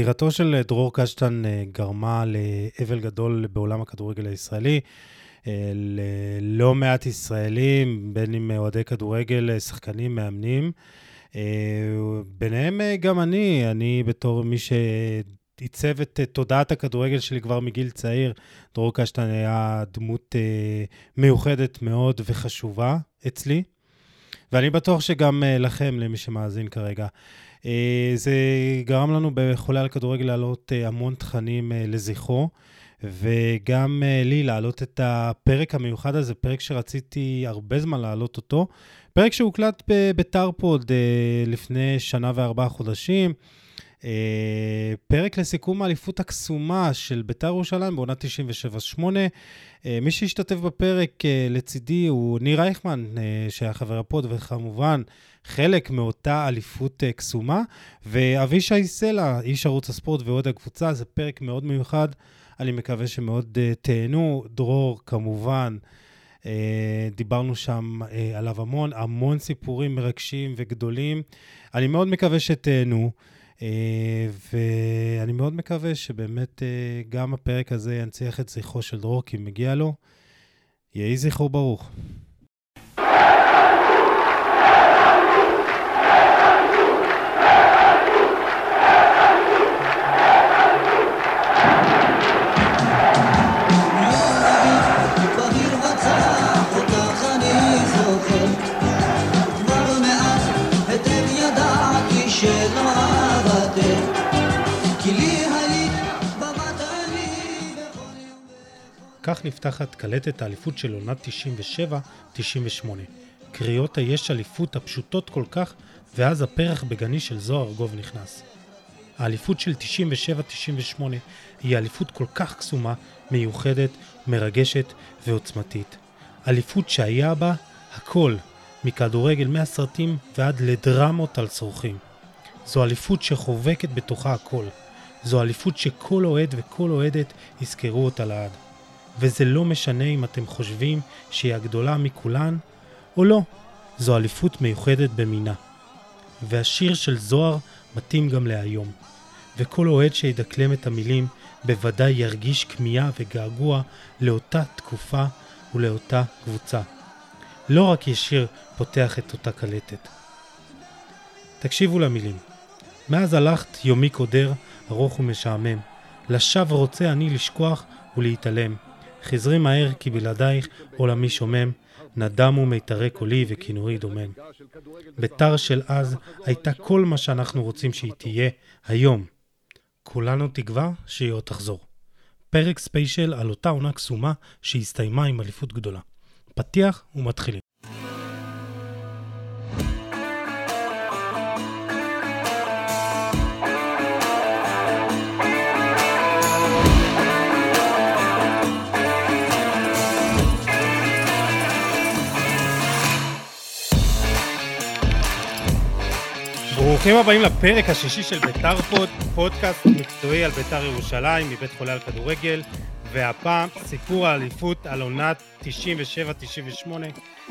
פטירתו של דרור קשטן גרמה לאבל גדול בעולם הכדורגל הישראלי. ללא מעט ישראלים, בין אם אוהדי כדורגל, שחקנים, מאמנים. ביניהם גם אני, אני בתור מי שעיצב את תודעת הכדורגל שלי כבר מגיל צעיר, דרור קשטן היה דמות מיוחדת מאוד וחשובה אצלי. ואני בטוח שגם לכם, למי שמאזין כרגע. זה גרם לנו בחולה על כדורגל להעלות המון תכנים לזכרו. וגם לי להעלות את הפרק המיוחד הזה, פרק שרציתי הרבה זמן להעלות אותו. פרק שהוקלט בטרפוד לפני שנה וארבעה חודשים. פרק לסיכום האליפות הקסומה של בית"ר ירושלים בעונה 97-8. Uh, מי שהשתתף בפרק לצידי הוא ניר רייכמן, שהיה חבר הפוד, וכמובן חלק מאותה אליפות uh, קסומה. ואבישי סלע, איש ערוץ הספורט ואוהד הקבוצה, זה פרק מאוד מיוחד. אני מקווה שמאוד uh, תהנו. דרור, כמובן, uh, דיברנו שם uh, עליו המון, המון סיפורים מרגשים וגדולים. אני מאוד מקווה שתהנו, uh, ואני מאוד מקווה שבאמת uh, גם הפרק הזה ינציח את זכרו של דרור, כי מגיע לו. יהי זכרו ברוך. כך נפתחת קלטת האליפות של עונת 97-98. קריאות היש אליפות הפשוטות כל כך, ואז הפרח בגני של זוהר ארגוב נכנס. האליפות של 97-98 היא אליפות כל כך קסומה, מיוחדת, מרגשת ועוצמתית. אליפות שהיה בה הכל, מכדורגל מהסרטים ועד לדרמות על צורכים. זו אליפות שחובקת בתוכה הכל. זו אליפות שכל אוהד וכל אוהדת יזכרו אותה לעד. וזה לא משנה אם אתם חושבים שהיא הגדולה מכולן או לא, זו אליפות מיוחדת במינה. והשיר של זוהר מתאים גם להיום. וכל אוהד שידקלם את המילים בוודאי ירגיש כמיהה וגעגוע לאותה תקופה ולאותה קבוצה. לא רק ישיר פותח את אותה קלטת. תקשיבו למילים. מאז הלכת יומי קודר, ארוך ומשעמם. לשווא רוצה אני לשכוח ולהתעלם. חזרי מהר כי בלעדייך עולמי שומם, נדמו מיתרי קולי וכינורי דומם. ביתר של אז הייתה כל מה שאנחנו רוצים שהיא תהיה היום. כולנו תקווה שהיא עוד תחזור. פרק ספיישל על אותה עונה קסומה שהסתיימה עם אליפות גדולה. פתיח ומתחילים. ברוכים הבאים לפרק השישי של ביתר פוד, פודקאסט מקצועי על ביתר ירושלים מבית חולה על כדורגל, והפעם סיפור האליפות על עונת 97-98.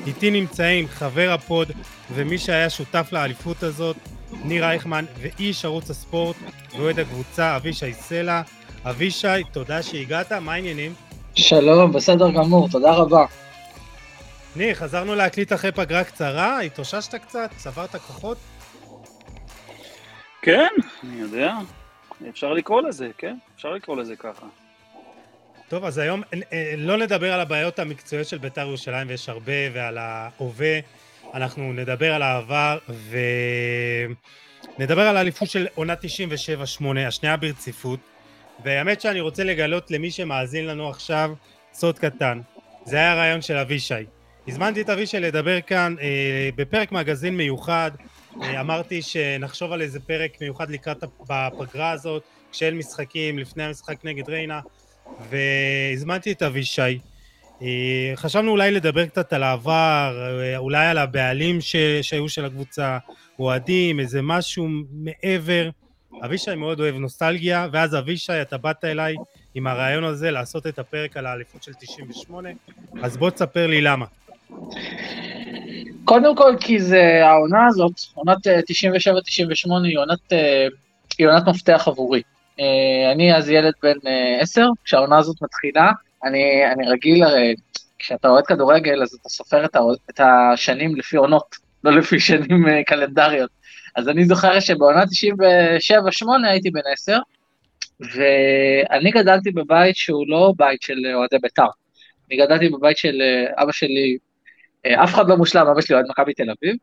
איתי נמצאים חבר הפוד ומי שהיה שותף לאליפות הזאת, ניר אייכמן ואיש ערוץ הספורט ואוהד הקבוצה אבישי סלע. אבישי, תודה שהגעת, מה העניינים? שלום, בסדר גמור, תודה רבה. ניר, חזרנו להקליט אחרי פגרה קצרה, התאוששת קצת? צברת כוחות? כן, אני יודע. אפשר לקרוא לזה, כן? אפשר לקרוא לזה ככה. טוב, אז היום אה, לא נדבר על הבעיות המקצועיות של בית"ר ירושלים, ויש הרבה, ועל ההווה. אנחנו נדבר על העבר, ונדבר על האליפות של עונה 97-8, השנייה ברציפות. והאמת שאני רוצה לגלות למי שמאזין לנו עכשיו סוד קטן. זה היה הרעיון של אבישי. הזמנתי את אבישי לדבר כאן אה, בפרק מגזין מיוחד אה, אמרתי שנחשוב על איזה פרק מיוחד לקראת בפגרה הזאת, כשאין משחקים, לפני המשחק נגד ריינה, והזמנתי את אבישי. אה, חשבנו אולי לדבר קצת על העבר, אה, אולי על הבעלים ש... שהיו של הקבוצה, אוהדים, איזה משהו מעבר. אבישי מאוד אוהב נוסטלגיה, ואז אבישי, אתה באת אליי עם הרעיון הזה לעשות את הפרק על האליפות של 98, אז בוא תספר לי למה. קודם כל כי זה העונה הזאת, עונת 97-98 אה, היא עונת, אה, היא עונת מפתח עבורי. אה, אני אז ילד בן אה, עשר, כשהעונה הזאת מתחילה, אני, אני רגיל, הרי כשאתה אוהד כדורגל, אז אתה סופר את, את השנים לפי עונות, לא לפי שנים קלנדריות. אז אני זוכר שבעונה 97-8 הייתי בן עשר, ואני גדלתי בבית שהוא לא בית של אוהדי בית"ר. אני גדלתי בבית של אבא שלי, אף אחד לא מושלם, אבא שלי אוהד מכבי תל אביב,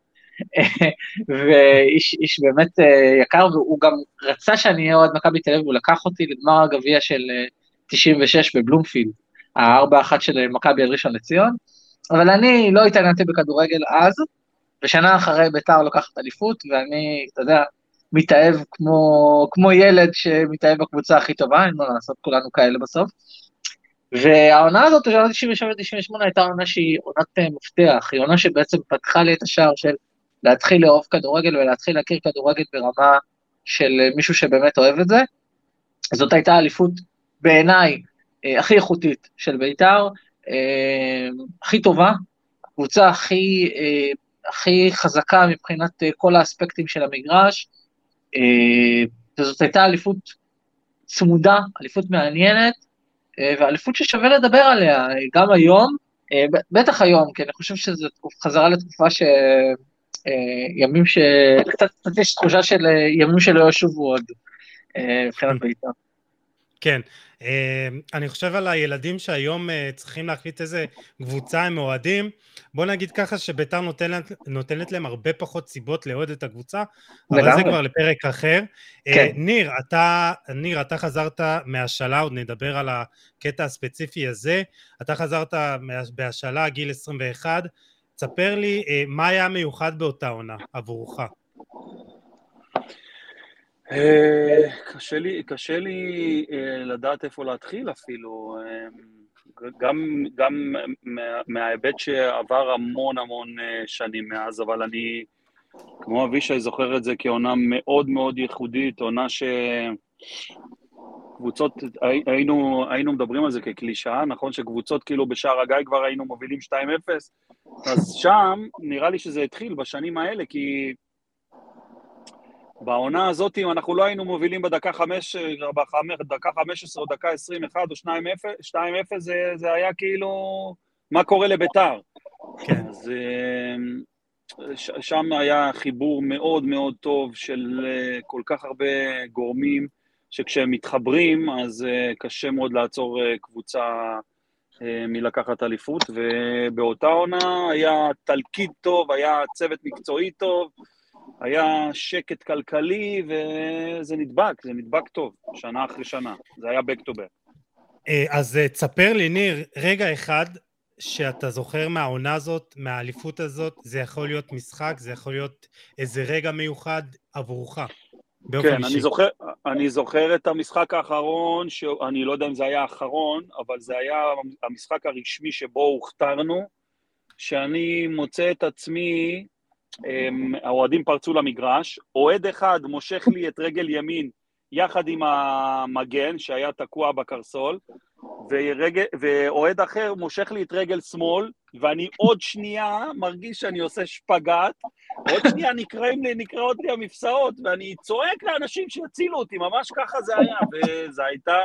ואיש באמת אה, יקר, והוא גם רצה שאני אהיה אוהד מכבי תל אביב, הוא לקח אותי לגמר הגביע של 96 אה, בבלומפילד, הארבע אחת של מכבי על ראשון לציון, אבל אני לא התעניינתי בכדורגל אז, ושנה אחרי ביתר לוקחת אליפות, ואני, אתה יודע, מתאהב כמו, כמו ילד שמתאהב בקבוצה הכי טובה, אין מה לעשות, כולנו כאלה בסוף. והעונה הזאת, עונה 97-98, הייתה עונה שהיא עונת אה, מפתח, היא עונה שבעצם פתחה לי את השער של להתחיל לאהוב כדורגל ולהתחיל להכיר כדורגל ברמה של מישהו שבאמת אוהב את זה. זאת הייתה אליפות בעיניי אה, הכי איכותית של בית"ר, אה, הכי טובה, הקבוצה הכי, אה, הכי חזקה מבחינת אה, כל האספקטים של המגרש, אה, וזאת הייתה אליפות צמודה, אליפות מעניינת, אה, ואליפות ששווה לדבר עליה, גם היום, אה, בטח היום, כי אני חושב שזו חזרה לתקופה ש... אה, ימים ש... קצת, קצת יש תחושה של אה, ימים שלא ישובו עוד אה, מבחינת בית"ר. כן, אני חושב על הילדים שהיום צריכים להחליט איזה קבוצה הם אוהדים. בוא נגיד ככה שביתר נותנת, נותנת להם הרבה פחות סיבות לאוהד את הקבוצה, אבל זה כבר לפרק אחר. כן. ניר, אתה, ניר, אתה חזרת מהשאלה, עוד נדבר על הקטע הספציפי הזה. אתה חזרת בהשאלה, גיל 21. תספר לי אה, מה היה מיוחד באותה עונה עבורך. אה, קשה לי, קשה לי אה, לדעת איפה להתחיל אפילו, גם, גם מההיבט שעבר המון המון שנים מאז, אבל אני, כמו אבישי, זוכר את זה כעונה מאוד מאוד ייחודית, עונה ש... קבוצות, היינו, היינו מדברים על זה כקלישאה, נכון? שקבוצות כאילו בשער הגיא כבר היינו מובילים 2-0, אז שם נראה לי שזה התחיל בשנים האלה, כי בעונה הזאת, אם אנחנו לא היינו מובילים בדקה 5, דקה 15 או דקה 21 או 2-0, זה, זה היה כאילו, מה קורה לביתר? כן. אז שם היה חיבור מאוד מאוד טוב של אה, כל כך הרבה גורמים. שכשהם מתחברים, אז uh, קשה מאוד לעצור uh, קבוצה מלקחת אליפות, ובאותה עונה היה תלכיד טוב, היה צוות מקצועי טוב, היה שקט כלכלי, וזה נדבק, זה נדבק טוב, שנה אחרי שנה, זה היה back to back. אז תספר לי, ניר, רגע אחד שאתה זוכר מהעונה הזאת, מהאליפות הזאת, זה יכול להיות משחק, זה יכול להיות איזה רגע מיוחד עבורך. כן, אישי. אני זוכר, אני זוכר את המשחק האחרון, שאני לא יודע אם זה היה האחרון, אבל זה היה המשחק הרשמי שבו הוכתרנו, שאני מוצא את עצמי, האוהדים פרצו למגרש, אוהד אחד מושך לי את רגל ימין יחד עם המגן שהיה תקוע בקרסול, ורגל, ואוהד אחר מושך לי את רגל שמאל, ואני עוד שנייה מרגיש שאני עושה שפגאט, עוד שנייה נקראים לי, נקראות לי המפסעות, ואני צועק לאנשים שיצילו אותי, ממש ככה זה היה, וזו הייתה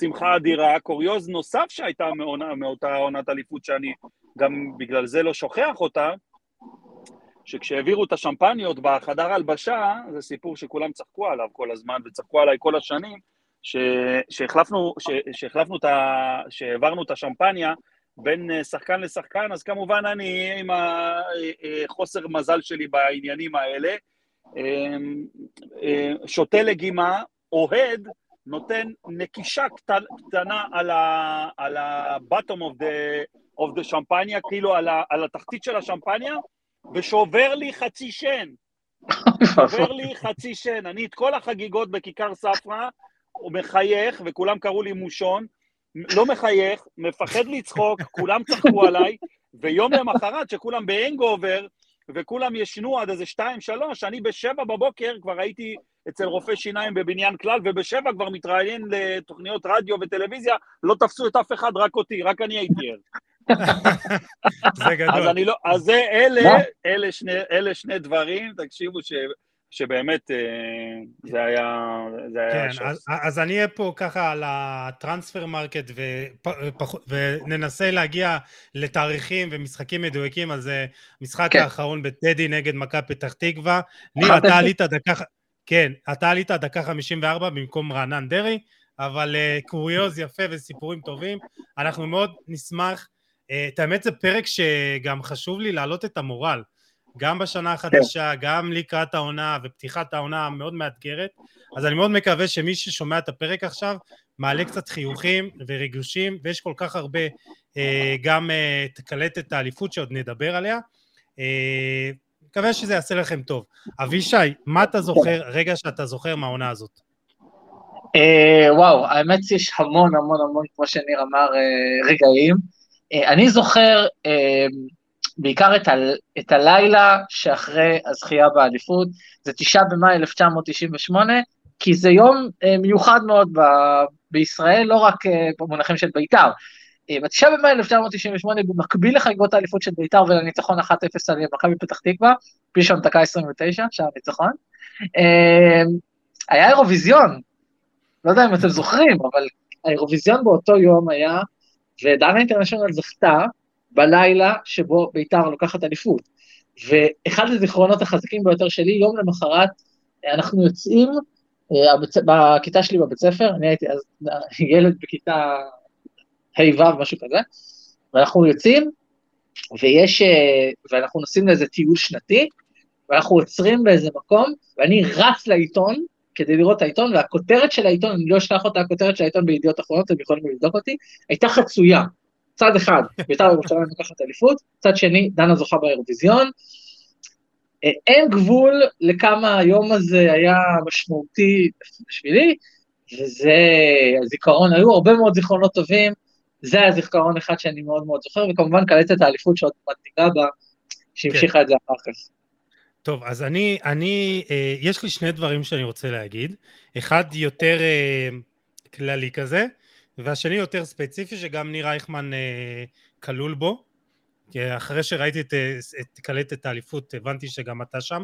שמחה אדירה. קוריוז נוסף שהייתה מאותה עונת אליפות, שאני גם בגלל זה לא שוכח אותה, שכשהעבירו את השמפניות בחדר הלבשה, זה סיפור שכולם צחקו עליו כל הזמן, וצחקו עליי כל השנים, שהחלפנו, שהחלפנו את ה... שהעברנו את השמפניה בין אה, שחקן לשחקן, אז כמובן אני עם החוסר אה, מזל שלי בעניינים האלה, אמ, אה, שותה לגימה, אוהד, נותן נקישה קטנה על ה-bottom of the, of the שמפניה, כאילו על, ה, על התחתית של השמפניה, ושובר לי חצי שן. שובר לי חצי שן. אני את כל החגיגות בכיכר ספרא, הוא מחייך, וכולם קראו לי מושון, לא מחייך, מפחד לצחוק, כולם צחקו עליי, ויום למחרת, שכולם בהנגובר, וכולם ישנו עד איזה שתיים, שלוש, אני בשבע בבוקר כבר הייתי אצל רופא שיניים בבניין כלל, ובשבע כבר מתראיין לתוכניות רדיו וטלוויזיה, לא תפסו את אף אחד, רק אותי, רק אני הייתי ער. זה גדול. אז אני לא, אז זה אלה, אלה שני, אלה שני דברים, תקשיבו, ש, שבאמת אה, זה היה... זה היה כן, אז, אז אני אהיה פה ככה על ה Transfermarkt ופח, וננסה להגיע לתאריכים ומשחקים מדויקים, אז משחק כן. האחרון בטדי נגד מכבי פתח תקווה. ניר, אתה עלית דקה... כן, אתה עלית דקה 54 במקום רענן דרעי, אבל uh, קוריוז יפה וסיפורים טובים. אנחנו מאוד נשמח. Uh, את האמת זה פרק שגם חשוב לי להעלות את המורל. גם בשנה החדשה, כן. גם לקראת העונה ופתיחת העונה המאוד מאתגרת. אז אני מאוד מקווה שמי ששומע את הפרק עכשיו מעלה קצת חיוכים וריגושים, ויש כל כך הרבה, אה, גם אה, תקלט את האליפות שעוד נדבר עליה. אה, מקווה שזה יעשה לכם טוב. אבישי, מה אתה זוכר, רגע שאתה זוכר מהעונה הזאת? אה, וואו, האמת שיש המון המון המון, כמו שניר אמר, אה, רגעים. אה, אני זוכר, אה, בעיקר את, ה, את הלילה שאחרי הזכייה באליפות, זה תשעה במאי 1998, כי זה יום אה, מיוחד מאוד ב, בישראל, לא רק במונחים של בית"ר. בתשעה במאי 1998, במקביל לחגיגות האליפות של בית"ר ולניצחון 1-0 על מכבי פתח תקווה, פישון דקה 29, שער ניצחון, היה אירוויזיון, לא יודע אם אתם זוכרים, אבל האירוויזיון באותו יום היה, ודנה אינטרנשיונל זכתה בלילה שבו ביתר לוקחת אליפות. ואחד הזיכרונות החזקים ביותר שלי, יום למחרת, אנחנו יוצאים, אה, בכיתה שלי בבית ספר, אני הייתי אז ילד בכיתה ה'-ו', משהו כזה, ואנחנו יוצאים, ויש, אה, ואנחנו נוסעים לאיזה טיול שנתי, ואנחנו עוצרים באיזה מקום, ואני רץ לעיתון, כדי לראות את העיתון, והכותרת של העיתון, אני לא אשכח אותה, הכותרת של העיתון בידיעות אחרונות, אתם יכולים לבדוק אותי, הייתה חצויה. צד אחד, בית"ר ירושלים לוקחת אליפות, צד שני, דנה זוכה באירוויזיון. אה, אין גבול לכמה היום הזה היה משמעותי בשבילי, וזה הזיכרון, היו הרבה מאוד זיכרונות טובים, זה היה זיכרון אחד שאני מאוד מאוד זוכר, וכמובן קלטת האליפות שעוד מדאיגה בה, שהמשיכה כן. את זה אחר כך. טוב, אז אני, אני, אה, יש לי שני דברים שאני רוצה להגיד. אחד יותר אה, כללי כזה, והשני יותר ספציפי שגם ניר אייכמן אה, כלול בו, אחרי שראיתי את, אה, את קלטת האליפות הבנתי שגם אתה שם.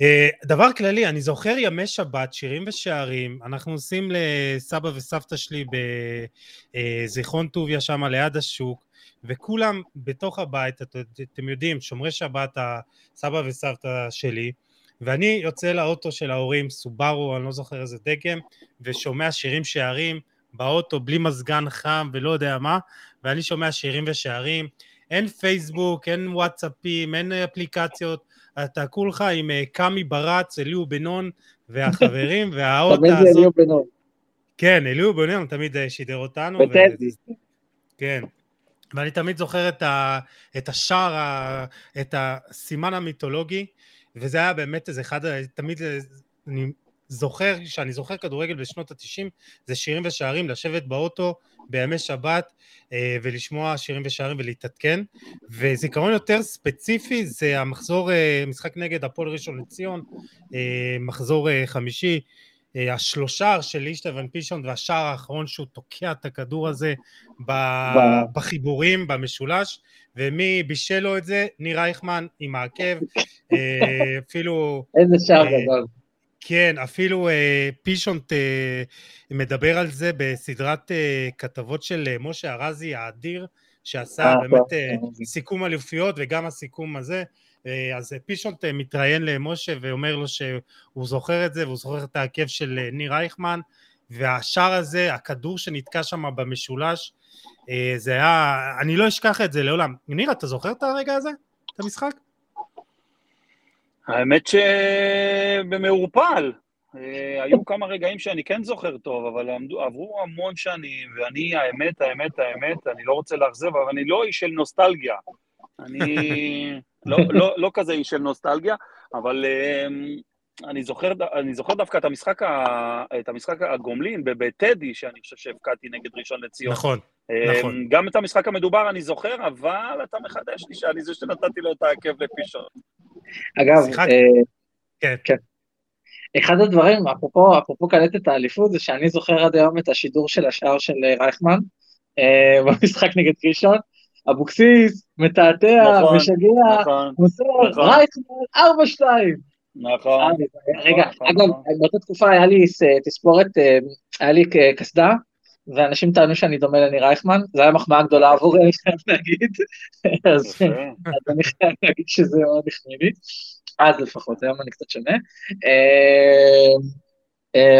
אה, דבר כללי, אני זוכר ימי שבת, שירים ושערים, אנחנו עושים לסבא וסבתא שלי בזיכרון טוביה שם ליד השוק, וכולם בתוך הבית, את, אתם יודעים, שומרי שבת, הסבא וסבתא שלי, ואני יוצא לאוטו של ההורים, סובארו, אני לא זוכר איזה דגם, ושומע שירים שערים, באוטו בלי מזגן חם ולא יודע מה, ואני שומע שירים ושערים. אין פייסבוק, אין וואטסאפים, אין אפליקציות, אתה כולך עם אה, קאמי ברץ, אליהו בנון והחברים, והאות הזאת... תמיד זה אליהו בנון. כן, אליהו בנון תמיד אה, שידר אותנו. בטדי. כן. ואני תמיד זוכר את, ה, את השער, את הסימן המיתולוגי, וזה היה באמת איזה אחד, תמיד אני זוכר, שאני זוכר כדורגל בשנות התשעים, זה שירים ושערים, לשבת באוטו בימי שבת אה, ולשמוע שירים ושערים ולהתעדכן. וזיכרון יותר ספציפי זה המחזור, אה, משחק נגד הפועל ראשון לציון, אה, מחזור חמישי, אה, השלושה של אישטבן פישון והשער האחרון שהוא תוקע את הכדור הזה ב... בחיבורים, במשולש, ומי בישל לו את זה? ניר אייכמן עם העקב, אה, אפילו... איזה שער אה, גדול. כן, אפילו אה, פישונט אה, מדבר על זה בסדרת אה, כתבות של אה, משה ארזי האדיר, שעשה באמת אה, סיכום אליפויות וגם הסיכום הזה. אה, אז פישונט אה, מתראיין למשה ואומר לו שהוא זוכר את זה והוא זוכר את העקב של אה, ניר אייכמן והשער הזה, הכדור שנתקע שם במשולש, אה, זה היה, אני לא אשכח את זה לעולם. ניר, אתה זוכר את הרגע הזה? את המשחק? האמת שבמעורפל. אה, היו כמה רגעים שאני כן זוכר טוב, אבל עברו המון שנים, ואני, האמת, האמת, האמת, אני לא רוצה לאכזב, אבל אני לא איש של נוסטלגיה. אני לא, לא, לא כזה איש של נוסטלגיה, אבל אמ, אני זוכר, אני זוכר דווקא את המשחק, ה, את המשחק הגומלין בטדי, שאני חושב שהבקעתי נגד ראשון לציון. נכון, אמ, נכון. גם את המשחק המדובר אני זוכר, אבל אתה מחדש לי שאני זה שנתתי לו את העקב לפישון. אגב, אה, כן. כן. אחד הדברים, אפרופו, אפרופו קלטת האליפות, זה שאני זוכר עד היום את השידור של השער של אה, רייכמן אה, במשחק נגד ראשון. אבוקסיס, מתעתע, נכון, משגע, נכון, מוסר, נכון. רייכמן, ארבע שתיים. נכון. רגע, נכון, אגב, נכון. באותה תקופה היה לי תספורת, היה לי קסדה, ואנשים טענו שאני דומה לני רייכמן, זו הייתה מחמאה גדולה עבורי, אני חייב להגיד, אז אני חייב להגיד שזה מאוד החמיא לי, אז לפחות, היום אני קצת שונה.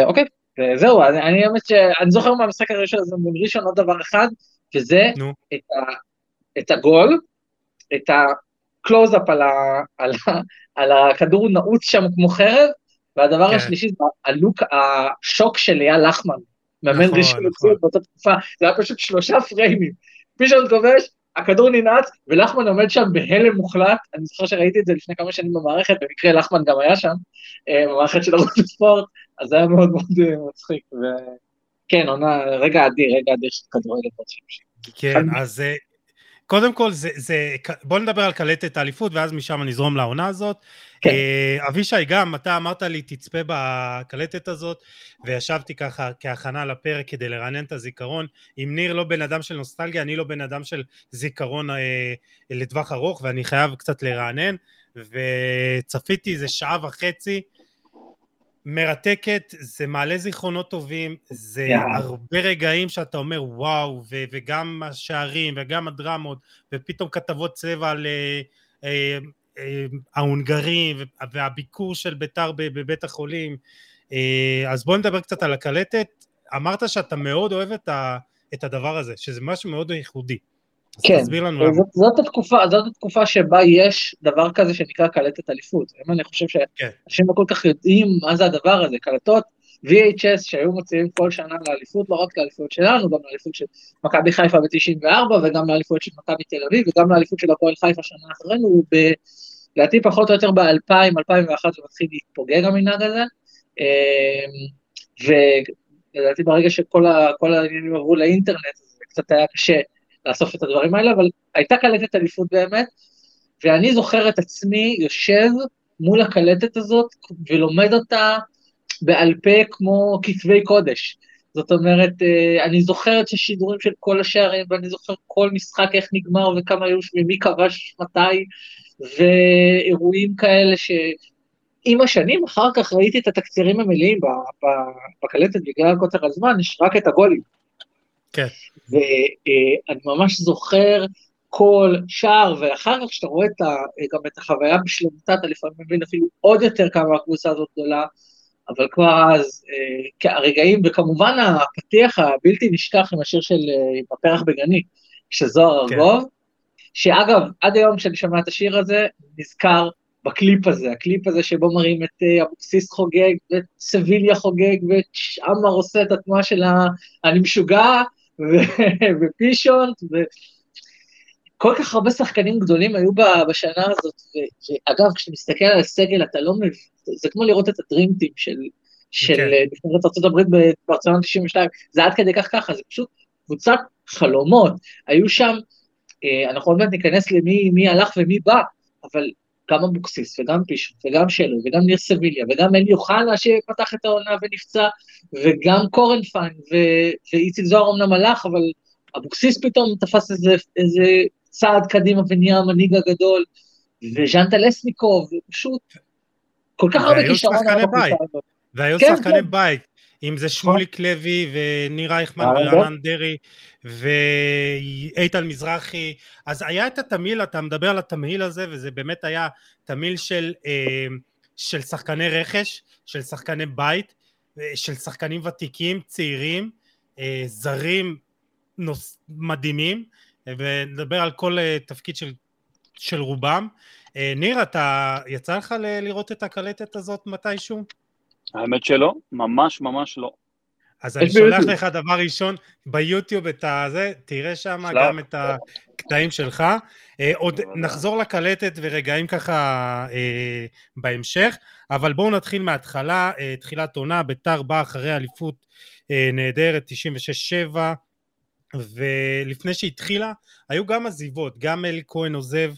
אוקיי, זהו, אני האמת שאני זוכר מהמשחק הראשון הזה מול ראשון עוד דבר אחד, וזה את הגול, את הקלוז-אפ על הכדור נעוץ שם כמו חרב, והדבר כן. השלישי זה הלוק, השוק של אייל לחמן, מאמן נכון, ראשון נכון. באותה תקופה, זה היה פשוט שלושה פריימים. פישון כובש, הכדור ננעץ, ולחמן עומד שם בהלם מוחלט, אני זוכר שראיתי את זה לפני כמה שנים במערכת, במקרה לחמן גם היה שם, אה, במערכת של ערוץ הספורט, אז זה היה מאוד מאוד אה, מצחיק, וכן, עונה, רגע אדיר, רגע אדיר של כדורגל. כן, אז אה, קודם כל, זה, זה, בוא נדבר על קלטת האליפות, ואז משם נזרום לעונה הזאת. כן. Uh, אבישי, גם אתה אמרת לי, תצפה בקלטת הזאת, וישבתי ככה כהכנה לפרק כדי לרענן את הזיכרון. אם ניר לא בן אדם של נוסטלגיה, אני לא בן אדם של זיכרון uh, לטווח ארוך, ואני חייב קצת לרענן, וצפיתי איזה שעה וחצי. מרתקת, זה מעלה זיכרונות טובים, זה yeah. הרבה רגעים שאתה אומר וואו, ו- וגם השערים וגם הדרמות, ופתאום כתבות צבע על אה, אה, אה, ההונגרים והביקור של ביתר בבית החולים. אה, אז בוא נדבר קצת על הקלטת. אמרת שאתה מאוד אוהב את, ה- את הדבר הזה, שזה משהו מאוד ייחודי. כן, למה. זאת, זאת, התקופה, זאת התקופה שבה יש דבר כזה שנקרא קלטת אליפות. אם אני חושב כן. שאנשים לא כל כך יודעים מה זה הדבר הזה, קלטות VHS שהיו מוציאים כל שנה לאליפות, לא רק לאליפות שלנו, גם לאליפות של מכבי חיפה ב-94 וגם לאליפות של מכבי תל אביב וגם לאליפות של הפועל חיפה שנה אחרינו, לדעתי פחות או יותר ב-2000, 2001 זה מתחיל להתפוגג המנהג הזה, אמ, ולדעתי ברגע שכל העניינים עברו לאינטרנט, זה קצת היה קשה לאסוף את הדברים האלה, אבל הייתה קלטת אליפות באמת, ואני זוכר את עצמי יושב מול הקלטת הזאת ולומד אותה בעל פה כמו כתבי קודש. זאת אומרת, אה, אני זוכר את השידורים של כל השערים, ואני זוכר כל משחק איך נגמר וכמה היו, ומי כבש מתי, ואירועים כאלה ש... עם השנים, אחר כך ראיתי את התקצירים המלאים בקלטת בגלל קוצר הזמן, יש רק את הגולים. כן. ואני ממש זוכר כל שער, ואחר כך כשאתה רואה את ה, גם את החוויה בשלמותה, אתה לפעמים מבין אפילו עוד יותר כמה הקבוצה הזאת גדולה, אבל כבר אז, אה, הרגעים, וכמובן הפתיח הבלתי נשכח עם השיר של אה, בפרח בגני, של זוהר כן. ארגוב, שאגב, עד היום כשאני שומע את השיר הזה, נזכר בקליפ הזה, הקליפ הזה שבו מראים את אה, אבוקסיס חוגג, ואת סביליה חוגג, ואת עמר עושה את התנועה של ה... אני משוגע, ופישונט, וכל כך הרבה שחקנים גדולים היו בשנה הזאת, ואגב, כשאתה מסתכל על הסגל, אתה לא מבין, זה כמו לראות את הדרימטים של, של okay. כן. נבחרת ארה"ב בארצות 92, זה עד כדי כך ככה, זה פשוט קבוצת חלומות, היו שם, אה, אנחנו עוד מעט ניכנס למי הלך ומי בא, אבל גם אבוקסיס וגם פישון וגם שלו וגם ניר סביליה וגם אלי אוחנה שפתח את העונה ונפצע וגם קורנפיין ואיציק זוהר אמנם הלך אבל אבוקסיס פתאום תפס איזה, איזה צעד קדימה ונהיה המנהיג הגדול וז'אן טלסניקוב פשוט כל כך הרבה כישרון. והיו כן, שחקני כן. בית אם זה שמוליק לוי וניר אייכמן אה, ורענן דרעי ואיתן מזרחי, אז היה את התמהיל, אתה מדבר על התמהיל הזה וזה באמת היה תמהיל של, אה, של שחקני רכש, של שחקני בית, אה, של שחקנים ותיקים, צעירים, זרים נוס, מדהימים, ונדבר על כל תפקיד של, של רובם. ניר, אתה, יצא לך לראות את הקלטת הזאת מתישהו? האמת שלא, ממש ממש לא. אז אני שולח לך דבר ראשון ביוטיוב את הזה, תראה שם גם את הקטעים שלך. אה, עוד נחזור לקלטת ורגעים ככה אה, בהמשך, אבל בואו נתחיל מההתחלה, אה, תחילת עונה, ביתר באה אחרי אליפות נהדרת, 96-7, ולפני שהתחילה, היו גם עזיבות, גם אלי כהן עוזב אה,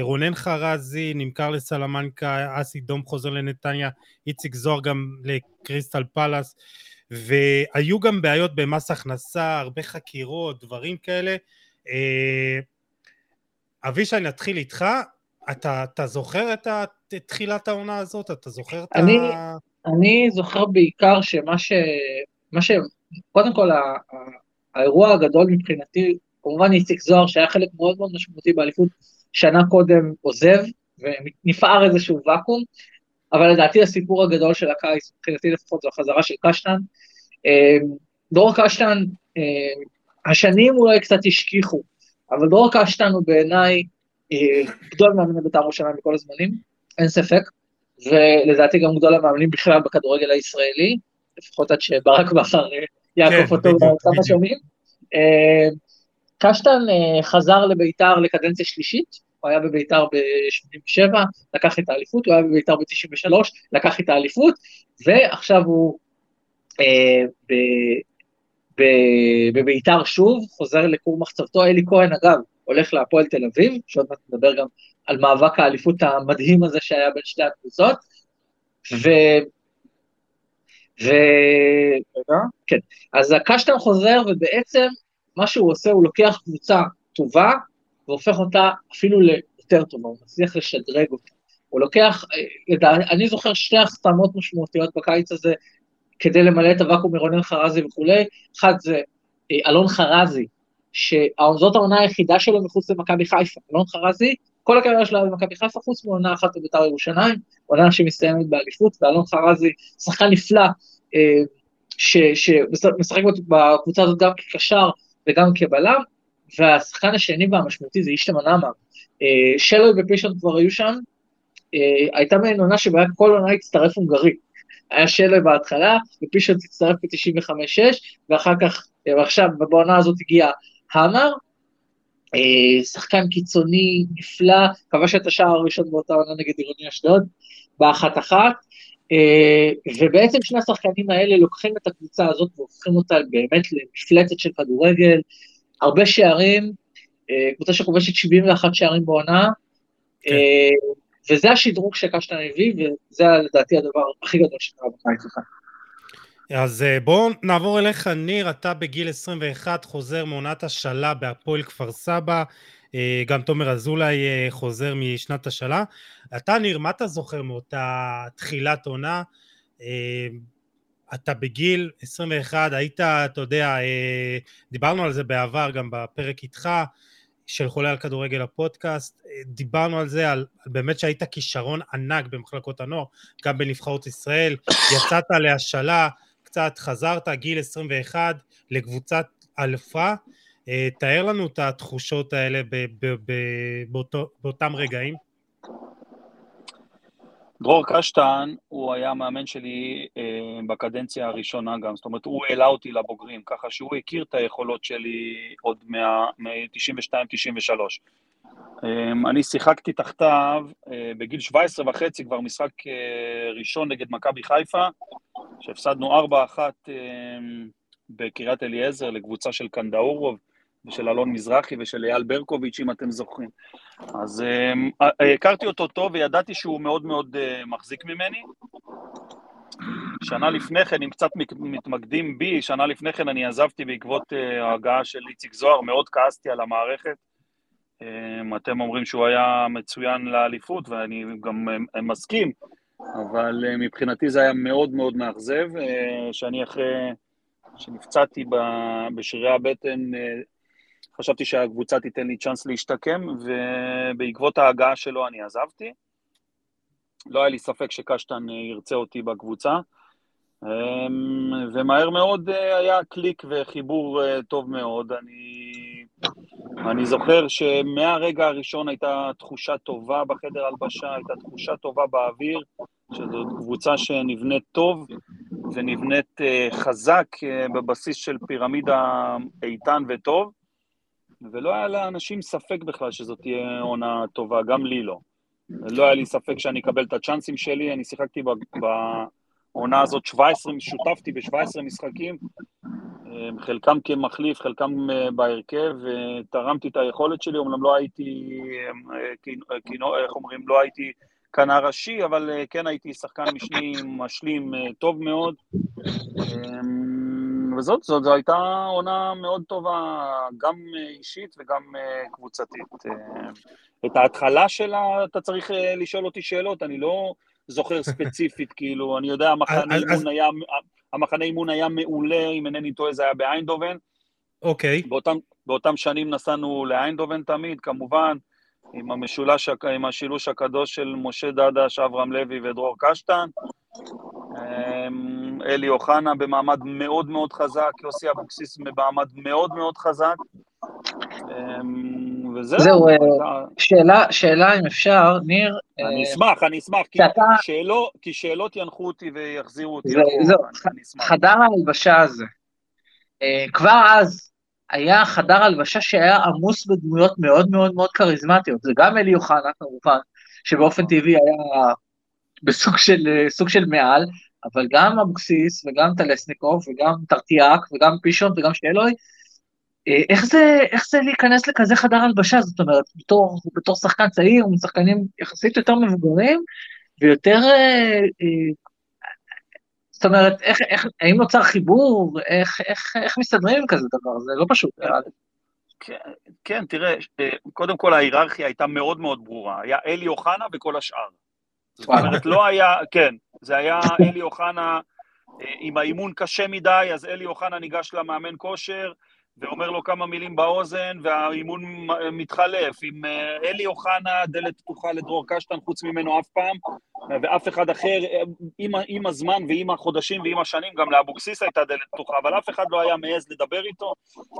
רונן חרזי נמכר לסלמנקה, אסי דום חוזר לנתניה, איציק זוהר גם לקריסטל פלאס, והיו גם בעיות במס הכנסה, הרבה חקירות, דברים כאלה. אה, אבישי, נתחיל איתך. אתה, אתה זוכר את תחילת העונה הזאת? אתה זוכר את אני, ה... אני זוכר בעיקר שמה ש... מה ש... קודם כל, האירוע הגדול מבחינתי, כמובן איציק זוהר, שהיה חלק מאוד מאוד משמעותי באליפות, שנה קודם עוזב, ונפער איזשהו ואקום, אבל לדעתי הסיפור הגדול של הקיץ, מבחינתי לפחות, זו החזרה של קשטן. אמ, דרור קשטן, אמ, השנים אולי קצת השכיחו, אבל דרור קשטן הוא בעיניי אה, גדול מאמני בית"ר ירושלים בכל הזמנים, אין ספק, ולדעתי גם גדול המאמנים בכלל בכדורגל הישראלי, לפחות עד שברק בכר אה, יעקוף כן, אותו כמה שנים. קשטן אה, חזר לבית"ר לקדנציה שלישית, הוא היה בביתר ב-87, לקח את האליפות, הוא היה בביתר ב-93, לקח את האליפות, ועכשיו הוא אה, ב, ב, בביתר שוב, חוזר לכור מחצבתו, אלי כהן אגב, הולך להפועל תל אביב, שעוד מעט נדבר גם על מאבק האליפות המדהים הזה שהיה בין שתי הקבוצות, ו... ו... כן. אז הקשטן חוזר, ובעצם מה שהוא עושה, הוא לוקח קבוצה טובה, והופך אותה אפילו ליותר טובה, הוא מצליח לשדרג אותה. הוא לוקח, אה, אני זוכר שתי החתמות משמעותיות בקיץ הזה כדי למלא את הוואקום מרונן חרזי וכולי, אחד זה אה, אלון חרזי, שזאת העונה היחידה שלו מחוץ למכבי חיפה, אלון חרזי, כל הקריירה שלו במכבי חיפה, חוץ מעונה אחת בבית"ר ירושלים, עונה שמסתיימת באליפות, ואלון חרזי, שחקן נפלא, אה, שמשחק בקבוצה הזאת גם כקשר וגם כבלם, והשחקן השני והמשמעותי זה אישטה מנאמה. אה, שלוי ופישון כבר היו שם, אה, הייתה מעין עונה שבה כל עונה הצטרף הונגרי. היה שלוי בהתחלה, ופישון הצטרף ב-95-6, ואחר כך, אה, ועכשיו בעונה הזאת הגיע המר, שחקן קיצוני נפלא, כבש את השער הראשון באותה עונה נגד עירוני אשדוד, באחת אחת, ובעצם שני השחקנים האלה לוקחים את הקבוצה הזאת והופכים אותה באמת למפלצת של כדורגל, הרבה שערים, אה, קבוצה שכובשת 71 שערים בעונה, כן. אה, וזה השדרוג שקשטן הביא, וזה לדעתי הדבר הכי גדול שקרה בקיץ הזה. אז אה, בואו נעבור אליך, ניר, אתה בגיל 21 חוזר מעונת השאלה בהפועל כפר סבא, גם תומר אזולאי חוזר משנת השאלה. אתה, ניר, מה אתה זוכר מאותה תחילת עונה? אתה בגיל 21, היית, אתה יודע, אה, דיברנו על זה בעבר גם בפרק איתך, של חולה על כדורגל הפודקאסט, אה, דיברנו על זה, על, באמת שהיית כישרון ענק במחלקות הנוער, גם בנבחרות ישראל, יצאת להשאלה, קצת חזרת, גיל 21, לקבוצת אלפה, אה, תאר לנו את התחושות האלה ב, ב, ב, באותו, באותם רגעים. דרור קשטן הוא היה המאמן שלי אה, בקדנציה הראשונה גם, זאת אומרת הוא העלה אותי לבוגרים, ככה שהוא הכיר את היכולות שלי עוד מ-92-93. אה, אני שיחקתי תחתיו אה, בגיל 17 וחצי, כבר משחק אה, ראשון נגד מכבי חיפה, שהפסדנו 4-1 אה, בקריית אליעזר לקבוצה של קנדאורוב. ושל אלון מזרחי ושל אייל ברקוביץ', אם אתם זוכרים. אז uh, הכרתי אותו טוב וידעתי שהוא מאוד מאוד uh, מחזיק ממני. שנה לפני כן, אם קצת מתמקדים בי, שנה לפני כן אני עזבתי בעקבות ההגעה של איציק זוהר, מאוד כעסתי על המערכת. אתם אומרים שהוא היה מצוין לאליפות, ואני גם מסכים, אבל מבחינתי זה היה מאוד מאוד מאכזב, שאני אחרי שנפצעתי בשרירי הבטן חשבתי שהקבוצה תיתן לי צ'אנס להשתקם, ובעקבות ההגעה שלו אני עזבתי. לא היה לי ספק שקשטן אה, ירצה אותי בקבוצה, אמ, ומהר מאוד אה, היה קליק וחיבור אה, טוב מאוד. אני, אני זוכר שמהרגע הראשון הייתה תחושה טובה בחדר הלבשה, הייתה תחושה טובה באוויר, שזאת קבוצה שנבנית טוב ונבנית חזק בבסיס של פירמידה איתן וטוב. ולא היה לאנשים ספק בכלל שזאת תהיה עונה טובה, גם לי לא. לא היה לי ספק שאני אקבל את הצ'אנסים שלי, אני שיחקתי בעונה הזאת 17, שותפתי ב-17 משחקים, חלקם כמחליף, חלקם אה, בהרכב, ותרמתי את היכולת שלי, אומנם לא הייתי, אה, איך אומרים, לא הייתי כנר ראשי, אבל אה, כן הייתי שחקן משני משלים טוב מאוד. וזאת, זאת, זו הייתה עונה מאוד טובה, גם אישית וגם קבוצתית. את ההתחלה שלה אתה צריך לשאול אותי שאלות, אני לא זוכר ספציפית, כאילו, אני יודע, המחנה אימון היה, המחנה אימון היה מעולה, אם אינני טועה, זה היה באיינדובן. אוקיי. באותם, באותם שנים נסענו לאיינדובן תמיד, כמובן, עם המשולש, עם השילוש הקדוש של משה דדש, אברהם לוי ודרור קשטן. אלי אוחנה במעמד מאוד מאוד חזק, יוסי אבוקסיס במעמד מאוד מאוד חזק. אמ, וזהו. זהו, אה, שאלה, שאלה אם אפשר, ניר. אני אה, אשמח, אני אשמח, כי, שאתה... שאלות, כי שאלות ינחו אותי ויחזירו אותי. זהו, חדר ההלבשה הזה. אה, כבר אז היה חדר הלבשה שהיה עמוס בדמויות מאוד מאוד מאוד כריזמטיות. זה גם אלי אוחנה כמובן, שבאופן טבעי היה בסוג של, סוג של מעל, אבל גם אבוקסיס וגם טלסניקוב וגם טרטיאק וגם פישון וגם שאלוי, אה, איך זה, איך זה להיכנס לכזה חדר הלבשה? זאת אומרת, בתור, בתור שחקן צעיר, משחקנים יחסית יותר מבוגרים, ויותר... אה, אה, זאת אומרת, איך, איך, האם נוצר חיבור? איך, איך, איך מסתדרים עם כזה דבר? זה לא פשוט, נראה לי. כן, כן, תראה, קודם כל ההיררכיה הייתה מאוד מאוד ברורה. היה אלי אוחנה וכל השאר. זאת אומרת, לא היה, כן, זה היה אלי אוחנה, עם האימון קשה מדי, אז אלי אוחנה ניגש למאמן כושר, ואומר לו כמה מילים באוזן, והאימון מתחלף. עם אה, אלי אוחנה, דלת פתוחה לדרור קשטן, חוץ ממנו אף פעם, ואף אחד אחר, עם, עם הזמן ועם החודשים ועם השנים, גם לאבוקסיס הייתה דלת פתוחה, אבל אף אחד לא היה מעז לדבר איתו.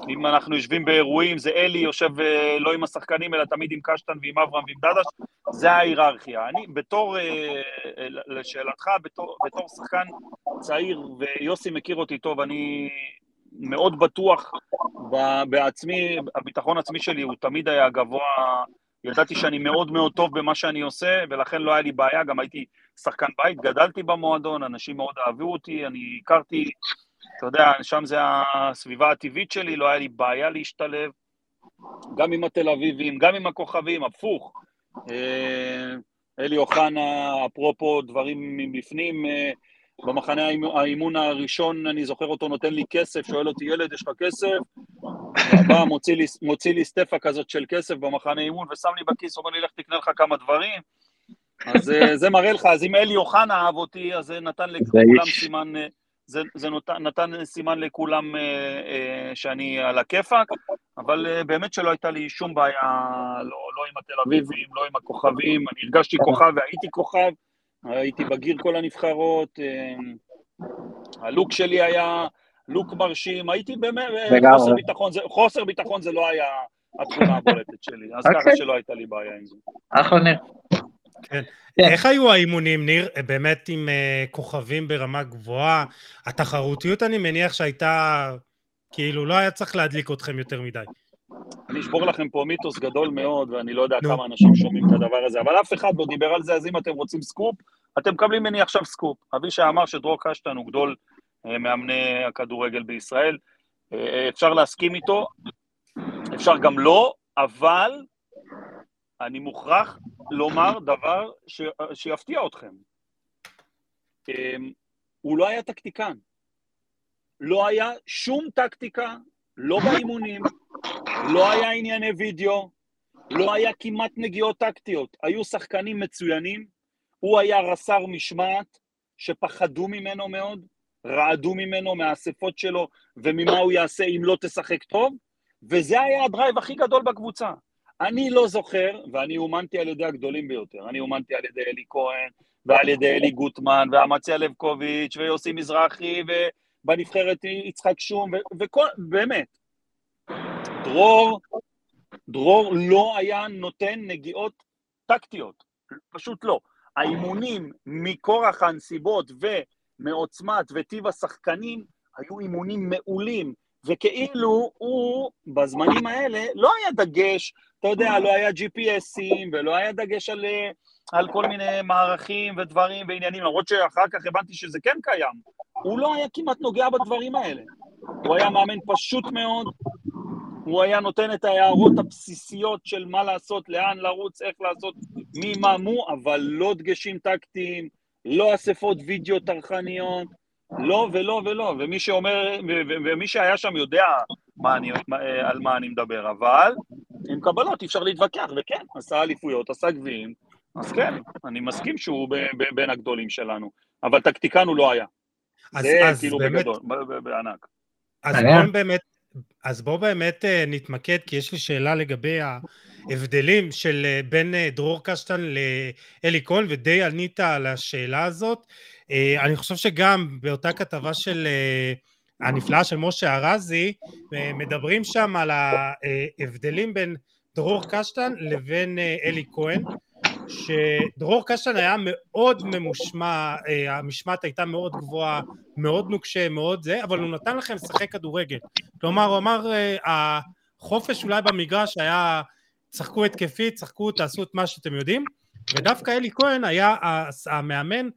אם אנחנו יושבים באירועים, זה אלי יושב אה, לא עם השחקנים, אלא תמיד עם קשטן ועם אברהם ועם דדש, זה ההיררכיה. אני, בתור, אה, לשאלתך, בתור, בתור שחקן צעיר, ויוסי מכיר אותי טוב, אני מאוד בטוח בעצמי, הביטחון העצמי שלי הוא תמיד היה גבוה, ידעתי שאני מאוד מאוד טוב במה שאני עושה, ולכן לא היה לי בעיה, גם הייתי שחקן בית, גדלתי במועדון, אנשים מאוד אהבו אותי, אני הכרתי, אתה יודע, שם זה הסביבה הטבעית שלי, לא היה לי בעיה להשתלב, גם עם התל אביבים, גם עם הכוכבים, הפוך. אה, אלי אוחנה, אפרופו דברים מבפנים, אה, במחנה האימון הראשון, אני זוכר אותו נותן לי כסף, שואל אותי, ילד, יש לך כסף? הבא מוציא לי, מוציא לי סטפה כזאת של כסף במחנה אימון ושם לי בכיס, אומר לי, לך תקנה לך כמה דברים. אז אה, זה מראה לך, אז אם אלי אוחנה אהב אותי, אז זה נתן לכולם סימן, אה, זה, זה נותן, נתן סימן לכולם אה, אה, שאני על הכיפאק, אבל אה, באמת שלא הייתה לי שום בעיה, לא, לא עם התל אביבים, לא עם הכוכבים, אני הרגשתי כוכב והייתי כוכב, הייתי בגיר כל הנבחרות, אה, הלוק שלי היה לוק מרשים, הייתי באמת, חוסר ביטחון, זה, חוסר ביטחון זה לא היה התכונה הבולטת שלי, אז ככה אוקיי. שלא הייתה לי בעיה עם זה. אחלה ניר. כן. כן. איך היו האימונים, ניר? באמת עם uh, כוכבים ברמה גבוהה? התחרותיות, אני מניח שהייתה, כאילו, לא היה צריך להדליק אתכם יותר מדי. אני אשבור לכם פה מיתוס גדול מאוד, ואני לא יודע נו. כמה אנשים שומעים את הדבר הזה, אבל אף אחד לא דיבר על זה, אז אם אתם רוצים סקופ, אתם מקבלים ממני עכשיו סקופ. אבישי אמר שדרור קשטן הוא גדול אה, מאמני הכדורגל בישראל. אה, אפשר להסכים איתו, אפשר גם לא, אבל אני מוכרח לומר דבר ש... שיפתיע אתכם. אה, הוא לא היה טקטיקן. לא היה שום טקטיקה, לא באימונים, לא היה ענייני וידאו, לא היה כמעט נגיעות טקטיות. היו שחקנים מצוינים, הוא היה רס"ר משמעת, שפחדו ממנו מאוד, רעדו ממנו מהאספות שלו וממה הוא יעשה אם לא תשחק טוב, וזה היה הדרייב הכי גדול בקבוצה. אני לא זוכר, ואני אומנתי על ידי הגדולים ביותר, אני אומנתי על ידי אלי כהן, ועל ידי אלי גוטמן, ואמציה לבקוביץ', ויוסי מזרחי, ובנבחרת יצחק שום, וכל, באמת, דרור, דרור לא היה נותן נגיעות טקטיות, פשוט לא. האימונים מכורח הנסיבות ומעוצמת וטיב השחקנים היו אימונים מעולים, וכאילו הוא בזמנים האלה לא היה דגש, אתה יודע, לא היה GPSים ולא היה דגש על, על כל מיני מערכים ודברים ועניינים, למרות שאחר כך הבנתי שזה כן קיים. הוא לא היה כמעט נוגע בדברים האלה. הוא היה מאמן פשוט מאוד, הוא היה נותן את ההערות הבסיסיות של מה לעשות, לאן לרוץ, איך לעשות, מי מה מו, אבל לא דגשים טקטיים, לא אספות וידאו טרחניות, לא ולא ולא, ומי שאומר, ומי שהיה שם יודע מה אני, על מה אני מדבר, אבל עם קבלות אי אפשר להתווכח, וכן, עשה אליפויות, עשה גביעים, אז כן, אני מסכים שהוא בין הגדולים שלנו, אבל טקטיקן הוא לא היה. אז, זה אז כאילו באמת, בגדול, בענק. אז בואו באמת, אז בואו באמת אה, נתמקד, כי יש לי שאלה לגבי ההבדלים של אה, בין אה, דרור קשטן לאלי כהן, ודי ענית על השאלה הזאת. אני חושב שגם באותה כתבה של הנפלאה של משה ארזי, מדברים שם על ההבדלים בין דרור קשטן לבין אלי כהן, שדרור קשטן היה מאוד ממושמע, אה, המשמעת הייתה מאוד גבוהה, מאוד נוקשה, מאוד זה, אבל הוא נתן לכם לשחק כדורגל. כלומר, הוא אמר, אה, החופש אולי במגרש היה, צחקו התקפית, צחקו, תעשו את מה שאתם יודעים, ודווקא אלי כהן היה המאמן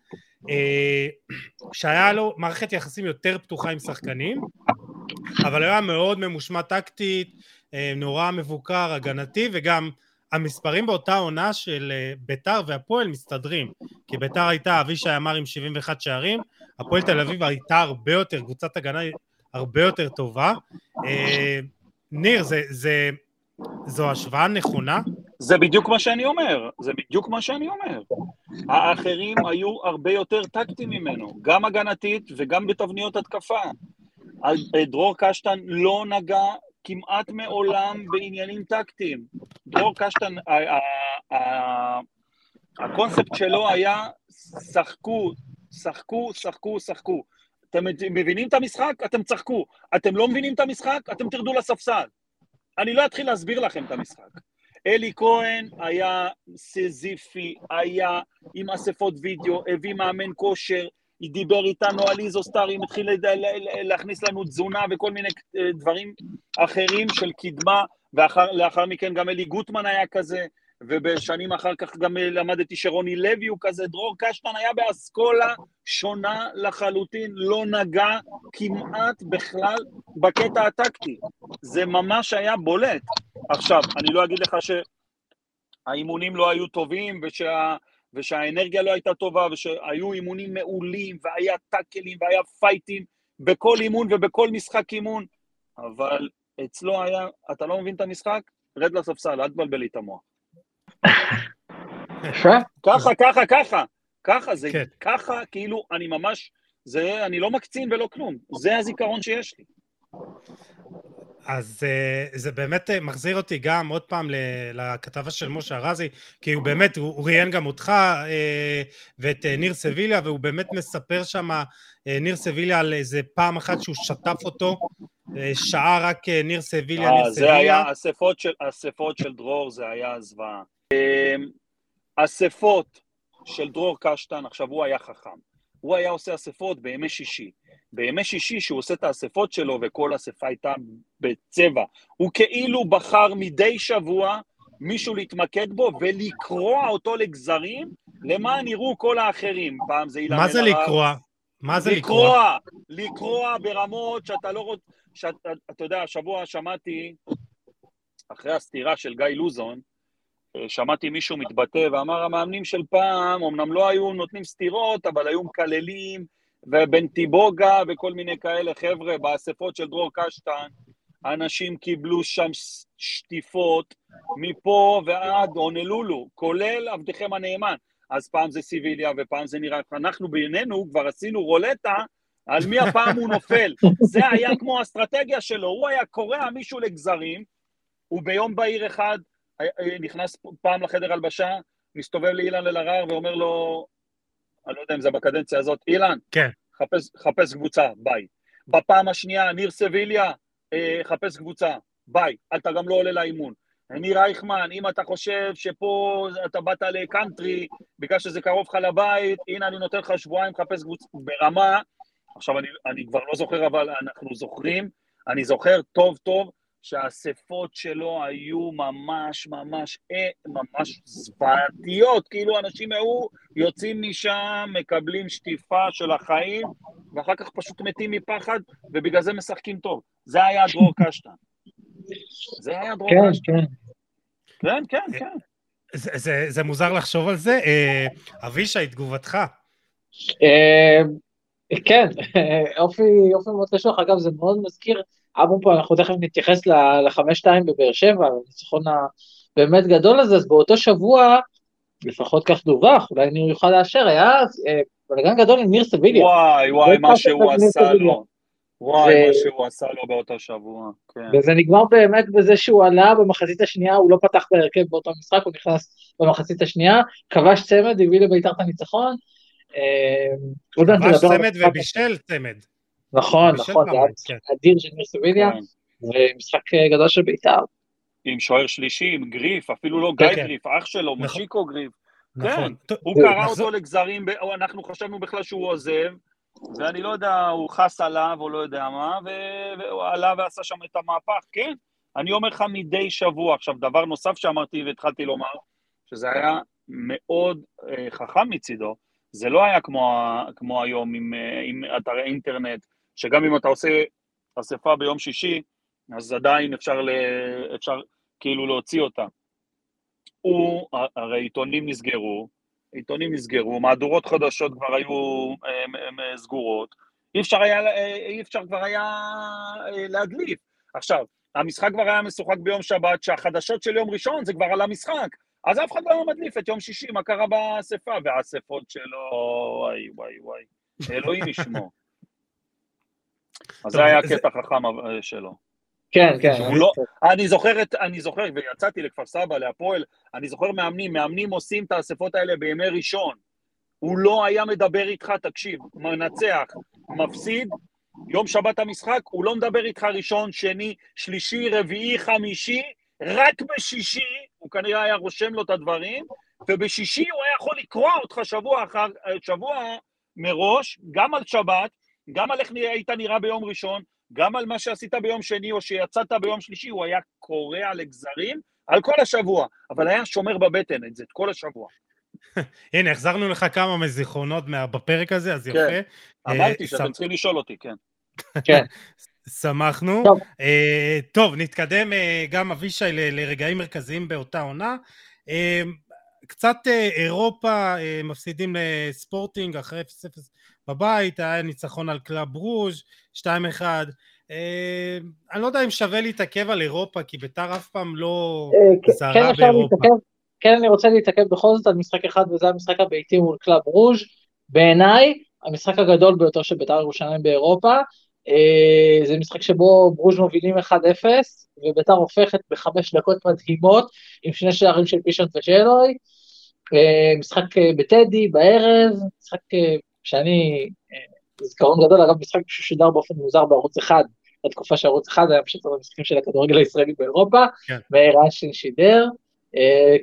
אה, שהיה לו מערכת יחסים יותר פתוחה עם שחקנים, אבל היה מאוד ממושמע טקטית, נורא מבוקר, הגנתי, וגם המספרים באותה עונה של אה, ביתר והפועל מסתדרים, כי ביתר הייתה, אבישי אמר עם 71 שערים, הפועל תל אביב הייתה הרבה יותר, קבוצת הגנה הרבה יותר טובה. אה, ניר, זה, זה, זו השוואה נכונה? זה בדיוק מה שאני אומר, זה בדיוק מה שאני אומר. האחרים היו הרבה יותר טקטיים ממנו, גם הגנתית וגם בתבניות התקפה. דרור קשטן לא נגע כמעט מעולם בעניינים טקטיים. דרור קשטן, הקונספט שלו היה שחקו, שחקו, שחקו, שחקו. אתם מבינים את המשחק? אתם צחקו. אתם לא מבינים את המשחק? אתם תרדו לספסל. אני לא אתחיל להסביר לכם את המשחק. אלי כהן היה סזיפי, היה עם אספות וידאו, הביא מאמן כושר, דיבר איתנו על איזוסטארים, התחיל להכניס לנו תזונה וכל מיני אה, דברים אחרים של קדמה, ולאחר מכן גם אלי גוטמן היה כזה, ובשנים אחר כך גם למדתי שרוני לוי הוא כזה, דרור קשטן היה באסכולה שונה לחלוטין, לא נגע כמעט בכלל בקטע הטקטי. זה ממש היה בולט. עכשיו, אני לא אגיד לך שהאימונים לא היו טובים ושה... ושהאנרגיה לא הייתה טובה, ושהיו אימונים מעולים, והיה טאקלים, והיה פייטים בכל אימון ובכל משחק אימון, אבל אצלו היה, אתה לא מבין את המשחק? רד לספסל, אל תבלבל לי את המוח. ככה, ככה, ככה, ככה, זה כן. ככה, כאילו, אני ממש, זה, אני לא מקצין ולא כלום, זה הזיכרון שיש לי. אז uh, זה באמת uh, מחזיר אותי גם עוד פעם לכתבה של משה ארזי, כי הוא באמת, הוא, ראיין גם אותך uh, ואת ניר סביליה, והוא באמת מספר שם, ניר סביליה על איזה פעם אחת שהוא שטף אותו, שעה רק ניר סביליה, ניר סביליה. זה היה, אספות של, אספות של דרור זה היה זוועה. אספות של דרור קשטן, עכשיו הוא היה חכם, הוא היה עושה אספות בימי שישי. בימי שישי, שהוא עושה את האספות שלו, וכל אספה הייתה בצבע, הוא כאילו בחר מדי שבוע מישהו להתמקד בו ולקרוע אותו לגזרים, למען יראו כל האחרים. פעם זה אילן מה זה לקרוע? מה זה לקרוע? לקרוע ברמות שאתה לא רוצה... שאתה, אתה יודע, השבוע שמעתי, אחרי הסתירה של גיא לוזון, שמעתי מישהו מתבטא ואמר, המאמנים של פעם, אמנם לא היו נותנים סתירות, אבל היו מקללים ובנטיבוגה וכל מיני כאלה חבר'ה באספות של דרור קשטן, אנשים קיבלו שם שטיפות מפה ועד הונלולו, כולל עבדכם הנאמן. אז פעם זה סיביליה ופעם זה נראה, אנחנו בינינו כבר עשינו רולטה על מי הפעם הוא נופל. זה היה כמו האסטרטגיה שלו, הוא היה קורע מישהו לגזרים, הוא ביום בהיר אחד נכנס פעם לחדר הלבשה, מסתובב לאילן אלהרר ואומר לו, אני לא יודע אם זה בקדנציה הזאת, אילן, כן. חפש, חפש קבוצה, ביי. בפעם השנייה, ניר סביליה, אה, חפש קבוצה, ביי. אתה גם לא עולה לאימון. ניר רייכמן, אם אתה חושב שפה אתה באת לקאנטרי בגלל שזה קרוב לך לבית, הנה אני נותן לך שבועיים לחפש קבוצה ברמה, עכשיו אני, אני כבר לא זוכר, אבל אנחנו זוכרים, אני זוכר טוב טוב שהאספות שלו היו ממש ממש אה, ממש זוועתיות, כאילו אנשים היו יוצאים משם, מקבלים שטיפה של החיים, ואחר כך פשוט מתים מפחד, ובגלל זה משחקים טוב. זה היה דרור קשטן. זה היה דרור כן, קשטן. כן, כן, כן. כן. זה, זה, זה מוזר לחשוב על זה. אה, אבישי, תגובתך. אה, כן, אופי, אופי מאוד קשוח, אגב זה מאוד מזכיר, אמרו פה, אנחנו תכף נתייחס לחמש שתיים בבאר שבע, לניצחון הבאמת גדול הזה, אז באותו שבוע, לפחות כך דווח, אולי אני אוכל לאשר, היה אה, בלגן גדול עם ניר סביליה. וואי, וואי, מה שהוא עשה לו. וואי, מה שהוא עשה לו באותו שבוע, כן. וזה נגמר באמת בזה שהוא עלה במחצית השנייה, הוא לא פתח בהרכב באותו משחק, הוא נכנס במחצית השנייה, כבש צמד, הביא לביתר את הניצחון. אה, כבש צמד ובישל צמד. נכון, נכון, זה היה כן. אדיר של ניר סביליה, כן. ומשחק אה, גדול של ביתר. עם שוער שלישי, עם גריף, אפילו לא כן, גיא גריף, אח שלו, נכון. מושיקו גריף. כן, הוא קרא אותו לגזרים, אנחנו חשבנו בכלל שהוא עוזב, ואני לא יודע, הוא חס עליו או לא יודע מה, והוא עלה ועשה שם את המהפך, כן. אני אומר לך מדי שבוע. עכשיו, דבר נוסף שאמרתי והתחלתי לומר, שזה היה מאוד אה, חכם מצידו, זה לא היה כמו, כמו היום עם, אה, עם אתרי אינטרנט, שגם אם אתה עושה אספה ביום שישי, אז עדיין אפשר, ל, אפשר כאילו להוציא אותה. הוא, הרי עיתונים נסגרו, עיתונים נסגרו, מהדורות חדשות כבר היו הם, הם, הם סגורות, אי אפשר, היה, אי אפשר כבר היה אה, להדליף. עכשיו, המשחק כבר היה משוחק ביום שבת, שהחדשות של יום ראשון זה כבר על המשחק, אז אף אחד לא היה מדליף את יום שישי, מה קרה באספה, והאספות שלו, וואי וואי וואי, אלוהים ישמור. אז זה היה קטע חכם אה, שלו. כן, כן. לא, אני זוכר, את, אני זוכר, ויצאתי לכפר סבא, להפועל, אני זוכר מאמנים, מאמנים עושים את האספות האלה בימי ראשון. הוא לא היה מדבר איתך, תקשיב, מנצח, מפסיד, יום שבת המשחק, הוא לא מדבר איתך ראשון, שני, שלישי, רביעי, חמישי, רק בשישי, הוא כנראה היה רושם לו את הדברים, ובשישי הוא היה יכול לקרוע אותך שבוע, אחר, שבוע מראש, גם על שבת, גם על איך היית נראה ביום ראשון, גם על מה שעשית ביום שני או שיצאת ביום שלישי, הוא היה קורע לגזרים על כל השבוע, אבל היה שומר בבטן את זה, את כל השבוע. הנה, החזרנו לך כמה מזיכרונות בפרק הזה, אז יפה. כן, אמרתי אה, שאתם צריכים לשאול אותי, כן. כן. שמחנו. טוב. אה, טוב, נתקדם אה, גם אבישי ל- לרגעים מרכזיים באותה עונה. Uh, קצת אה, אירופה, אה, מפסידים לספורטינג אחרי 0-0 בבית, היה ניצחון על קלאב רוז' 2-1. אה, אני לא יודע אם שווה להתעכב על אירופה, כי ביתר אף פעם לא זרחה כן באירופה. להתעכב, כן, אני רוצה להתעכב בכל זאת על משחק אחד, וזה המשחק הביתי מול קלאב רוז'. בעיניי, המשחק הגדול ביותר של ביתר ירושלים באירופה. אה, זה משחק שבו ברוז' מובילים 1-0, וביתר הופכת בחמש דקות מדהימות, עם שני שערים של פישונט ושלוי. אה, משחק אה, בטדי, בערב, משחק שאני, זיכרון גדול, אגב, משחק ששודר באופן מוזר בערוץ אחד, בתקופה שערוץ אחד היה פשוט המשחקים של הכדורגל הישראלי באירופה, כן. מאיר אשין שידר.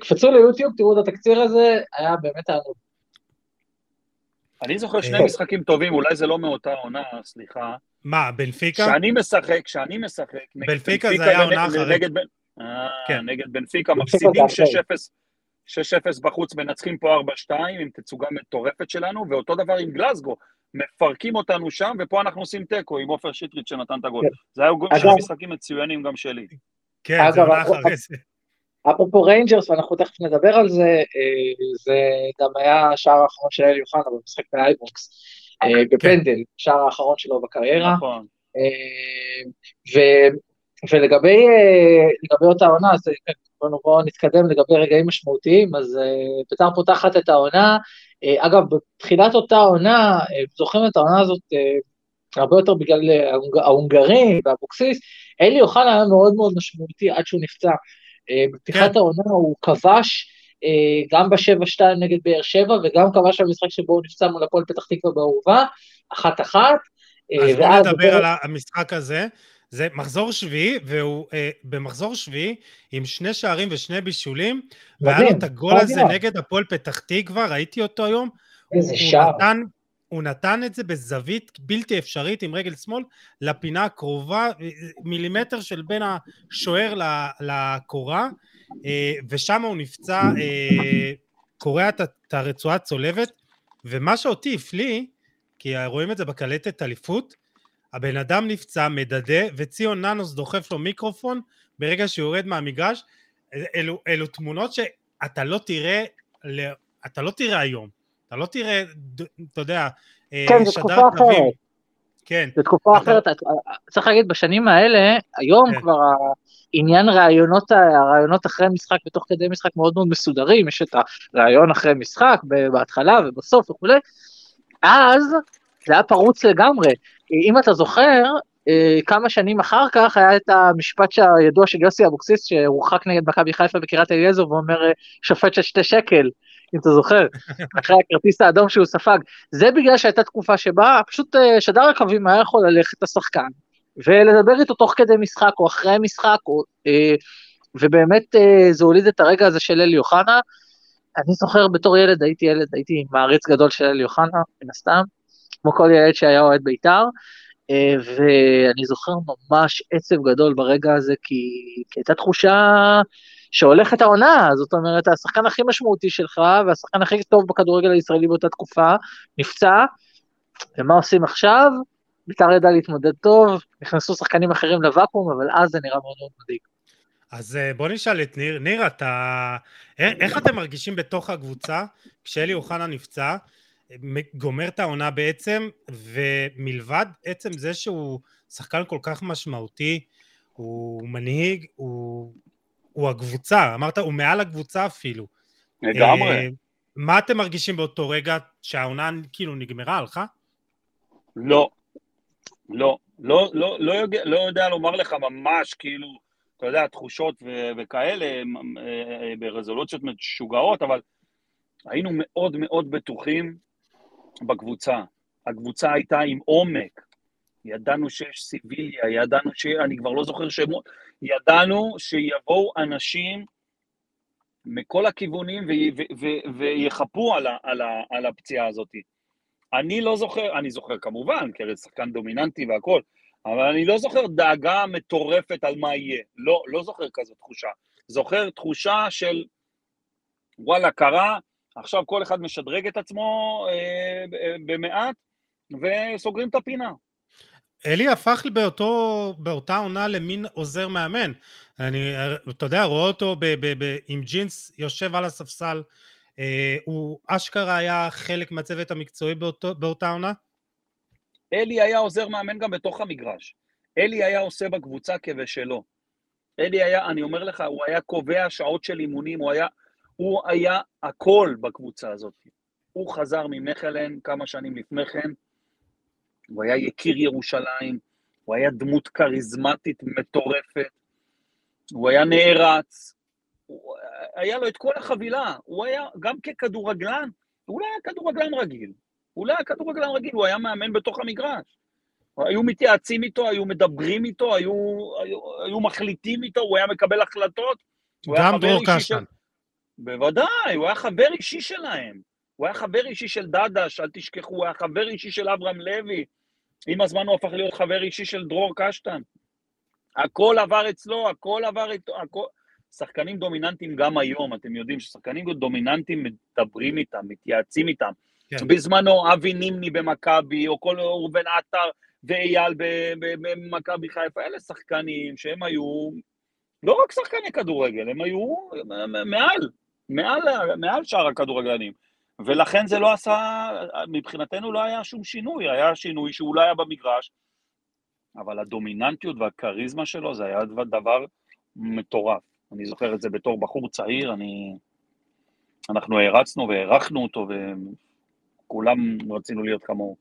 קפצו ליוטיוב, תראו את התקציר הזה, היה באמת תענוג. אני זוכר שני משחקים טובים, אולי זה לא מאותה עונה, סליחה. מה, בנפיקה? כשאני משחק, כשאני משחק, בנפיקה זה היה עונה אחרת. כן. נגד בנפיקה מפסידים 6-0 בחוץ, מנצחים פה 4-2 עם תצוגה מטורפת שלנו, ואותו דבר עם גלסגו, מפרקים אותנו שם, ופה אנחנו עושים תיקו עם עופר שטרית שנתן את הגול. כן. זה היו שני משחקים מצוינים גם שלי. כן, זה עונה אחרי זה. אפרופו ריינג'רס, ואנחנו תכף נדבר על זה, אה, זה גם היה השער האחרון של אלי אוחנה במשחק באייבוקס, אה, כן. בפנדל, השער האחרון שלו בקריירה. נכון. אה, ולגבי אותה עונה, אז בואו בוא נתקדם לגבי רגעים משמעותיים, אז בית"ר פותחת את העונה, אגב, בתחילת אותה עונה, זוכרים את העונה הזאת הרבה יותר בגלל ההונגרים ואבוקסיס, אלי אוחנה היה מאוד מאוד משמעותי עד שהוא נפצע. אה, בפתיחת כן. העונה הוא כבש גם ב-7-2 נגד באר שבע, וגם כבש במשחק שבו הוא נפצע מול הפועל פתח תקווה באהובה, אחת-אחת. אז בוא נדבר על המשחק הזה. זה מחזור שביעי, והוא אה, במחזור שביעי עם שני שערים ושני בישולים, והיה לו את הגול הזה נגד הפועל פתח תקווה, ראיתי אותו היום. איזה שער. נתן, הוא נתן את זה בזווית בלתי אפשרית עם רגל שמאל לפינה הקרובה, מילימטר של בין השוער לקורה, אה, ושם הוא נפצע, אה, קורע את הרצועה הצולבת, ומה שאותי הפליא, כי רואים את זה בקלטת אליפות, הבן אדם נפצע, מדדה, וציון ננוס דוחף לו מיקרופון ברגע שהוא יורד מהמגרש, אלו, אלו תמונות שאתה לא תראה, אתה לא תראה היום. אתה לא תראה, אתה יודע, כן, זו תקופה אחרת. כן. זו תקופה אתה... אחרת, צריך להגיד, בשנים האלה, היום כן. כבר העניין רעיונות, הרעיונות אחרי משחק ותוך כדי משחק מאוד מאוד מסודרים, יש את הרעיון אחרי משחק, בהתחלה ובסוף וכולי, אז זה היה פרוץ לגמרי. אם אתה זוכר, אה, כמה שנים אחר כך היה את המשפט הידוע של יוסי אבוקסיס שהורחק נגד מכבי חיפה בקריית אליעזר ואומר אה, שופט של שתי שקל, אם אתה זוכר, אחרי הכרטיס האדום שהוא ספג. זה בגלל שהייתה תקופה שבה פשוט אה, שדר הקווים היה יכול ללכת לשחקן ולדבר איתו תוך כדי משחק או אחרי משחק, או, ובאמת זה הוליד את הרגע הזה של אלי אוחנה. אני זוכר בתור ילד, הייתי ילד, הייתי מעריץ גדול של אלי אוחנה, מן הסתם, כמו כל ילד שהיה אוהד בית"ר. אה, ואני זוכר ממש עצב גדול ברגע הזה, כי, כי הייתה תחושה שהולכת העונה, זאת אומרת, השחקן הכי משמעותי שלך, והשחקן הכי טוב בכדורגל הישראלי באותה תקופה, נפצע, ומה עושים עכשיו? בית"ר ידע להתמודד טוב, נכנסו שחקנים אחרים לוואקום, אבל אז זה נראה מאוד מאוד מדאיג. אז אה, בוא נשאל את ניר, ניר, אתה... איך אתם מרגישים בתוך הקבוצה כשאלי אוחנה נפצע? גומר את העונה בעצם, ומלבד עצם זה שהוא שחקן כל כך משמעותי, הוא מנהיג, הוא, הוא הקבוצה, אמרת, הוא מעל הקבוצה אפילו. לגמרי. Uh, מה אתם מרגישים באותו רגע שהעונה כאילו נגמרה, הלכה? לא, לא, לא, לא, לא, יודע, לא יודע לומר לך ממש, כאילו, אתה יודע, תחושות ו- וכאלה, אה, אה, ברזולוציות משוגעות, אבל היינו מאוד מאוד בטוחים בקבוצה. הקבוצה הייתה עם עומק. ידענו שיש סיביליה, ידענו ש... אני כבר לא זוכר שמות, ידענו שיבואו אנשים מכל הכיוונים ויחפו על, על, על הפציעה הזאת. אני לא זוכר, אני זוכר כמובן, כי הרי שחקן דומיננטי והכל, אבל אני לא זוכר דאגה מטורפת על מה יהיה. לא, לא זוכר כזאת תחושה. זוכר תחושה של וואלה, קרה, עכשיו כל אחד משדרג את עצמו אה, במעט, וסוגרים את הפינה. אלי הפך באותו, באותה עונה למין עוזר מאמן. אני, אתה יודע, רואה אותו ב, ב, ב, עם ג'ינס יושב על הספסל. אה, הוא אשכרה היה חלק מהצוות המקצועי באותו, באותה עונה? אלי היה עוזר מאמן גם בתוך המגרש. אלי היה עושה בקבוצה כבשלו. אלי היה, אני אומר לך, הוא היה קובע שעות של אימונים, הוא היה, הוא היה הכל בקבוצה הזאת. הוא חזר ממכלן כמה שנים לפני כן, הוא היה יקיר ירושלים, הוא היה דמות כריזמטית מטורפת, הוא היה נערץ, הוא, היה לו את כל החבילה, הוא היה גם ככדורגלן, הוא לא היה כדורגלן רגיל, הוא לא היה כדורגלן רגיל, הוא היה מאמן בתוך המגרש. היו מתייעצים איתו, היו מדברים איתו, היו, היו, היו מחליטים איתו, הוא היה מקבל החלטות. גם דרור קשטן. בוודאי, הוא היה חבר אישי שלהם. הוא היה חבר אישי של דדש, אל תשכחו, הוא היה חבר אישי של אברהם לוי. עם הזמן הוא הפך להיות חבר אישי של דרור קשטן. הכל עבר אצלו, הכל עבר איתו, הכל... שחקנים דומיננטיים גם היום, אתם יודעים ששחקנים דומיננטיים מדברים איתם, מתייעצים איתם. כן. בזמנו אבי נימני במכבי, או כל ראובן עטר ואייל במכבי חיפה, אלה שחקנים שהם היו לא רק שחקני כדורגל, הם היו מעל, מעל, מעל שאר הכדורגלנים. ולכן זה לא עשה, מבחינתנו לא היה שום שינוי, היה שינוי שהוא לא היה במגרש, אבל הדומיננטיות והכריזמה שלו זה היה דבר מטורף. אני זוכר את זה בתור בחור צעיר, אני... אנחנו הערצנו והערכנו אותו, וכולם רצינו להיות כמוהו.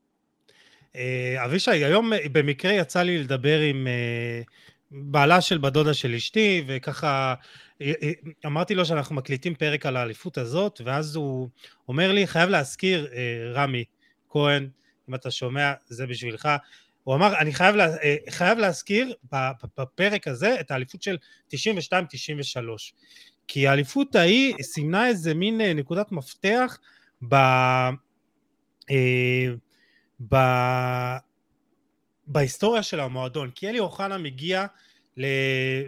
אה, אבישי, היום במקרה יצא לי לדבר עם אה, בעלה של בדודה של אשתי, וככה אה, אה, אמרתי לו שאנחנו מקליטים פרק על האליפות הזאת, ואז הוא אומר לי, חייב להזכיר, אה, רמי כהן, אם אתה שומע, זה בשבילך. הוא אמר, אני חייב, לה, חייב להזכיר בפרק הזה את האליפות של 92-93. כי האליפות ההיא סימנה איזה מין נקודת מפתח ב... ב... בהיסטוריה של המועדון, כי אלי אוחנה מגיע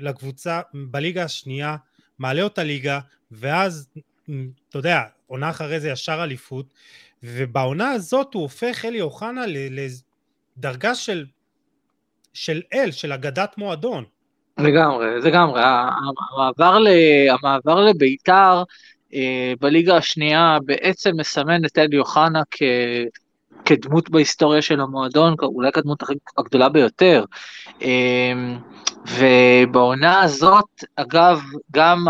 לקבוצה בליגה השנייה, מעלה אותה ליגה, ואז, אתה יודע, עונה אחרי זה ישר אליפות, ובעונה הזאת הוא הופך אלי אוחנה לדרגה של, של אל, של אגדת מועדון. לגמרי, לגמרי. המעבר, ל, המעבר לביתר אה, בליגה השנייה בעצם מסמן את אלי אוחנה כ... כדמות בהיסטוריה של המועדון, אולי כדמות הגדולה ביותר. אמ, ובעונה הזאת, אגב, גם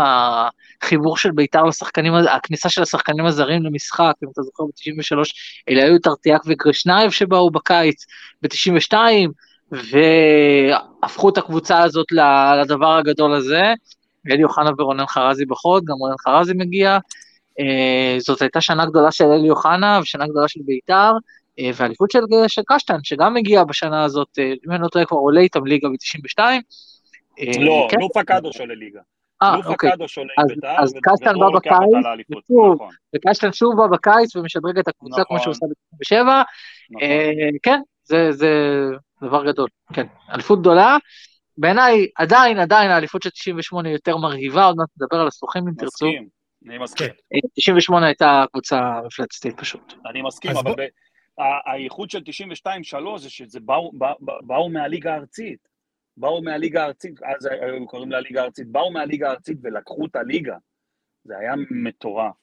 החיבור של בית"ר לשחקנים, הכניסה של השחקנים הזרים למשחק, אם אתה זוכר, ב-93, אלה היו טרטיאק וגרשנייב שבאו בקיץ, ב-92, והפכו את הקבוצה הזאת לדבר הגדול הזה. אלי אוחנה ורונן חרזי בחוד, גם רונן חרזי מגיע. אה, זאת הייתה שנה גדולה של אלי אוחנה ושנה גדולה של בית"ר, אה, ואליפות של, של קשטן, שגם הגיע בשנה הזאת, אה, אם אני לא טועה, כבר עולה איתם ליגה ב-92. לא, כן. לופה קדוש עולה ליגה. אה, אוקיי. אז קשטן בא בקיץ, נכון. וקשטן שוב בא בקיץ ומשדרג את הקבוצה כמו שהוא עושה ב-97. נכון. כן, זה דבר גדול, כן. אליפות גדולה. בעיניי, עדיין, עדיין האליפות של 98 יותר מרהיבה, עוד מעט נדבר על הסוכנים אם תרצו. מסכים, אני מסכים. 98 כן. הייתה קבוצה מפלצתית פשוט. אני מסכים, אבל הייחוד של 92-3 זה שבאו מהליגה הארצית. באו מהליגה הארצית, אז היו קוראים לה ליגה הארצית, באו מהליגה הארצית ולקחו את הליגה. זה היה מטורף.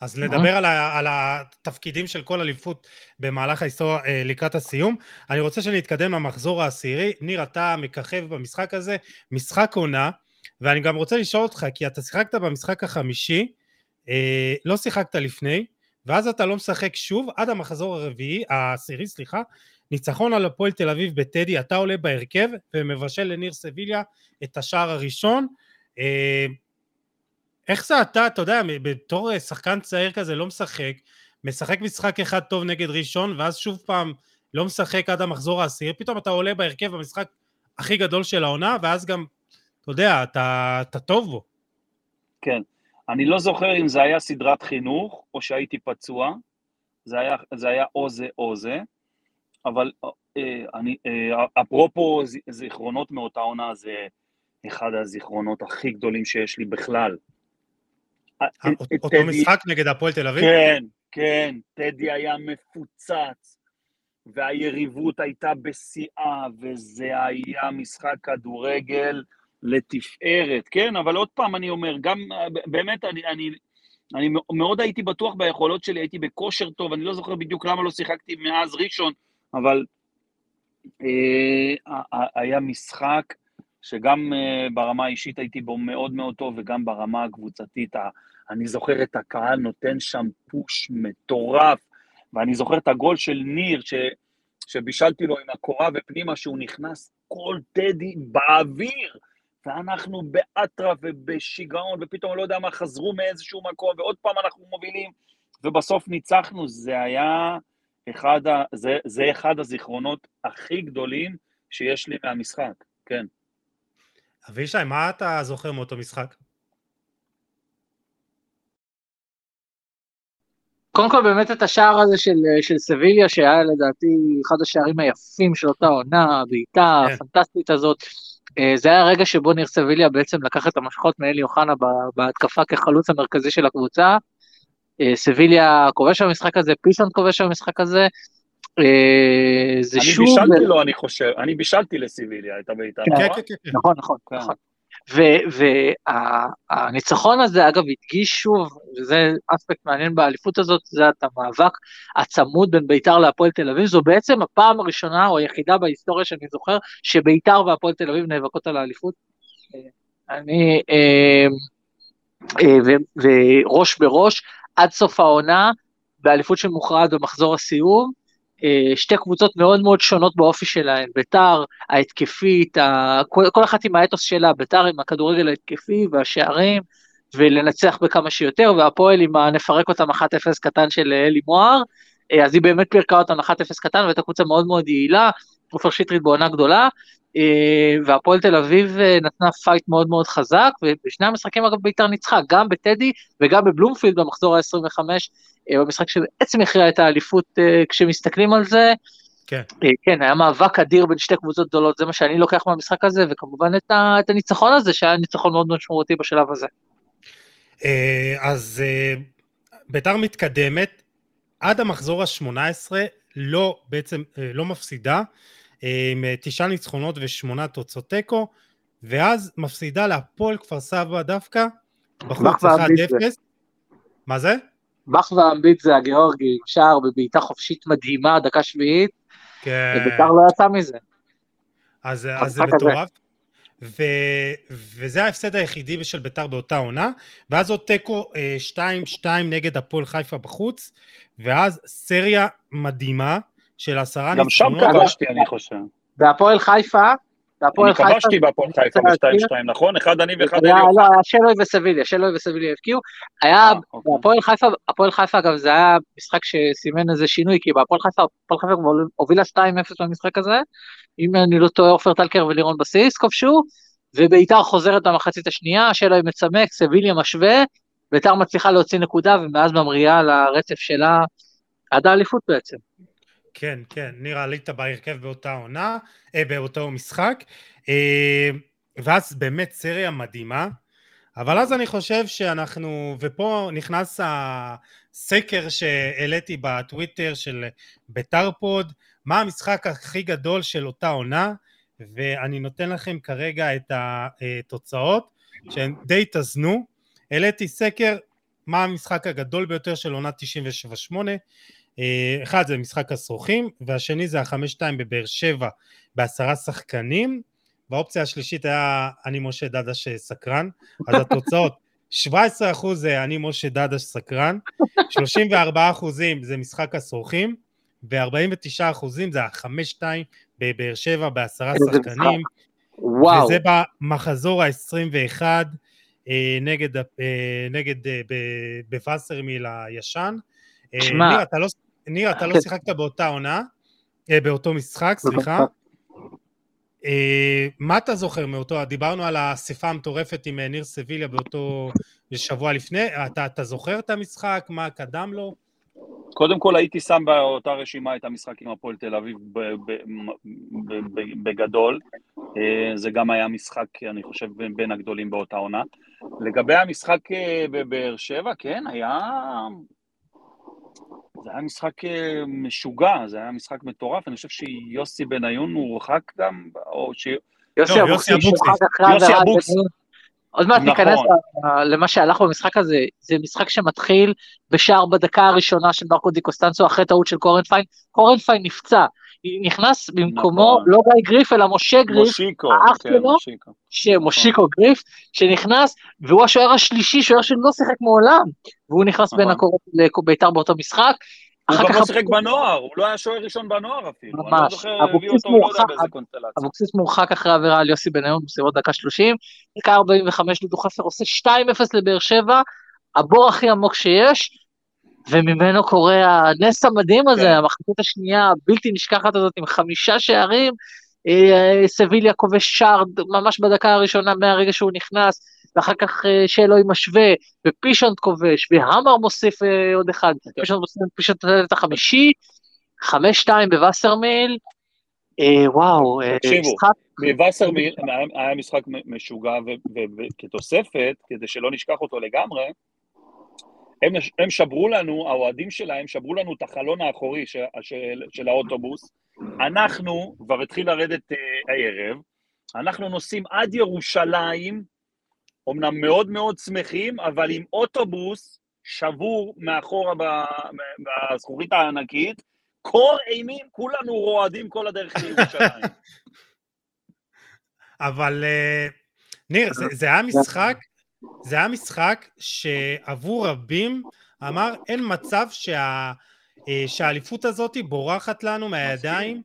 אז נדבר על, ה, על התפקידים של כל אליפות במהלך ההיסטוריה אה, לקראת הסיום. אני רוצה שנתקדם למחזור העשירי. ניר, אתה מככב במשחק הזה, משחק עונה, ואני גם רוצה לשאול אותך, כי אתה שיחקת במשחק החמישי, אה, לא שיחקת לפני, ואז אתה לא משחק שוב עד המחזור הרביעי, העשירי, סליחה, ניצחון על הפועל תל אביב בטדי, אתה עולה בהרכב ומבשל לניר סביליה את השער הראשון. אה, איך זה אתה, אתה יודע, בתור שחקן צעיר כזה לא משחק, משחק משחק אחד טוב נגד ראשון, ואז שוב פעם לא משחק עד המחזור העשירי, פתאום אתה עולה בהרכב במשחק הכי גדול של העונה, ואז גם, אתה יודע, אתה, אתה טוב בו. כן. אני לא זוכר אם זה היה סדרת חינוך, או שהייתי פצוע, זה היה, זה היה או זה או זה, אבל אה, אני, אה, אפרופו זיכרונות מאותה עונה, זה אחד הזיכרונות הכי גדולים שיש לי בכלל. אותו משחק נגד הפועל תל אביב? כן, כן, טדי היה מפוצץ, והיריבות הייתה בשיאה, וזה היה משחק כדורגל לתפארת, כן? אבל עוד פעם אני אומר, גם, באמת, אני, אני, אני מאוד הייתי בטוח ביכולות שלי, הייתי בכושר טוב, אני לא זוכר בדיוק למה לא שיחקתי מאז ראשון, אבל אה, היה משחק שגם אה, ברמה האישית הייתי בו מאוד מאוד טוב, וגם ברמה הקבוצתית, אני זוכר את הקהל נותן שם פוש מטורף, ואני זוכר את הגול של ניר, ש, שבישלתי לו עם הקורה ופנימה, שהוא נכנס כל טדי באוויר, ואנחנו באטרף ובשיגעון, ופתאום לא יודע מה, חזרו מאיזשהו מקום, ועוד פעם אנחנו מובילים, ובסוף ניצחנו, זה היה אחד, ה, זה, זה אחד הזיכרונות הכי גדולים שיש לי מהמשחק, כן. אבישי, מה אתה זוכר מאותו משחק? קודם כל באמת את השער הזה של, של סביליה, שהיה לדעתי אחד השערים היפים של אותה עונה, בעיטה כן. הפנטסטית הזאת. אה, זה היה הרגע שבו ניר סביליה בעצם לקח את המשכות מאלי אוחנה בהתקפה כחלוץ המרכזי של הקבוצה. אה, סביליה כובש במשחק הזה, פיסון כובש במשחק הזה. אה, זה אני שוב... אני בישלתי לו, אני חושב, אני בישלתי לסביליה את הבעיטה. כן, כן, כן. נכון, נכון, כן. נכון. והניצחון הזה, אגב, הדגיש שוב, וזה אספקט מעניין באליפות הזאת, זה את המאבק הצמוד בין ביתר להפועל תל אביב, זו בעצם הפעם הראשונה או היחידה בהיסטוריה שאני זוכר, שביתר והפועל תל אביב נאבקות על האליפות. אני, אה, אה, וראש בראש, עד סוף העונה, באליפות שמוכרעת במחזור הסיום, שתי קבוצות מאוד מאוד שונות באופי שלהן, ביתר ההתקפית, ה... כל, כל אחת עם האתוס שלה, ביתר עם הכדורגל ההתקפי והשערים, ולנצח בכמה שיותר, והפועל עם הנפרק אותם 1-0 קטן של אלי מוהר, אה, אז היא באמת פירקה אותם 1-0 קטן, והייתה קבוצה מאוד מאוד יעילה, עופר שטרית בעונה גדולה, אה, והפועל תל אביב נתנה פייט מאוד מאוד חזק, ובשני המשחקים אגב ביתר ניצחה, גם בטדי וגם בבלומפילד במחזור ה-25, במשחק אה, שבעצם הכריע את האליפות אה, כשמסתכלים על זה. כן. אה, כן, היה מאבק אדיר בין שתי קבוצות גדולות, זה מה שאני לוקח מהמשחק הזה, וכמובן את, ה, את הניצחון הזה, שהיה ניצחון מאוד משמעותי בשלב הזה. אז ביתר מתקדמת, עד המחזור ה-18 לא, בעצם לא מפסידה, עם תשעה ניצחונות ושמונה תוצאות תיקו, ואז מפסידה להפועל כפר סבא דווקא, בחוץ 1-0. מה זה? מחווה אמביט זה הגיאורגי, שער בבעיטה חופשית מדהימה, דקה שביעית, כן. ובית"ר לא יצא מזה. אז, אז זה. מטורף. ו, וזה ההפסד היחידי של ביתר באותה עונה, ואז עוד תיקו אה, 2-2 נגד הפועל חיפה בחוץ, ואז סריה מדהימה של עשרה גם שם ניצחונות. כבשתי, אני חושב. והפועל חיפה, אני כבשתי בהפועל חיפה רוצה להזכיר? ב-2-2, נכון? אחד אני ואחד אליו. לא, היה שלוי וסביליה, שלוי וסביליה הבקיעו. היה, אה, אוקיי. בהפועל חיפה, הפועל חיפה אגב זה היה משחק שסימן איזה שינוי, כי בהפועל חיפה, הפועל חיפה הובילה 2-0 במשחק הזה, אם אני לא טועה עופר טלקר ולירון בסיס כבשו, וביתר חוזרת במחצית השנייה, שלוי מצמק, סביליה משווה, ביתר מצליחה להוציא נקודה, ומאז ממריאה על הרצף שלה עד האליפות בעצם. כן, כן, ניר עלית בהרכב באותה עונה, אה, באותו משחק, אה, ואז באמת סריה מדהימה, אבל אז אני חושב שאנחנו, ופה נכנס הסקר שהעליתי בטוויטר של ביתר פוד, מה המשחק הכי גדול של אותה עונה, ואני נותן לכם כרגע את התוצאות, שהן די התאזנו. העליתי סקר, מה המשחק הגדול ביותר של עונת 97-8, אה, אחד זה משחק הסרוכים, והשני זה החמש-שתיים בבאר שבע בעשרה שחקנים, והאופציה השלישית היה אני משה דדש סקרן, אז התוצאות 17% זה אני משה דדש סקרן, 34% זה משחק הסרוכים, ו-49% זה החמש-שתיים בבאר שבע בעשרה שחקנים, וואו, וזה במחזור ה-21 אה, נגד, אה, נגד אה, ב- בווסרמיל הישן. אה, שמע. ניר, אתה לא, ניר, אתה לא כן. שיחקת באותה עונה, אה, באותו משחק, סליחה. אה, מה אתה זוכר מאותו, דיברנו על האספה המטורפת עם אה, ניר סביליה באותו שבוע לפני, אתה, אתה זוכר את המשחק, מה קדם לו? קודם כל הייתי שם באותה רשימה את המשחק עם הפועל תל אביב ב- ב- ב- ב- בגדול. זה גם היה משחק, אני חושב, בין- הגדולים באותה עונה. לגבי המשחק בבאר שבע, כן, היה... זה היה משחק אה, משוגע, זה היה משחק מטורף. אני חושב שיוסי בניון הורחק גם, או ש... יוסי לא, אבוקסיס יוסי אבוקסיס. עוד מעט נכון. ניכנס למה שהלך במשחק הזה, זה משחק שמתחיל בשער בדקה הראשונה של מרקו די קוסטנצו אחרי טעות של קורנפיין, קורנפיין נפצע, נכנס במקומו נכון. לא גיא גריף אלא משה גריף, מושיקו, האח כן, שלו? מושיקו. שמושיקו גריף, שנכנס, והוא השוער השלישי, שוער שלא שיחק מעולם, והוא נכנס בין נכון. הקורות לביתר באותו משחק. הוא גם לא שיחק בנוער, הוא לא היה שוער ראשון בנוער אפילו. אני לא ממש. זוכר, אבוקסיס אותו, לא יודע מורחק. באיזה קונסטלציה. אבוקסיס מורחק אחרי עבירה על יוסי בניון בסביבות דקה 30, דקה 45 דודו חפר עושה 2-0 לבאר שבע, הבור הכי עמוק שיש, וממנו קורה הנס המדהים הזה, כן. המחצית השנייה הבלתי נשכחת הזאת עם חמישה שערים, אה, סביליה כובש שער ממש בדקה הראשונה מהרגע שהוא נכנס, ואחר כך אה, שאלוהי משווה, ופישונט כובש, והמר מוסיף אה, עוד אחד, פישונט מוסיף פישונט את החמישי, חמש שתיים בווסרמיל, אה, וואו, אה, משחק בווסרמיל היה- משחק משוגע, וכתוספת, כדי שלא נשכח אותו לגמרי, הם, הם שברו לנו, האוהדים שלהם שברו לנו את החלון האחורי של, של, של האוטובוס. אנחנו, כבר התחיל לרדת אה, הערב, אנחנו נוסעים עד ירושלים, אמנם מאוד מאוד שמחים, אבל עם אוטובוס שבור מאחורה בזכוכית הענקית, קור אימים, כולנו רועדים כל הדרך לירושלים. אבל אה, ניר, זה, זה היה משחק, זה היה משחק שעבור רבים אמר אין מצב שה, אה, שהאליפות הזאת בורחת לנו מהידיים.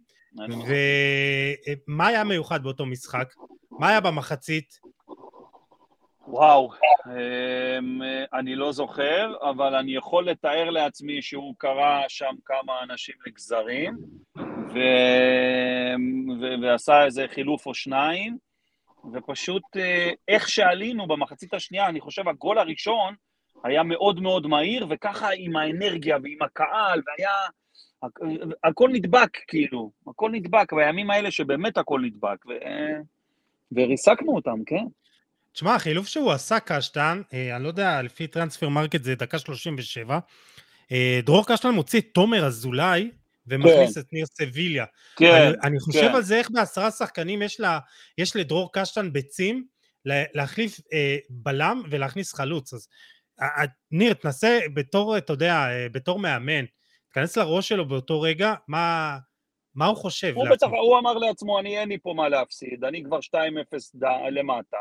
ומה היה מיוחד באותו משחק? מה היה במחצית? וואו, אמ, אני לא זוכר, אבל אני יכול לתאר לעצמי שהוא קרא שם כמה אנשים לגזרים, ו... ו... ועשה איזה חילוף או שניים, ופשוט אה, איך שעלינו במחצית השנייה, אני חושב הגול הראשון היה מאוד מאוד מהיר, וככה עם האנרגיה ועם הקהל, והיה... הכ- הכל נדבק, כאילו, הכל נדבק, בימים האלה שבאמת הכל נדבק, ו... וריסקנו אותם, כן? תשמע, החילוף שהוא עשה קשטן, אה, אני לא יודע, לפי Transfermarkt זה דקה 37, אה, דרור קשטן מוציא את תומר אזולאי ומכניס את ניר סביליה. כן, אני, אני חושב כן. על זה איך בעשרה שחקנים יש, לה, יש לדרור קשטן ביצים לה- להחליף אה, בלם ולהכניס חלוץ. אז ניר, תנסה בתור, אתה יודע, בתור מאמן, תיכנס לראש שלו באותו רגע, מה, מה הוא חושב הוא? בטח, הוא אמר לעצמו, אני אין לי פה מה להפסיד, אני כבר 2-0 למטה,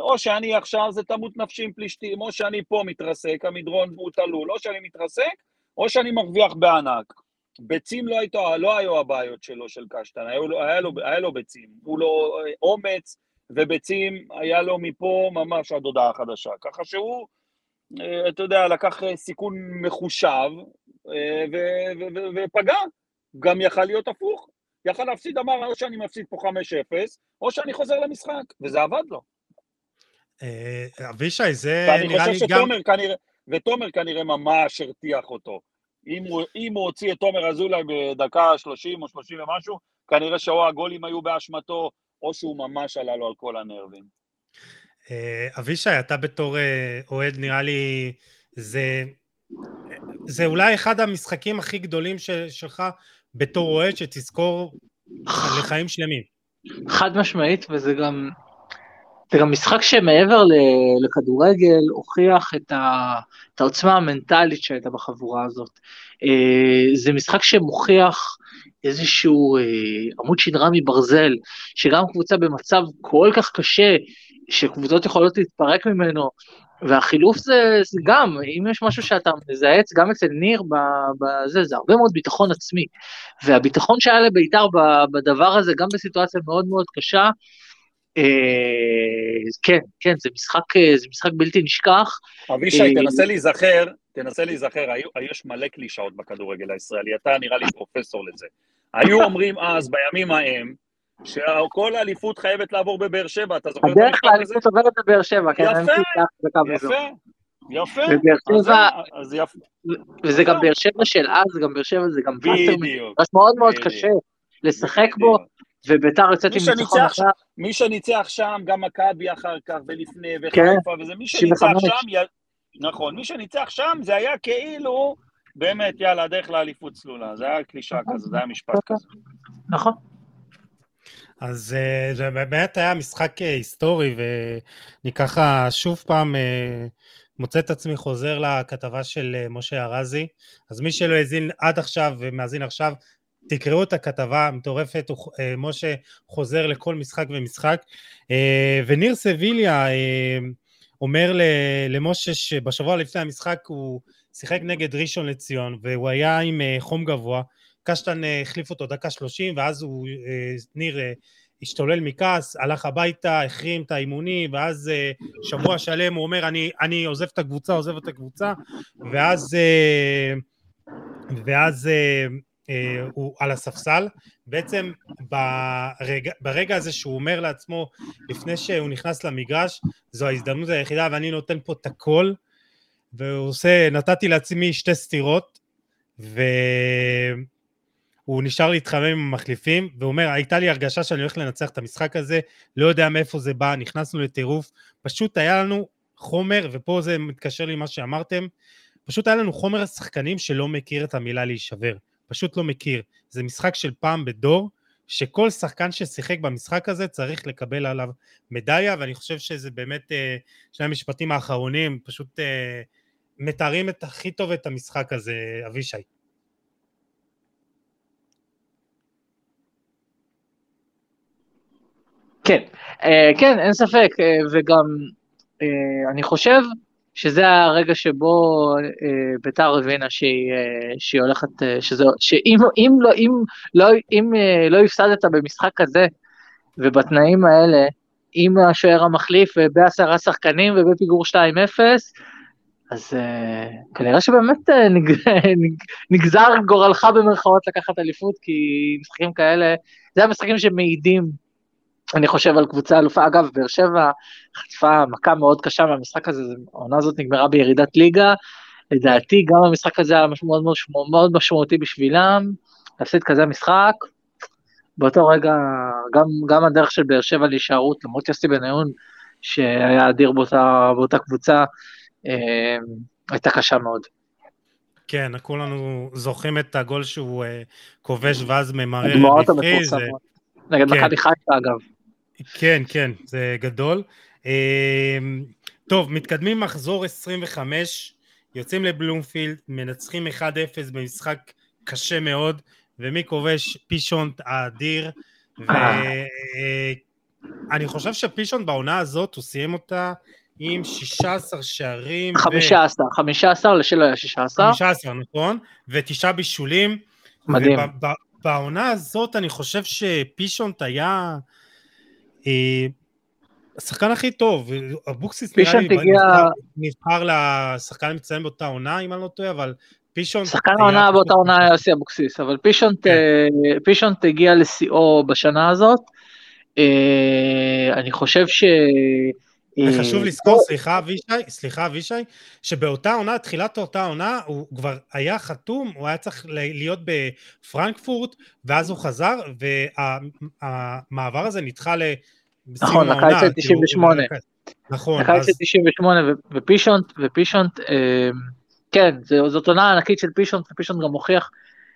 או שאני עכשיו זה תמות נפשי עם פלישתים, או שאני פה מתרסק, המדרון הוא תלול, או שאני מתרסק, או שאני מרוויח בענק. ביצים לא, היית, לא היו הבעיות שלו, של קשטן, היה לו, היה, לו, היה לו ביצים. הוא לא אומץ וביצים, היה לו מפה ממש עד הודעה חדשה. ככה שהוא, אה, אתה יודע, לקח סיכון מחושב ופגע. גם יכל להיות הפוך. יכל להפסיד, אמר, או שאני מפסיד פה 5-0, או שאני חוזר למשחק, וזה עבד לו. אה, אבישי, זה נראה לי גם... ואני חושב שתומר כנראה, ותומר כנראה ממש הרתיח אותו. אם הוא, אם הוא הוציא את תומר אזולאי בדקה 30 או 30 ומשהו, כנראה שאו הגולים היו באשמתו, או שהוא ממש עלה לו על כל הנרבים. אה, אבישי, אתה בתור אה, אוהד, נראה לי, זה, זה אולי אחד המשחקים הכי גדולים של, שלך בתור אוהד, שתזכור לחיים שלמים. חד משמעית, וזה גם, זה גם משחק שמעבר לכדורגל הוכיח את, ה, את העוצמה המנטלית שהייתה בחבורה הזאת. אה, זה משחק שמוכיח איזשהו אה, עמוד שדרה מברזל, שגם קבוצה במצב כל כך קשה, שקבוצות יכולות להתפרק ממנו, והחילוף זה, זה גם, אם יש משהו שאתה מזהץ, גם אצל ניר, בזה, זה הרבה מאוד ביטחון עצמי. והביטחון שהיה לבית"ר בדבר הזה, גם בסיטואציה מאוד מאוד קשה, כן, כן, זה משחק, אה, זה משחק בלתי נשכח. אבישי, אה, תנסה להיזכר, תנסה להיזכר, יש מלא קלישאות בכדורגל הישראלי, אתה נראה לי פרופסור לזה. היו אומרים אז, בימים ההם, שכל האליפות חייבת לעבור בבאר שבע, אתה זוכר את המשפט הזה? הדרך לאליפות עוברת בבאר שבע, כן, יפה, יפה, יפה. אז יפה. וזה גם באר שבע של אז, גם באר שבע, זה גם בדיוק. מאוד מאוד קשה לשחק בו, וביתר יוצאת עם ניצחון אחר. מי שניצח שם, גם מכבי אחר כך, ולפני, כן, וחיפה, וזה, מי שניצח שם, נכון, מי שניצח שם זה היה כאילו, באמת, יאללה, הדרך לאליפות צלולה, זה היה קלישה כזה, זה היה משפט נכון. כזה. נכון. אז אה, זה באמת היה משחק אה, היסטורי, ואני ככה שוב פעם אה, מוצא את עצמי חוזר לכתבה של משה ארזי. אז מי שלא האזין עד עכשיו ומאזין עכשיו, תקראו את הכתבה המטורפת, אה, משה חוזר לכל משחק ומשחק, אה, וניר סביליה אה, אומר למשה שבשבוע לפני המשחק הוא שיחק נגד ראשון לציון, והוא היה עם חום גבוה, קשטן החליף אותו דקה שלושים, ואז הוא, ניר השתולל מכעס, הלך הביתה, החרים את האימונים, ואז שבוע שלם הוא אומר, אני, אני עוזב את הקבוצה, עוזב את הקבוצה, ואז... ואז הוא על הספסל, בעצם ברגע, ברגע הזה שהוא אומר לעצמו לפני שהוא נכנס למגרש, זו ההזדמנות היחידה ואני נותן פה את הכל, והוא עושה, נתתי לעצמי שתי סטירות, והוא נשאר להתחמם עם המחליפים, והוא אומר, הייתה לי הרגשה שאני הולך לנצח את המשחק הזה, לא יודע מאיפה זה בא, נכנסנו לטירוף, פשוט היה לנו חומר, ופה זה מתקשר לי מה שאמרתם, פשוט היה לנו חומר השחקנים שלא מכיר את המילה להישבר. פשוט לא מכיר. זה משחק של פעם בדור, שכל שחקן ששיחק במשחק הזה צריך לקבל עליו מדליה, ואני חושב שזה באמת אה, שני המשפטים האחרונים, פשוט אה, מתארים את הכי טוב את המשחק הזה, אבישי. כן, אה, כן, אין ספק, וגם אני חושב שזה הרגע שבו אה, ביתר הבינה שהיא, אה, שהיא הולכת, אה, שזה, שאם אם לא, אם, לא, אם אה, לא הפסדת במשחק כזה ובתנאים האלה, עם השוער המחליף ובעשרה שחקנים ובפיגור 2-0, אז אה, כנראה שבאמת אה, נג, נג, נגזר גורלך במרכאות לקחת אליפות, כי משחקים כאלה, זה המשחקים שמעידים אני חושב על קבוצה אלופה, אגב, באר שבע חטפה מכה מאוד קשה מהמשחק הזה, העונה הזאת נגמרה בירידת ליגה, לדעתי גם המשחק הזה היה מאוד, מאוד, מאוד משמעותי בשבילם, להפסיד כזה משחק, באותו רגע גם, גם הדרך של באר שבע להישארות, למרות יוסי בניון, שהיה אדיר באותה, באותה קבוצה, אה, הייתה קשה מאוד. כן, כולנו זוכרים את הגול שהוא אה, כובש ואז ממרר לפני זה. נגד כן. מכבי חיפה אגב. כן, כן, זה גדול. אמ, טוב, מתקדמים מחזור 25, יוצאים לבלומפילד, מנצחים 1-0 במשחק קשה מאוד, ומי כובש? פישונט האדיר, ואני חושב שפישונט בעונה הזאת, הוא סיים אותה עם 16 שערים. 15, ו... 15 לשלו היה 16. 15, נכון, ותשעה בישולים. מדהים. בעונה הזאת אני חושב שפישונט היה אה, השחקן הכי טוב, אבוקסיס נראה לי הגיע... נבחר לשחקן המצטיין באותה עונה, אם אני לא טועה, אבל פישונט... שחקן העונה באותה עונה היה יוסי אבוקסיס, אבל פישונט, כן. פישונט הגיע לשיאו בשנה הזאת. אה, אני חושב ש... וחשוב לזכור, סליחה אבישי, סליחה אבישי, שבאותה עונה, תחילת אותה עונה, הוא כבר היה חתום, הוא היה צריך להיות בפרנקפורט, ואז הוא חזר, והמעבר הזה נדחה ל... נכון, לקיץ של 98. נכון. לקיץ של 98, ופישונט, ופישונט, אה, כן, זאת עונה ענקית של פישונט, ופישונט גם מוכיח,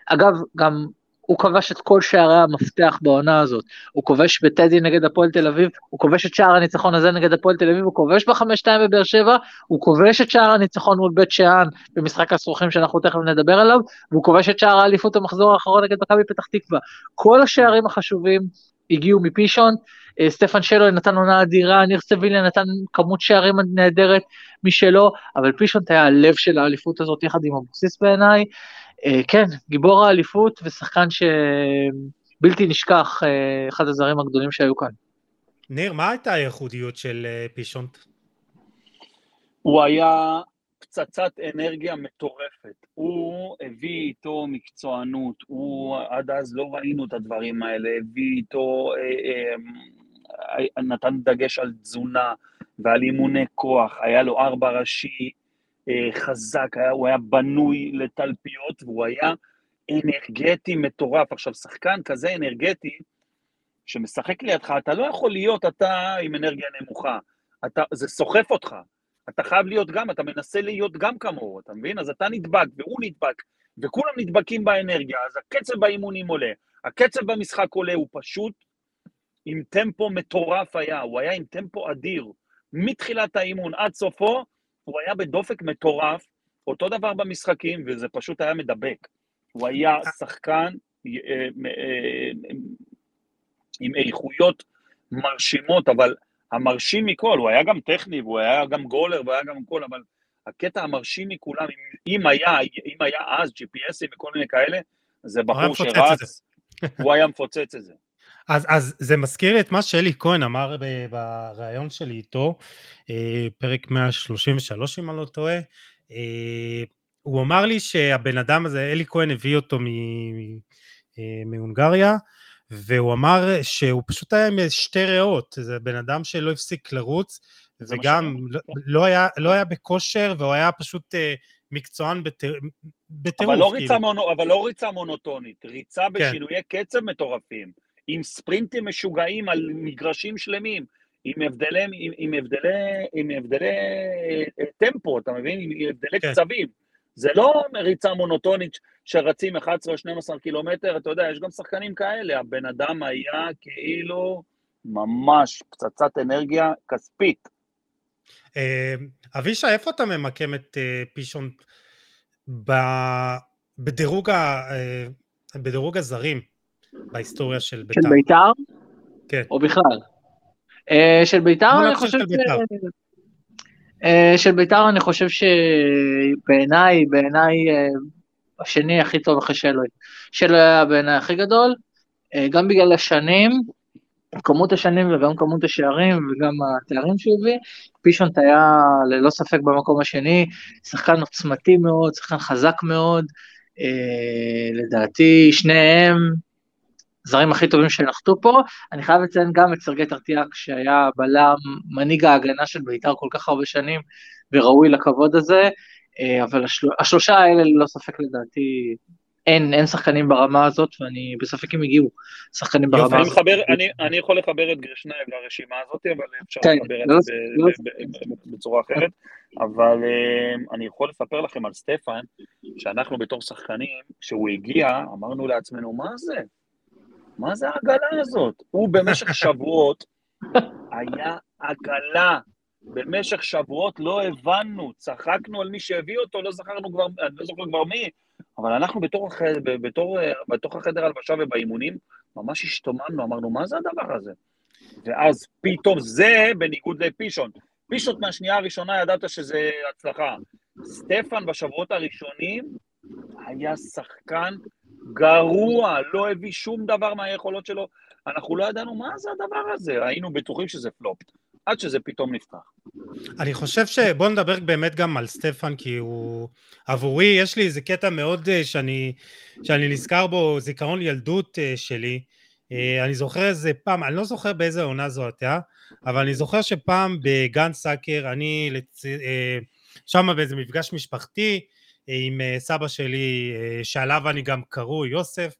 אגב, גם הוא כבש את כל שערי המפתח בעונה הזאת. הוא כובש בטדי נגד הפועל תל אביב, הוא כובש את שער הניצחון הזה נגד הפועל תל אביב, הוא כובש בחמש שתיים בבאר שבע, הוא כובש את שער הניצחון מול בית שאן במשחק הסרוכים שאנחנו תכף נדבר עליו, והוא כובש את שער האליפות המחזור האחרון נגד מכבי פתח תקווה. כל השערים החשובים הגיעו מפישון, אה, סטפן שלו נתן עונה אדירה, ניר סביליה נתן כמות שערים נהדרת משלו, אבל פישון היה הלב של האליפות הזאת יחד עם אבוקסיס בעיניי. אה, כן, גיבור האליפות ושחקן שבלתי נשכח, אה, אחד הזרים הגדולים שהיו כאן. ניר, מה הייתה הייחודיות של פישונט? הוא היה פצצת אנרגיה מטורפת. הוא הביא איתו מקצוענות, הוא עד אז לא ראינו את הדברים האלה, הביא איתו, אה, אה, נתן דגש על תזונה ועל אימוני כוח, היה לו ארבע ראשי אה, חזק, היה, הוא היה בנוי לתלפיות והוא היה אנרגטי מטורף. עכשיו, שחקן כזה אנרגטי, שמשחק לידך, אתה לא יכול להיות אתה עם אנרגיה נמוכה, אתה, זה סוחף אותך. אתה חייב להיות גם, אתה מנסה להיות גם כמוהו, אתה מבין? אז אתה נדבק והוא נדבק, וכולם נדבקים באנרגיה, אז הקצב באימונים עולה, הקצב במשחק עולה, הוא פשוט עם טמפו מטורף היה, הוא היה עם טמפו אדיר. מתחילת האימון עד סופו, הוא היה בדופק מטורף, אותו דבר במשחקים, וזה פשוט היה מדבק. הוא היה שחקן אה, אה, עם איכויות מרשימות, אבל המרשים מכל, הוא היה גם טכני, והוא היה גם גולר, והוא היה גם כל, אבל הקטע המרשים מכולם, אם, אם היה, אם היה אז GPSים וכל מיני כאלה, זה בחור שרץ, הוא היה מפוצץ את זה. אז, אז זה מזכיר את מה שאלי כהן אמר בריאיון שלי איתו, אה, פרק 133 אם אני לא טועה, אה, הוא אמר לי שהבן אדם הזה, אלי כהן הביא אותו אה, מהונגריה, והוא אמר שהוא פשוט היה עם שתי ריאות, זה בן אדם שלא הפסיק לרוץ, וגם לא, לא, היה, לא היה בכושר, והוא היה פשוט אה, מקצוען בטירוף. אבל, לא כאילו. אבל לא ריצה מונוטונית, ריצה כן. בשינויי כן. קצב מטורפים, עם ספרינטים משוגעים על מגרשים שלמים, עם הבדלי, עם, עם הבדלי, עם הבדלי אה, טמפו, אתה מבין? עם הבדלי כן. קצבים. זה לא ריצה מונוטונית שרצים 11 או 12 קילומטר, אתה יודע, יש גם שחקנים כאלה, הבן אדם היה כאילו ממש פצצת אנרגיה כספית. אה, אבישי, איפה אתה ממקם את אה, פישון בדירוג, הזרים בהיסטוריה של בית"ר? של בית"ר? כן. או בכלל? של בית"ר אני חושב ש... של בית"ר אני חושב שבעיניי, בעיניי השני הכי טוב אחרי שלוי. שלוי היה בעיניי הכי גדול, אה, גם בגלל השנים, כמות השנים וגם כמות השערים וגם התארים שהוא הביא, פישונט היה ללא ספק במקום השני, שחקן עוצמתי מאוד, שחקן חזק מאוד, אה, לדעתי שניהם זרים הכי טובים שנחתו פה. אני חייב לציין גם את סרגי טרטיאק, שהיה בלם, מנהיג ההגנה של בית"ר כל כך הרבה שנים, וראוי לכבוד הזה. אה, אבל השל... השלושה האלה ללא ספק לדעתי אין, אין שחקנים ברמה הזאת, ואני בספק אם הגיעו שחקנים ברמה אני הזאת. מחבר, אני, אני יכול לחבר את גרשנייב לרשימה הזאת, אבל אפשר כן, לחבר את לא, זה לא... בצורה אחרת. אבל אה, אני יכול לספר לכם על סטפן, שאנחנו בתור שחקנים, כשהוא הגיע, אמרנו לעצמנו, מה זה? מה זה העגלה הזאת? הוא במשך שבועות היה עגלה במשך שבועות לא הבנו, צחקנו על מי שהביא אותו, לא זכרנו כבר, אני לא זוכר כבר מי, אבל אנחנו בתור, בתור, בתוך החדר הלבשה ובאימונים, ממש השתוממנו, אמרנו, מה זה הדבר הזה? ואז פתאום זה בניגוד לפישון. פישון מהשנייה הראשונה ידעת שזה הצלחה. סטפן בשבועות הראשונים היה שחקן גרוע, לא הביא שום דבר מהיכולות שלו. אנחנו לא ידענו מה זה הדבר הזה, היינו בטוחים שזה פלופ, עד שזה פתאום נפתח. אני חושב ש... בוא נדבר באמת גם על סטפן, כי הוא... עבורי, יש לי איזה קטע מאוד אה, שאני, שאני נזכר בו, זיכרון ילדות אה, שלי. אה, אני זוכר איזה פעם, אני לא זוכר באיזה עונה זו הייתה, אבל אני זוכר שפעם בגן סאקר, אני לצ... שם באיזה מפגש משפחתי עם סבא שלי, שעליו אני גם קרוי יוסף,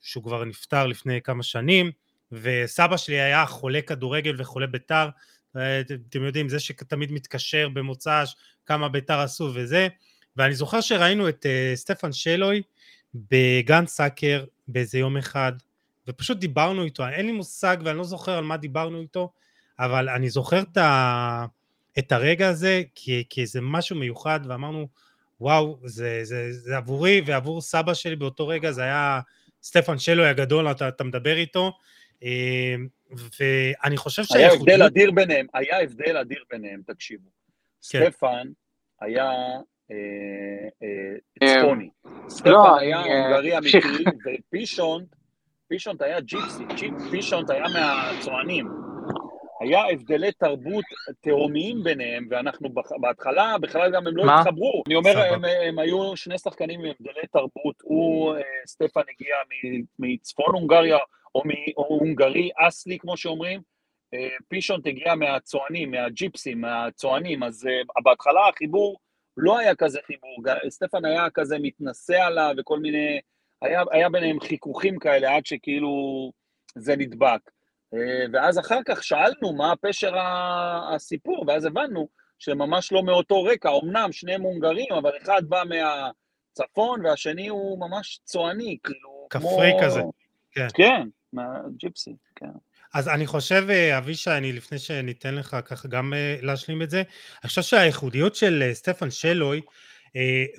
שהוא כבר נפטר לפני כמה שנים, וסבא שלי היה חולה כדורגל וחולה בית"ר, אתם יודעים, זה שתמיד מתקשר במוצ"ש, כמה בית"ר עשו וזה, ואני זוכר שראינו את סטפן שלוי בגן סאקר באיזה יום אחד, ופשוט דיברנו איתו, אין לי מושג ואני לא זוכר על מה דיברנו איתו, אבל אני זוכר את, ה, את הרגע הזה כי זה משהו מיוחד, ואמרנו, וואו, זה, זה, זה עבורי ועבור סבא שלי באותו רגע, זה היה סטפן שלוי הגדול, אתה, אתה מדבר איתו, אה, ואני חושב היה הבדל אדיר ביניהם, היה הבדל אדיר ביניהם, תקשיבו. כן. סטפן היה אה, אה, צפוני. סטפן לא, היה הונגרי אמיתי, ופישונט, פישונט היה ג'יפסי, פישונט היה מהצוענים. היה הבדלי תרבות תהומיים ביניהם, ואנחנו בהתחלה בכלל גם הם לא התחברו. אני אומר, הם, הם היו שני שחקנים עם הבדלי תרבות. הוא, סטפן הגיע מצפון הונגריה, או מהונגרי אסלי, כמו שאומרים. אה, פישונט הגיע מהצוענים, מהג'יפסים, מהצוענים, אז uh, בהתחלה החיבור לא היה כזה חיבור, סטפן היה כזה מתנשא עליו וכל מיני, היה, היה ביניהם חיכוכים כאלה עד שכאילו זה נדבק. Uh, ואז אחר כך שאלנו מה פשר הסיפור, ואז הבנו שממש לא מאותו רקע, אמנם שניהם הונגרים, אבל אחד בא מהצפון והשני הוא ממש צועני, כאילו, כפרי כמו... כזה. כן. כן. מהג'יפסי, כן. אז אני חושב, אה, אבישי, אני לפני שניתן לך ככה גם אה, להשלים את זה, אני חושב שהייחודיות של אה, סטפן שלוי,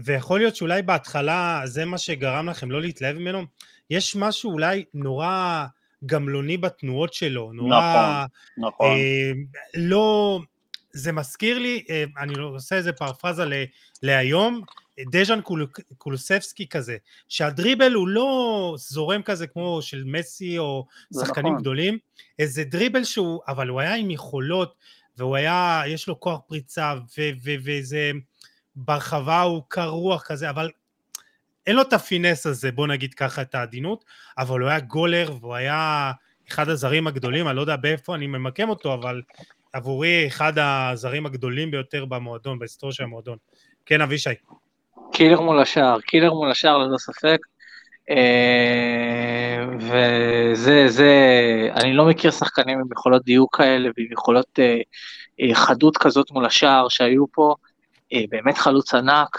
ויכול להיות שאולי בהתחלה זה מה שגרם לכם לא להתלהב ממנו, יש משהו אולי נורא גמלוני בתנועות שלו, נורא... נכון, נכון. אה, לא... זה מזכיר לי, אני עושה איזה פרפרזה להיום, דז'אן קול, קולוספסקי כזה, שהדריבל הוא לא זורם כזה כמו של מסי או שחקנים נכון. גדולים, איזה דריבל שהוא, אבל הוא היה עם יכולות, והוא היה, יש לו כוח פריצה, ואיזה ברחבה הוא קר רוח כזה, אבל אין לו את ה finesse הזה, בוא נגיד ככה את העדינות, אבל הוא היה גולר והוא היה אחד הזרים הגדולים, אני לא יודע באיפה אני ממקם אותו, אבל עבורי אחד הזרים הגדולים ביותר במועדון, בהיסטוריה של המועדון. כן, אבישי. killer מול השער, killer מול השער ללא ספק. אה, וזה, זה, אני לא מכיר שחקנים עם יכולות דיוק כאלה ועם יכולות אה, אה, חדות כזאת מול השער שהיו פה, באמת חלוץ ענק,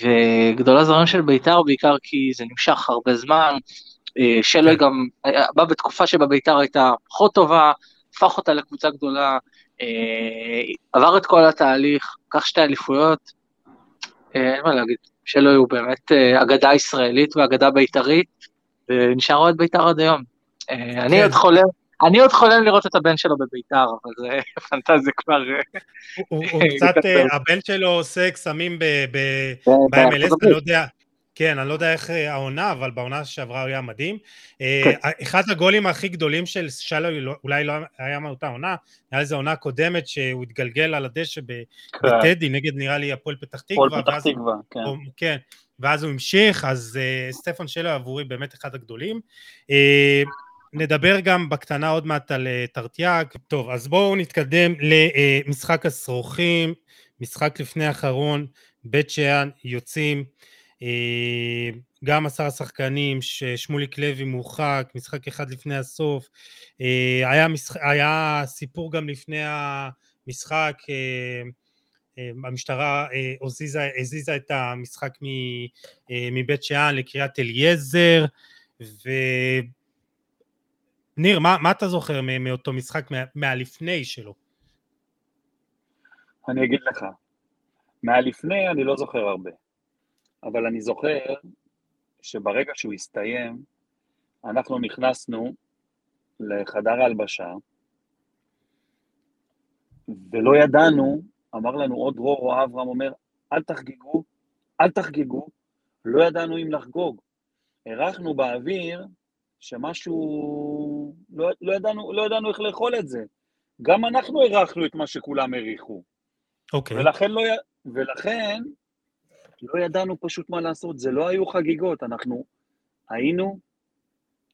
וגדול הזרים של בית"ר בעיקר כי זה נמשך הרבה זמן, שלוי כן. גם בא בתקופה שבה בית"ר הייתה פחות טובה, הפך אותה לקבוצה גדולה, עבר את כל התהליך, קח שתי אליפויות, אה, אין מה להגיד, שלו הוא באמת אה, אגדה ישראלית ואגדה בית"רית, ונשאר אוהד בית"ר עד היום. אה, אני כן. עוד חולם, אני עוד חולם לראות את הבן שלו בביתר, אבל זה פנטזיה כבר... הוא קצת, הבן שלו עושה קסמים ב-MLS, אני לא יודע, כן, אני לא יודע איך אה, העונה, אבל בעונה שעברה הוא היה מדהים. אה, כן. אחד הגולים הכי גדולים של שלוי, לא, אולי לא היה מאותה עונה, היה איזו עונה קודמת שהוא התגלגל על הדשא כן. בטדי, נגד נראה לי הפועל פתח תקווה. הפועל פתח תקווה, כן. כן. ואז הוא המשיך, אז סטפן שלו עבורי באמת אחד הגדולים. נדבר גם בקטנה עוד מעט על uh, טרטיאק. טוב, אז בואו נתקדם למשחק השרוכים, משחק לפני האחרון, בית שאן יוצאים. אה, גם עשרה שחקנים, ששמוליק לוי מורחק, משחק אחד לפני הסוף, אה, היה, משח... היה סיפור גם לפני המשחק, אה, המשטרה הזיזה, הזיזה את המשחק מבית שאן לקריית אליעזר, ניר, מה, מה אתה זוכר מאותו משחק, מה, מהלפני שלו? אני אגיד לך, מהלפני אני לא זוכר הרבה, אבל אני זוכר שברגע שהוא הסתיים, אנחנו נכנסנו לחדר ההלבשה, ולא ידענו, אמר לנו עוד דרור או אברהם אומר, אל תחגגו, אל תחגגו, לא ידענו אם לחגוג. הרחנו באוויר שמשהו, לא, לא, ידענו, לא ידענו איך לאכול את זה. גם אנחנו הרחנו את מה שכולם העריכו. אוקיי. Okay. ולכן, לא, ולכן לא ידענו פשוט מה לעשות, זה לא היו חגיגות, אנחנו היינו,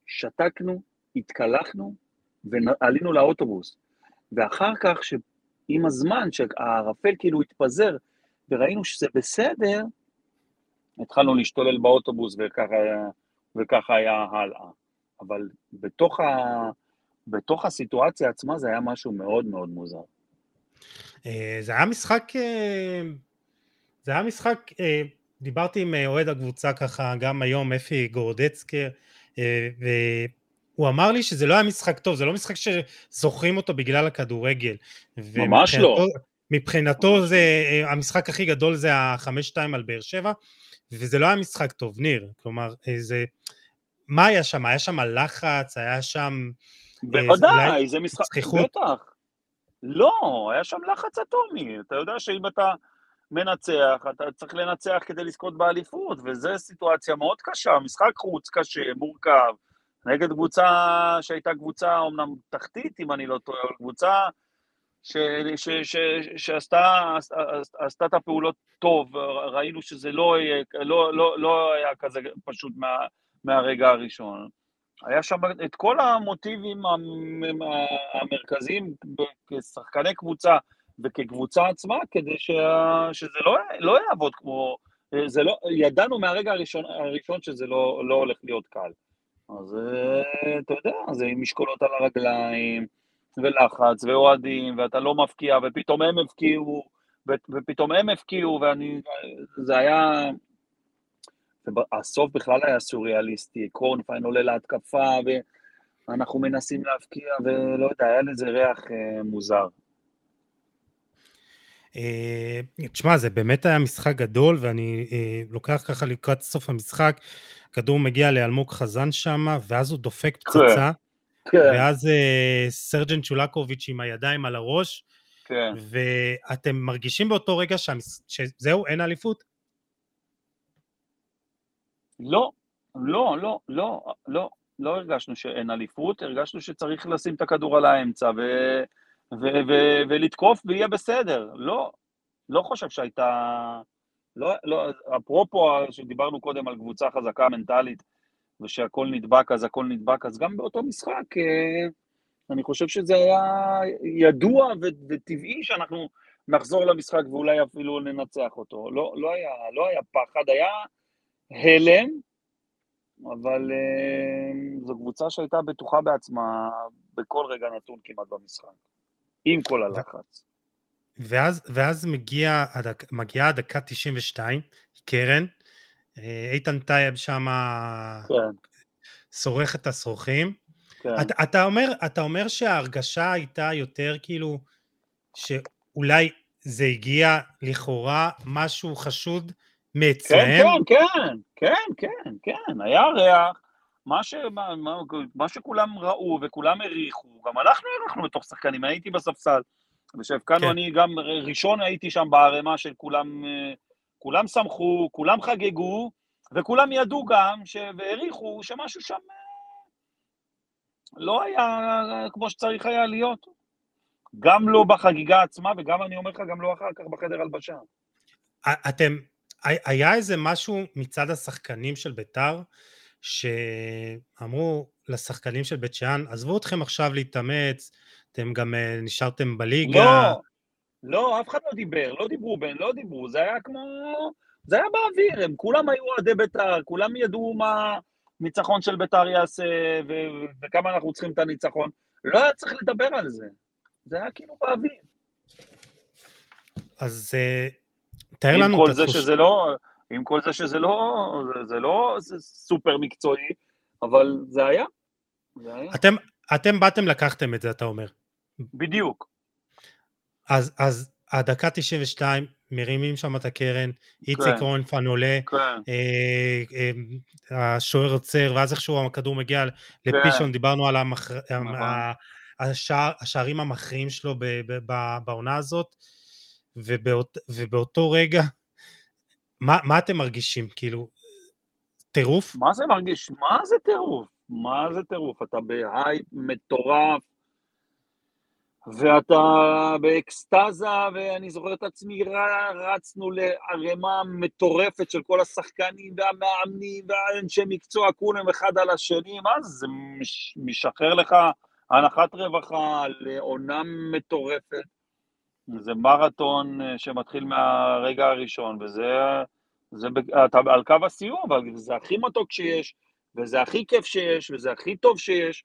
שתקנו, התקלחנו ועלינו לאוטובוס. ואחר כך, עם הזמן, שהערפל כאילו התפזר, וראינו שזה בסדר, התחלנו להשתולל באוטובוס וככה, וככה היה הלאה. אבל בתוך, ה, בתוך הסיטואציה עצמה זה היה משהו מאוד מאוד מוזר. אה, זה היה משחק, אה, זה היה משחק, אה, דיברתי עם אוהד הקבוצה ככה גם היום, אפי גורדצקר, והוא אמר לי שזה לא היה משחק טוב, זה לא משחק שזוכרים אותו בגלל הכדורגל. ממש לא. מבחינתו זה, המשחק הכי גדול זה החמש שתיים על באר שבע, וזה לא היה משחק טוב, ניר, כלומר, זה, מה היה שם? היה שם לחץ, היה שם... בוודאי, זה משחק, בטח. לא, היה שם לחץ אטומי. אתה יודע שאם אתה מנצח, אתה צריך לנצח כדי לזכות באליפות, וזו סיטואציה מאוד קשה, משחק חוץ קשה, מורכב, נגד קבוצה שהייתה קבוצה אומנם תחתית, אם אני לא טועה, אבל קבוצה ש, ש, ש, שעשתה עשתה את הפעולות טוב, ראינו שזה לא, לא, לא, לא היה כזה פשוט מה, מהרגע הראשון. היה שם את כל המוטיבים המרכזיים כשחקני קבוצה וכקבוצה עצמה, כדי ש... שזה לא, לא יעבוד כמו... זה לא, ידענו מהרגע הראשון, הראשון שזה לא, לא הולך להיות קל. אז אתה יודע, זה עם משקולות על הרגליים, ולחץ, ואוהדים, ואתה לא מפקיע, ופתאום הם הפקיעו, ופתאום הם הפקיעו, ואני... זה היה... הסוף בכלל היה סוריאליסטי, קורנפיין עולה להתקפה, ואנחנו מנסים להבקיע, ולא יודע, היה לזה ריח אה, מוזר. אה, תשמע, זה באמת היה משחק גדול, ואני אה, לוקח ככה לקראת סוף המשחק, כדור מגיע לאלמוג חזן שם, ואז הוא דופק כן, פצצה, כן. ואז סרג'ן צ'ולקוביץ' עם הידיים על הראש, כן. ואתם מרגישים באותו רגע שזהו, אין אליפות? לא, לא, לא, לא, לא, לא הרגשנו שאין אליפות, הרגשנו שצריך לשים את הכדור על האמצע ו, ו, ו, ולתקוף ויהיה בסדר. לא, לא חושב שהייתה... לא, לא, אפרופו שדיברנו קודם על קבוצה חזקה מנטלית ושהכול נדבק אז הכל נדבק, אז גם באותו משחק אה, אני חושב שזה היה ידוע וטבעי שאנחנו נחזור למשחק ואולי אפילו ננצח אותו. לא, לא, היה, לא היה פחד, היה הלם, אבל uh, זו קבוצה שהייתה בטוחה בעצמה בכל רגע נתון כמעט במשחק, עם כל הלחץ. ואז, ואז מגיע, מגיעה הדקה 92, קרן, אה, איתן טייב שם כן. שורך את השרוכים. כן. אתה, אתה, אומר, אתה אומר שההרגשה הייתה יותר כאילו, שאולי זה הגיע לכאורה משהו חשוד מאצלהם? כן, כן, כן, כן, כן, כן, היה ריח, מה, ש, מה, מה, מה שכולם ראו וכולם העריכו, גם אנחנו הערכנו בתוך שחקנים, הייתי בספסל, ושהבקענו כן. אני גם ראשון הייתי שם בערימה של כולם, כולם שמחו, כולם חגגו, וכולם ידעו גם, ש... והעריכו שמשהו שם לא היה כמו שצריך היה להיות. גם לא בחגיגה עצמה, וגם אני אומר לך, גם לא אחר כך בחדר הלבשה. אתם, היה איזה משהו מצד השחקנים של ביתר, שאמרו לשחקנים של בית שאן, עזבו אתכם עכשיו להתאמץ, אתם גם uh, נשארתם בליגה. לא, לא, אף אחד לא דיבר, לא דיברו בין, לא דיברו, זה היה כמו... זה היה באוויר, הם כולם היו אוהדי ביתר, כולם ידעו מה ניצחון של ביתר יעשה, ו- וכמה אנחנו צריכים את הניצחון. לא היה צריך לדבר על זה, זה היה כאילו באוויר. אז uh, תאר לנו את התחוש... שזה לא, עם כל זה שזה לא, זה, זה לא זה סופר מקצועי, אבל זה היה. אתם, אתם באתם לקחתם את זה, אתה אומר. בדיוק. אז, אז הדקה 92, מרימים שם את הקרן, איציק כן. רונפן עולה, כן, אה, אה, השוער עוצר, ואז איכשהו הכדור מגיע לפישון, דיברנו על המח... נכון. השער, השערים המכריעים שלו ב, ב, ב, בעונה הזאת, ובאות, ובאותו רגע, מה, מה אתם מרגישים? כאילו, טירוף? מה זה מרגיש? מה זה טירוף? מה זה טירוף? אתה בהייפ מטורף, ואתה באקסטזה, ואני זוכר את עצמי, רצנו לערימה מטורפת של כל השחקנים והמאמנים והאנשי מקצוע, כולם אחד על השני, מה זה? זה מש- משחרר לך הנחת רווחה לעונה מטורפת. זה מרתון אה, שמתחיל מהרגע הראשון, וזה זה, אתה על קו הסיום, אבל זה הכי מתוק שיש, וזה הכי כיף שיש, וזה הכי טוב שיש,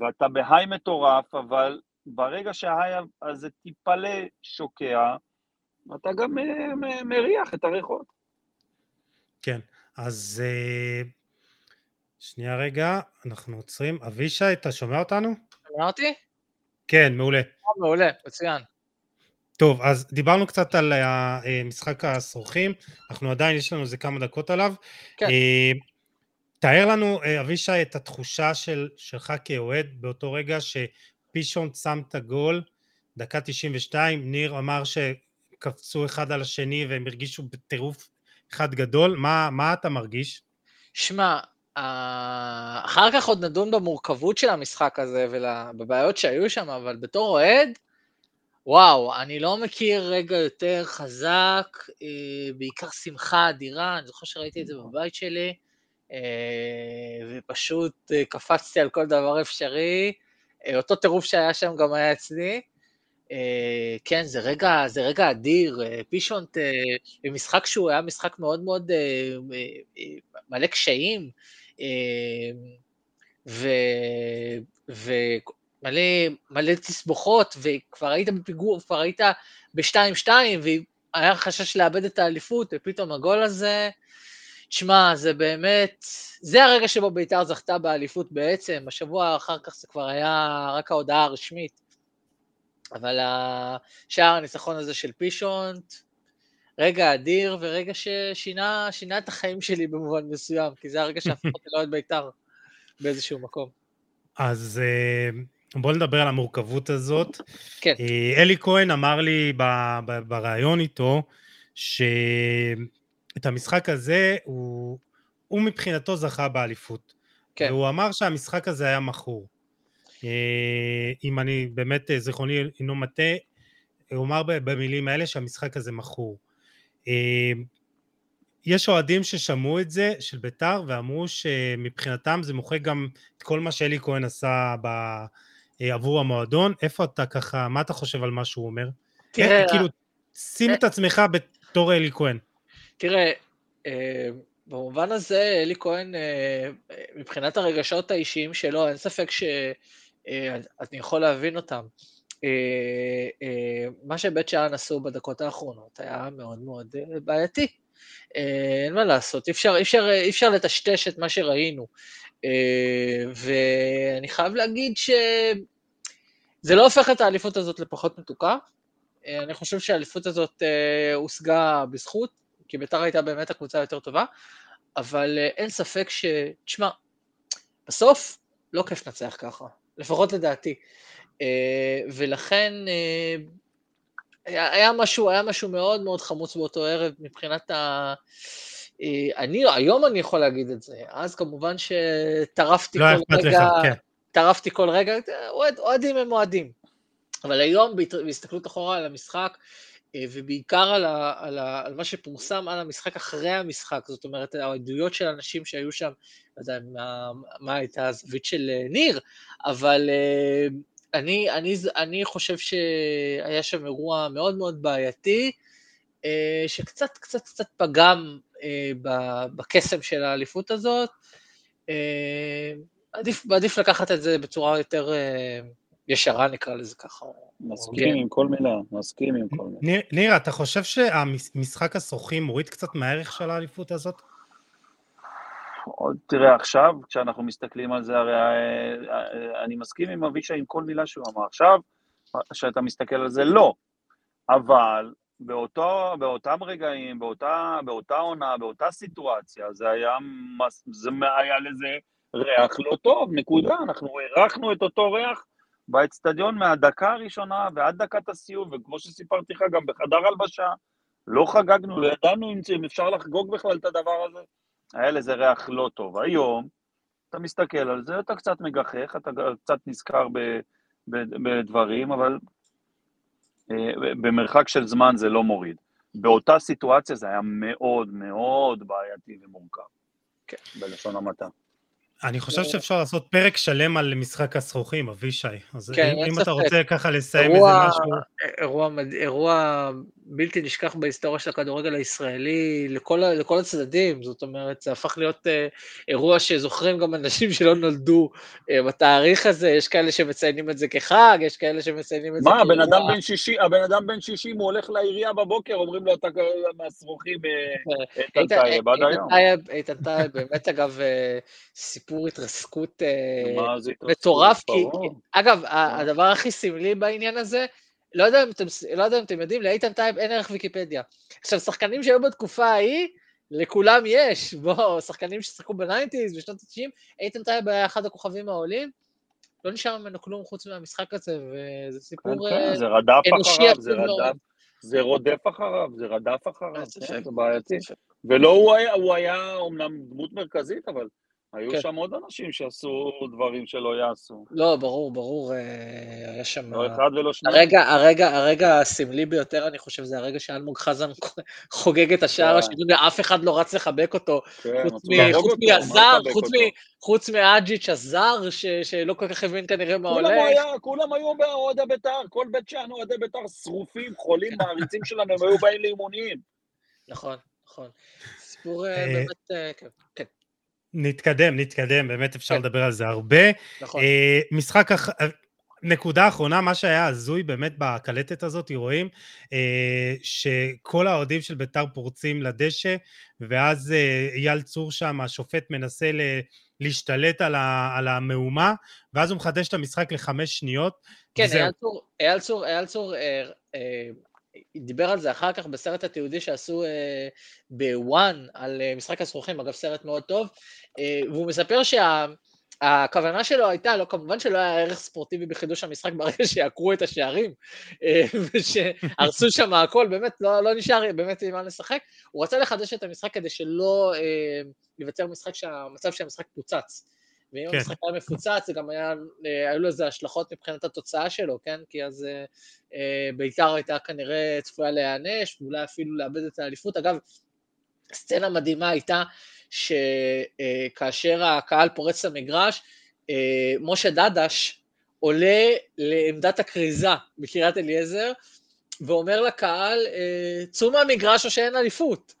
ואתה בהיי מטורף, אבל ברגע שההיי הזה טיפלה שוקע, אתה גם אה, מריח את הריחות. כן, אז אה, שנייה רגע, אנחנו עוצרים. אבישי, אתה שומע אותנו? אמרתי? כן, מעולה. מעולה, מצוין. טוב, אז דיברנו קצת על משחק הסרוכים, אנחנו עדיין, יש לנו איזה כמה דקות עליו. כן. אה, תאר לנו, אה, אבישי, את התחושה של, שלך כאוהד באותו רגע שפישון שם את הגול, דקה 92, ניר אמר שקפצו אחד על השני והם הרגישו בטירוף אחד גדול, מה, מה אתה מרגיש? שמע, אה, אחר כך עוד נדון במורכבות של המשחק הזה ובבעיות שהיו שם, אבל בתור אוהד, וואו, אני לא מכיר רגע יותר חזק, אה, בעיקר שמחה אדירה, אני זוכר שראיתי את זה בבית שלי, אה, ופשוט אה, קפצתי על כל דבר אפשרי, אה, אותו טירוף שהיה שם גם היה אצלי. אה, כן, זה רגע, זה רגע אדיר, אה, פישונט, אה, במשחק שהוא היה משחק מאוד מאוד אה, אה, אה, מלא קשיים, אה, ו... ומלא מלא תסבוכות, וכבר היית בפיגור, כבר היית ב-2-2, והיה חשש לאבד את האליפות, ופתאום הגול הזה, תשמע, זה באמת, זה הרגע שבו בית"ר זכתה באליפות בעצם, השבוע אחר כך זה כבר היה רק ההודעה הרשמית. אבל השער הניצחון הזה של פישונט, רגע אדיר ורגע ששינה שינה את החיים שלי במובן מסוים, כי זה הרגע שהפך אותי לאוהד בית"ר באיזשהו מקום. אז אה, בואו נדבר על המורכבות הזאת. כן. אה, אלי כהן אמר לי בריאיון איתו, שאת המשחק הזה הוא, הוא מבחינתו זכה באליפות. כן. והוא אמר שהמשחק הזה היה מכור. אה, אם אני באמת, אה, זיכרוני אינו מטעה, הוא אמר במילים האלה שהמשחק הזה מכור. יש אוהדים ששמעו את זה, של בית"ר, ואמרו שמבחינתם זה מוחק גם את כל מה שאלי כהן עשה ב... אה, עבור המועדון. איפה אתה ככה, מה אתה חושב על מה שהוא אומר? תראה, אה, כאילו, שים את עצמך בתור אלי כהן. תראה, אה, במובן הזה, אלי כהן, אה, מבחינת הרגשות האישיים שלו, אין ספק שאני יכול להבין אותם. אה, אה, מה שבית שאן עשו בדקות האחרונות היה מאוד מאוד אה, בעייתי. אה, אין מה לעשות, אי אפשר, אי אפשר, אי אפשר לטשטש את מה שראינו. אה, ואני חייב להגיד שזה לא הופך את האליפות הזאת לפחות מתוקה. אה, אני חושב שהאליפות הזאת אה, הושגה בזכות, כי בית"ר הייתה באמת הקבוצה היותר טובה, אבל אה, אין ספק ש... תשמע, בסוף לא כיף לנצח ככה, לפחות לדעתי. ולכן היה, משהו, היה משהו מאוד מאוד חמוץ באותו ערב מבחינת ה... אני, היום אני יכול להגיד את זה, אז כמובן שטרפתי לא כל אכפת לך, רגע, כן. טרפתי כל רגע, אוהד- אוהדים הם אוהדים. אבל היום בהסתכלות אחורה על המשחק, אה, ובעיקר על, ה, על, ה, על מה שפורסם על המשחק אחרי המשחק, זאת אומרת העדויות של אנשים שהיו שם, לא יודע מה, מה הייתה הזווית של אה, ניר, אבל אה, אני, אני, אני חושב שהיה שם אירוע מאוד מאוד בעייתי, שקצת קצת קצת פגם בקסם של האליפות הזאת. אה, עדיף, עדיף לקחת את זה בצורה יותר אה, ישרה, נקרא לזה ככה. מסכים. עם כל מילה, מסכים עם כל מילה. ניר, אתה חושב שהמשחק הסרוכים מוריד קצת מהערך של האליפות הזאת? עוד תראה, עכשיו, כשאנחנו מסתכלים על זה, הרי אני מסכים עם אבישי עם כל מילה שהוא אמר. עכשיו, כשאתה מסתכל על זה, לא. אבל באותו, באותם רגעים, באותה, באותה עונה, באותה סיטואציה, זה היה, זה היה לזה ריח לא טוב, נקודה. אנחנו אירחנו את אותו ריח באצטדיון מהדקה הראשונה ועד דקת הסיום, וכמו שסיפרתי לך, גם בחדר הלבשה, לא חגגנו, לא ידענו אם אפשר לחגוג בכלל את הדבר הזה. היה לזה ריח לא טוב. היום, אתה מסתכל על זה, אתה קצת מגחך, אתה קצת נזכר ב, ב, בדברים, אבל אה, במרחק של זמן זה לא מוריד. באותה סיטואציה זה היה מאוד מאוד בעייתי ומורכב, כן, בלשון המעטה. אני חושב שאפשר לעשות פרק שלם על משחק הסרוכים, אבישי. אז כן, אם, אם אתה רוצה ככה לסיים אירוע, איזה משהו... אירוע, אירוע בלתי נשכח בהיסטוריה של הכדורגל הישראלי לכל, לכל הצדדים, זאת אומרת, זה הפך להיות אה, אירוע שזוכרים גם אנשים שלא נולדו אה, בתאריך הזה, יש כאלה שמציינים את זה כחג, יש כאלה שמציינים את מה, זה כחג. מה, הבן אדם בן 60, הבן אדם בן 60, הוא הולך לעירייה בבוקר, אומרים לו, אתה מהשרוכים אה, איתן טייב עד היום. איתן טייב, באמת אגב, אה, סיפור התרסקות אה, מטורף, כי, אגב, הדבר הכי סמלי בעניין הזה, לא יודע, אם אתם, לא יודע אם אתם יודעים, לאיתן טייב אין ערך ויקיפדיה. עכשיו, שחקנים שהיו בתקופה ההיא, לכולם יש. בואו, שחקנים ששיחקו ב nineties, בשנות ה-90, איתן טייב היה אחד הכוכבים העולים. לא נשאר ממנו כלום חוץ מהמשחק הזה, וזה סיפור כן, כן, זה רדף אחריו, זה רדף, זה רודף אחריו, זה רדף אחריו, כן, זה בעייתי. ולא הוא היה, הוא היה אומנם דמות מרכזית, אבל היו כן. שם עוד אנשים שעשו דברים שלא יעשו. לא, ברור, ברור, אה, היה שם... לא אחד ולא שניים. הרגע, הרגע, הרגע הסמלי ביותר, אני חושב, זה הרגע שאלמוג חזן חוגג את השער כן. השני, ואף אחד לא רץ לחבק אותו, כן, חוץ מהזר, חוץ מאג'יץ' הזר, שלא כל כך הבין כנראה מה הולך. כולם היו באוהדי בית"ר, כל בית שאן אוהדי בית"ר שרופים, חולים, מעריצים שלנו, הם היו באים לאימונים. נכון, נכון. סיפור אה, באמת, כן. נתקדם, נתקדם, באמת אפשר כן. לדבר על זה הרבה. נכון. אה, משחק, אח... אה, נקודה אחרונה, מה שהיה הזוי באמת בקלטת הזאת, רואים אה, שכל האוהדים של בית"ר פורצים לדשא, ואז אה, אייל צור שם, השופט מנסה ל... להשתלט על, ה, על המהומה, ואז הוא מחדש את המשחק לחמש שניות. כן, אייל צור, אייל צור, אייל צור אה, אה, דיבר על זה אחר כך בסרט התיעודי שעשו אה, בוואן על אה, משחק הסרוכים, אגב סרט מאוד טוב, אה, והוא מספר שהכוונה שה, שלו הייתה, לא, כמובן שלא היה ערך ספורטיבי בחידוש המשחק ברגע שיעקרו את השערים אה, ושהרסו שם הכל, באמת לא, לא נשאר באמת עם מה לשחק, הוא רצה לחדש את המשחק כדי שלא אה, ייווצר משחק שהמצב שהמשחק פוצץ. ואם כן. המשחק היה מפוצץ, זה גם היה, אה, היו לזה השלכות מבחינת התוצאה שלו, כן? כי אז אה, אה, בית"ר הייתה כנראה צפויה להיענש, ואולי אפילו לאבד את האליפות. אגב, סצנה מדהימה הייתה שכאשר הקהל פורץ למגרש, משה דדש עולה לעמדת הכריזה בקריית אליעזר, ואומר לקהל, צאו מהמגרש או שאין אליפות.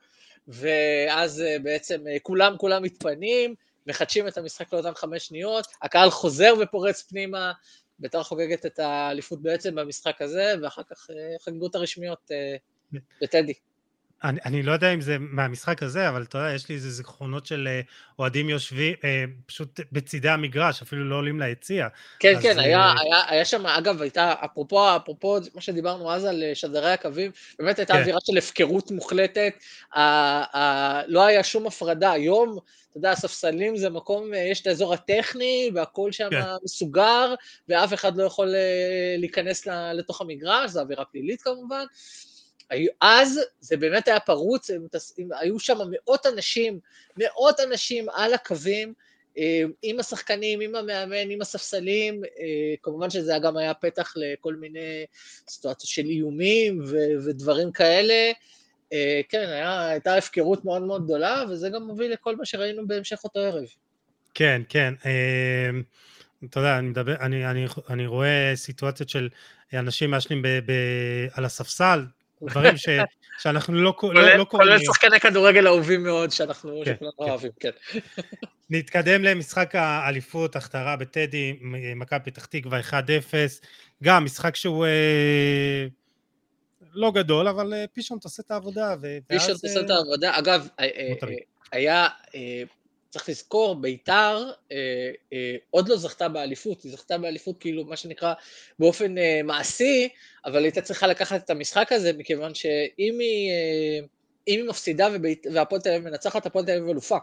ואז בעצם כולם כולם מתפנים, מחדשים את המשחק לאותן חמש שניות, הקהל חוזר ופורץ פנימה, בית"ר חוגגת את האליפות בעצם במשחק הזה, ואחר כך אה, חגגו את הרשמיות אה, בטדי. אני, אני לא יודע אם זה מהמשחק הזה, אבל אתה יודע, יש לי איזה זיכרונות של אה, אוהדים יושבים, אה, פשוט בצידי המגרש, אפילו לא עולים ליציע. כן, אז, כן, אה... היה, היה, היה שם, אגב, הייתה, אפרופו, אפרופו מה שדיברנו אז על שדרי הקווים, באמת הייתה כן. אווירה של הפקרות מוחלטת, ה, ה, לא היה שום הפרדה. היום, אתה יודע, הספסלים זה מקום, יש את האזור הטכני, והכל שם כן. מסוגר, ואף אחד לא יכול להיכנס לתוך המגרש, זו אווירה פלילית כמובן. אז זה באמת היה פרוץ, הם, היו שם מאות אנשים, מאות אנשים על הקווים, אה, עם השחקנים, עם המאמן, עם הספסלים, אה, כמובן שזה גם היה פתח לכל מיני סיטואציות של איומים ו- ודברים כאלה. אה, כן, היה, הייתה הפקרות מאוד מאוד גדולה, וזה גם מוביל לכל מה שראינו בהמשך אותו ערב. כן, כן. אתה יודע, אני, מדבר, אני, אני, אני רואה סיטואציות של אנשים מעשנים על הספסל, דברים ש, שאנחנו לא, לא, לא קוראים. כולל שחקני כדורגל אהובים מאוד שאנחנו כן, כן. אוהבים, כן. נתקדם למשחק האליפות, הכתרה בטדי, מכבי פתח תקווה 1-0, גם משחק שהוא אה, לא גדול, אבל אה, פישון תעשה את העבודה. פישון תעשה את העבודה, אגב, אה, אה, היה, צריך לזכור, ביתר אה, אה, עוד לא זכתה באליפות, היא זכתה באליפות כאילו, מה שנקרא, באופן אה, מעשי, אבל הייתה צריכה לקחת את המשחק הזה, מכיוון שאם היא, אה, היא מפסידה והפועל תל אביב מנצחת, הפועל תל אביב אלופה.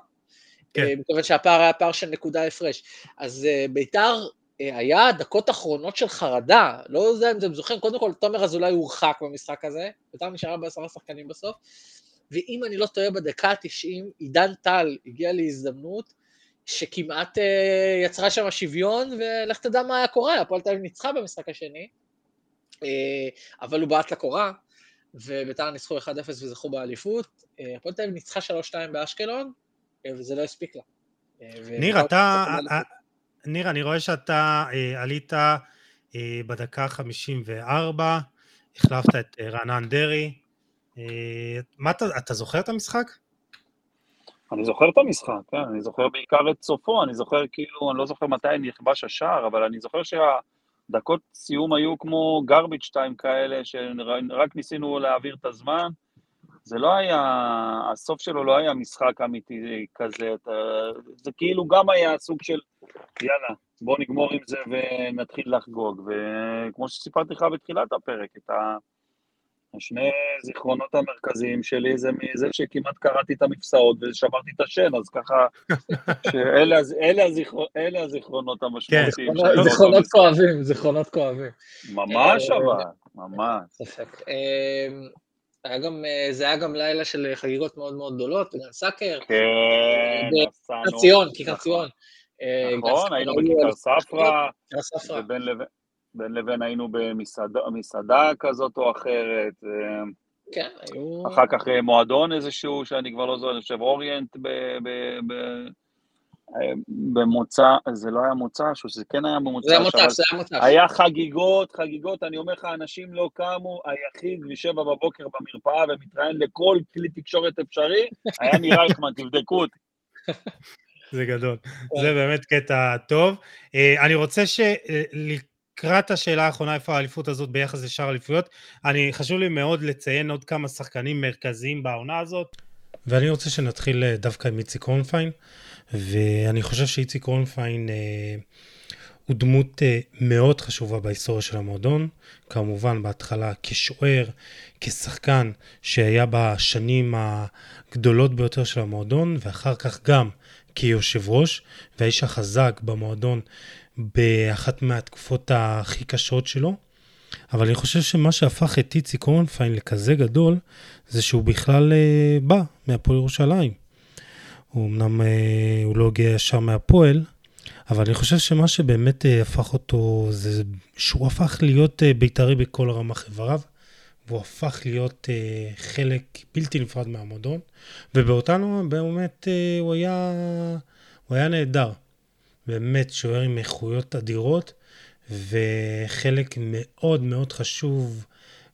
כן. אה, מכיוון שהפער היה פער של נקודה הפרש. אז אה, ביתר אה, היה דקות אחרונות של חרדה, לא יודע אם אתם זוכרים, קודם כל תומר אזולאי הורחק במשחק הזה, ביתר נשארה בעשרה שחקנים בסוף, ואם אני לא טועה בדקה ה-90, עידן טל הגיע להזדמנות שכמעט uh, יצרה שם שוויון, ולך תדע מה היה קורה, הפועל תל אביב ניצחה במשחק השני, uh, אבל הוא בעט לקורה, וביתר ניצחו 1-0 וזכו באליפות. Uh, הפועל תל אביב ניצחה 3-2 באשקלון, uh, וזה לא הספיק לה. ניר, אתה, ניר, אני רואה שאתה uh, עלית uh, בדקה 54, החלפת את uh, רענן דרעי, אה, מה אתה, אתה זוכר את המשחק? אני זוכר את המשחק, כן, אני זוכר בעיקר את סופו, אני זוכר כאילו, אני לא זוכר מתי נכבש השער, אבל אני זוכר שהדקות סיום היו כמו garbage time כאלה, שרק ניסינו להעביר את הזמן. זה לא היה, הסוף שלו לא היה משחק אמיתי כזה, אתה, זה כאילו גם היה סוג של, יאללה, בוא נגמור עם זה ונתחיל לחגוג. וכמו שסיפרתי לך בתחילת הפרק, את ה... השני זיכרונות המרכזיים שלי זה מזה שכמעט קראתי את המפסעות ושברתי את השן, אז ככה, שאלה אלה הזיכר, אלה הזיכרונות המשמעותיים. כן, זיכרונות כואבים, זיכרונות כואבים. ממש אה, אבל, ממש. ספק. אמ, היה גם, אה, זה היה גם לילה של חגיגות מאוד מאוד גדולות, בגן סאקר. כן, נסענו. כיכר ציון, כיכר נכון. ציון. אה, נכון, היינו בכיכר ספרא, ובין לבין... בין לבין היינו במסעדה כזאת או אחרת. אה, כן, היו... אחר כך אה, מועדון איזשהו, שאני כבר לא זוכר, אני חושב אוריינט ב... ב, ב אה, במוצא, זה לא היה מוצא, שזה כן היה במוצא. זה היה מוצא, זה היה מוצא. היה חגיגות, חגיגות, אני אומר לך, אנשים לא קמו, היחיד משבע בבוקר במרפאה ומתראיין לכל כלי תקשורת אפשרי, היה נראה רייכמן, תבדקו אותי. זה גדול, זה באמת קטע טוב. אני רוצה לקראת השאלה האחרונה, איפה האליפות הזאת ביחס לשאר האליפויות, אני, חשוב לי מאוד לציין עוד כמה שחקנים מרכזיים בעונה הזאת. ואני רוצה שנתחיל אה, דווקא עם איציק רונפיין, ואני חושב שאיציק רונפיין אה, הוא דמות אה, מאוד חשובה בהיסטוריה של המועדון, כמובן בהתחלה כשוער, כשחקן שהיה בשנים הגדולות ביותר של המועדון, ואחר כך גם כיושב ראש, והאיש החזק במועדון באחת מהתקופות הכי קשות שלו, אבל אני חושב שמה שהפך את איציק אורנפיין לכזה גדול, זה שהוא בכלל אה, בא מהפועל ירושלים. הוא אמנם, אה, הוא לא הגיע ישר מהפועל, אבל אני חושב שמה שבאמת אה, הפך אותו, זה שהוא הפך להיות אה, בית"רי בכל הרמ"ח איבריו, והוא הפך להיות אה, חלק בלתי נפרד מהמועדון, ובאותנו באמת אה, הוא היה, הוא היה נהדר. באמת שוער עם איכויות אדירות, וחלק מאוד מאוד חשוב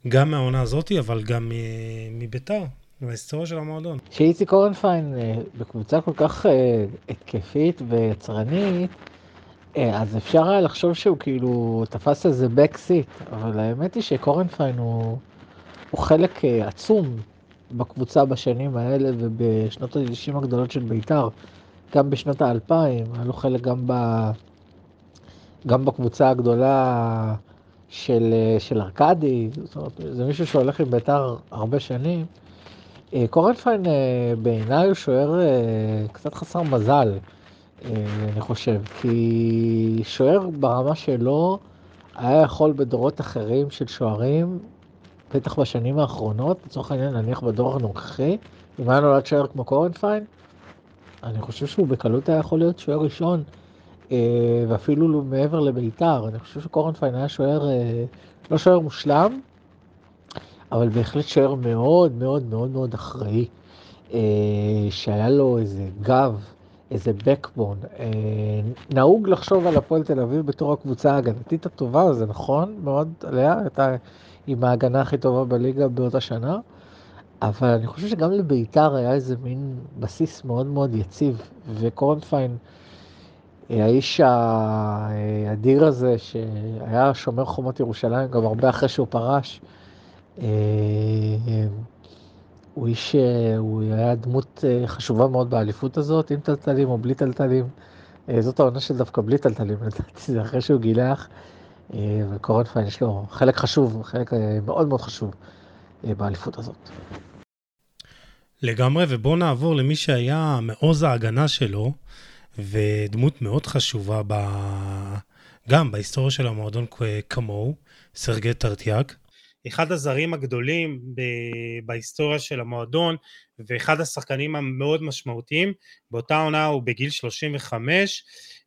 גם מהעונה הזאת, אבל גם מביתר, מההיסטוריה של המועדון. כשאיציק אורנפיין אה, בקבוצה כל כך אה, התקפית ויצרנית, אה, אז אפשר היה לחשוב שהוא כאילו תפס איזה בקסיט, אבל האמת היא שקורנפיין הוא, הוא חלק עצום בקבוצה בשנים האלה ובשנות ה-90 הגדולות של בית"ר. גם בשנות האלפיים, היה לו חלק גם, ב, גם בקבוצה הגדולה של, של ארקדי, זאת אומרת, זה מישהו שהולך עם בית"ר הרבה שנים. אה, קורנפיין אה, בעיניי הוא שוער אה, קצת חסר מזל, אני חושב, כי שוער ברמה שלו היה יכול בדורות אחרים של שוערים, בטח בשנים האחרונות, לצורך העניין נניח בדור הנוכחי, אם היה נולד שוער כמו קורנפיין, אני חושב שהוא בקלות היה יכול להיות שוער ראשון, אה, ואפילו מעבר לביתר. אני חושב שקורנפיין היה שוער, אה, לא שוער מושלם, אבל בהחלט שוער מאוד מאוד מאוד מאוד אחראי, אה, שהיה לו איזה גב, איזה backbone. נהוג לחשוב על הפועל תל אביב בתור הקבוצה ההגנתית הטובה, זה נכון מאוד עליה, הייתה עם ההגנה הכי טובה בליגה באותה שנה. אבל אני חושב שגם לביתר היה איזה מין בסיס מאוד מאוד יציב, וקורנפיין, אה, האיש האדיר הזה, שהיה שומר חומות ירושלים גם הרבה אחרי שהוא פרש, אה, הוא איש, הוא היה דמות חשובה מאוד באליפות הזאת, עם טלטלים או בלי טלטלים. זאת העונה של דווקא בלי טלטלים, לדעתי, זה אחרי שהוא גילח. וקורנפיין יש לו חלק חשוב, חלק מאוד מאוד חשוב באליפות הזאת. לגמרי, ובואו נעבור למי שהיה מעוז ההגנה שלו, ודמות מאוד חשובה ב... גם בהיסטוריה של המועדון כמוהו, סרגי טרטיאק. אחד הזרים הגדולים ב- בהיסטוריה של המועדון, ואחד השחקנים המאוד משמעותיים. באותה עונה הוא בגיל 35,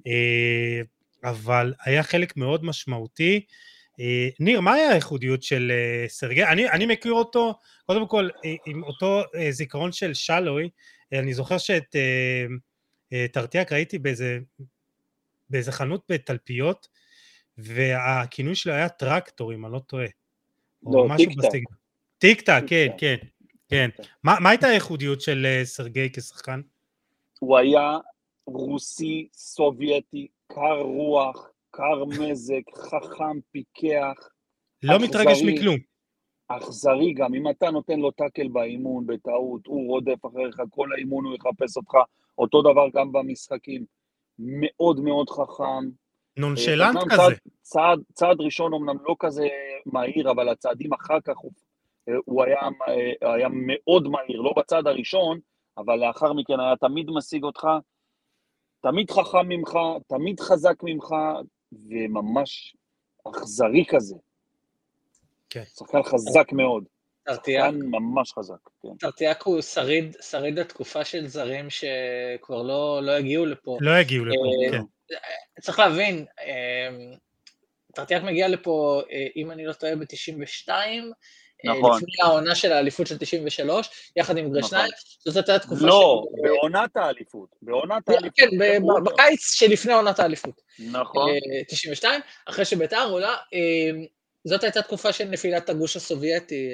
אה, אבל היה חלק מאוד משמעותי. אה, ניר, מה היה הייחודיות של אה, סרגי? אני, אני מכיר אותו, קודם כל, עם אותו זיכרון של שלוי, אני זוכר שאת טרטיאק ראיתי באיזה, באיזה חנות בתלפיות, והכינוי שלו היה טרקטור, אם אני לא טועה. לא, טיק טק. טיק טק, כן, כן, כן. מה, מה הייתה הייחודיות של אה, סרגי כשחקן? הוא היה רוסי, סובייטי, קר רוח, קר מזג, חכם, פיקח. לא אכזרי, מתרגש מכלום. אכזרי גם, אם אתה נותן לו טאקל באימון בטעות, הוא רודף אחריך, כל האימון הוא יחפש אותך, אותו דבר גם במשחקים. מאוד מאוד חכם, נונשלנט כזה. צעד, צעד, צעד ראשון אמנם לא כזה מהיר, אבל הצעדים אחר כך הוא, הוא היה, היה מאוד מהיר, לא בצעד הראשון, אבל לאחר מכן היה תמיד משיג אותך, תמיד חכם ממך, תמיד חזק ממך, וממש אכזרי כזה. כן. שחקן חזק מאוד. תרטיאק. ממש חזק, כן. תרטיאק הוא שריד, שריד התקופה של זרים שכבר לא, לא הגיעו לפה. לא הגיעו לפה, אה, כן. צריך להבין, אמ, טרטיאק מגיע לפה, אה, אם אני לא טועה, ב-92, אה, נכון. לפני העונה של האליפות של 93, יחד עם גרשניים, נכון. זאת הייתה תקופה לא, של... לא, בעונת האליפות, בעונת כן, האליפות. כן, בקיץ שלפני עונת האליפות. נכון. 92, אחרי שביתר עולה, זאת הייתה תקופה של נפילת הגוש הסובייטי,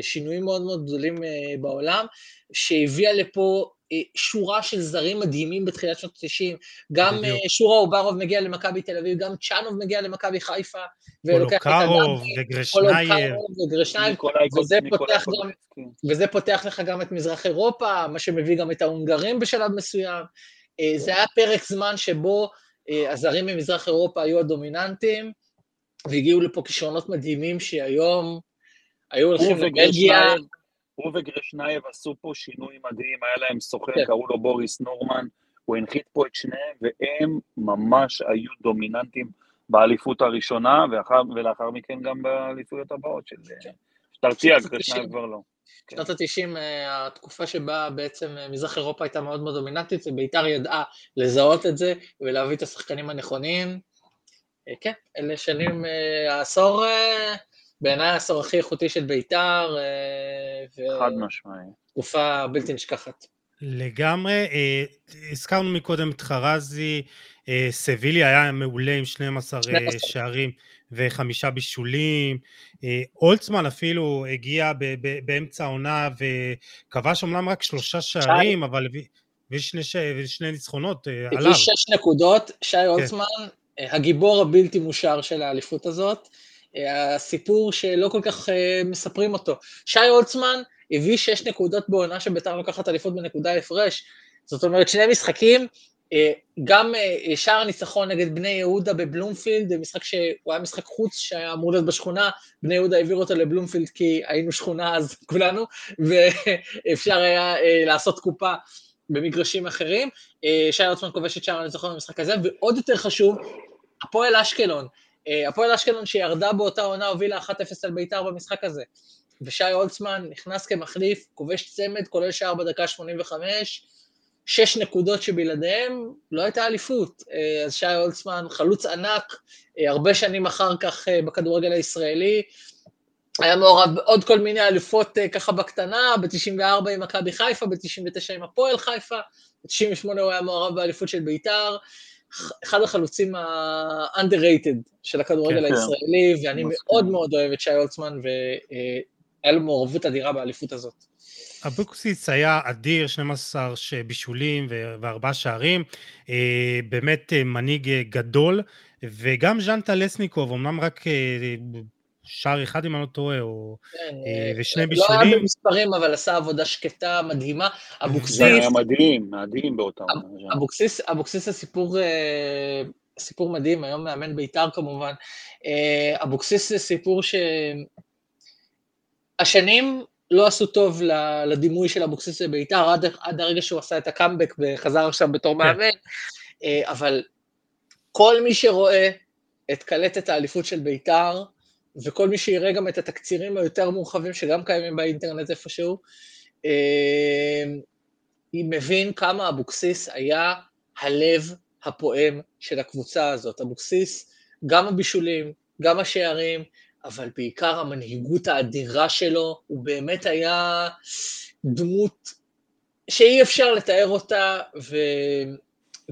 שינויים מאוד מאוד גדולים בעולם, שהביאה לפה שורה של זרים מדהימים בתחילת שנות ה-90, גם בדיוק. שורה אוברוב מגיע למכבי תל אביב, גם צ'אנוב מגיע למכבי חיפה, פולוקרוב וגרשנייב, וגרשנייב, וזה פותח, גם, כן. וזה פותח לך גם את מזרח אירופה, מה שמביא גם את ההונגרים בשלב מסוים. אה, זה היה פרק זמן שבו אה, הזרים ממזרח אירופה היו הדומיננטים, והגיעו לפה כישרונות מדהימים שהיום היו הולכים לבלגיה. הוא וגרשנייב עשו פה שינוי מדהים, היה להם סוכן, כן. קראו לו בוריס נורמן, הוא הנחית פה את שניהם, והם ממש היו דומיננטים באליפות הראשונה, ואחר, ולאחר מכן גם באליפויות הבאות של כן. תרציאק, גרשנייב כבר לא. כן. שנות ה-90, אה, התקופה שבה בעצם אה, מזרח אירופה הייתה מאוד מאוד דומיננטית, ובית"ר ידעה לזהות את זה ולהביא את השחקנים הנכונים. אה, כן, אלה שנים, העשור בעיניי העשור הכי איכותי של בית"ר. אה, חד משמעי. תקופה בלתי נשכחת. לגמרי. אה, הזכרנו מקודם את חרזי, אה, סבילי היה מעולה עם 12 שערים וחמישה בישולים. אולצמן אפילו הגיע באמצע העונה וכבש אומנם רק שלושה שערים, אבל הביא שני ניצחונות עליו. הביא שש נקודות, שי כן. הגיבור הבלתי מושר של האליפות הזאת. הסיפור שלא כל כך uh, מספרים אותו. שי הולצמן הביא שש נקודות בעונה שביתר לוקחת אליפות בנקודה הפרש. זאת אומרת, שני משחקים, uh, גם uh, שער הניצחון נגד בני יהודה בבלומפילד, משחק שהוא היה משחק חוץ שהיה אמור להיות בשכונה, בני יהודה העביר אותו לבלומפילד כי היינו שכונה אז כולנו, ואפשר היה לעשות קופה. במגרשים אחרים, שי הולצמן כובש את שער הניצחון במשחק הזה, ועוד יותר חשוב, הפועל אשקלון, אה, הפועל אשקלון שירדה באותה עונה הובילה 1-0 על בית"ר במשחק הזה. ושי הולצמן נכנס כמחליף, כובש צמד, כולל שער בדקה 85, שש נקודות שבלעדיהם לא הייתה אליפות. אה, אז שי הולצמן חלוץ ענק, אה, הרבה שנים אחר כך בכדורגל הישראלי, היה מעורב בעוד כל מיני אלופות ככה בקטנה, ב-94 עם מכבי חיפה, ב-99 עם הפועל חיפה, ב-98 הוא היה מעורב באליפות של בית"ר, אחד החלוצים ה-underrated של הכדורגל כן, כן. הישראלי, כן. ואני מאוד מאוד אוהב את שי הולצמן, והיה לו מעורבות אדירה באליפות הזאת. אבוקסיס היה אדיר, 12 בישולים וארבעה שערים, אה, באמת אה, מנהיג אה, גדול, וגם ז'אן טלסניקוב, אמנם רק שער אחד אם אני לא טועה, או... כן, אה, ושני לא בישולים. היה במספרים, אבל עשה עבודה שקטה, מדהימה. אבוקסיס, זה היה מדהים, מדהים באותה. אבוקסיס, אבוקסיס זה סיפור, אה, סיפור מדהים, היום מאמן בית"ר כמובן. אה, אבוקסיס זה סיפור שהשנים לא עשו טוב לדימוי של אבוקסיס בבית"ר, עד, עד הרגע שהוא עשה את הקאמבק וחזר עכשיו בתור מאמן, אה, אבל כל מי שרואה את קלטת האליפות של בית"ר, וכל מי שיראה גם את התקצירים היותר מורחבים שגם קיימים באינטרנט איפשהו, אה, מבין כמה אבוקסיס היה הלב הפועם של הקבוצה הזאת. אבוקסיס, גם הבישולים, גם השערים, אבל בעיקר המנהיגות האדירה שלו, הוא באמת היה דמות שאי אפשר לתאר אותה, ו...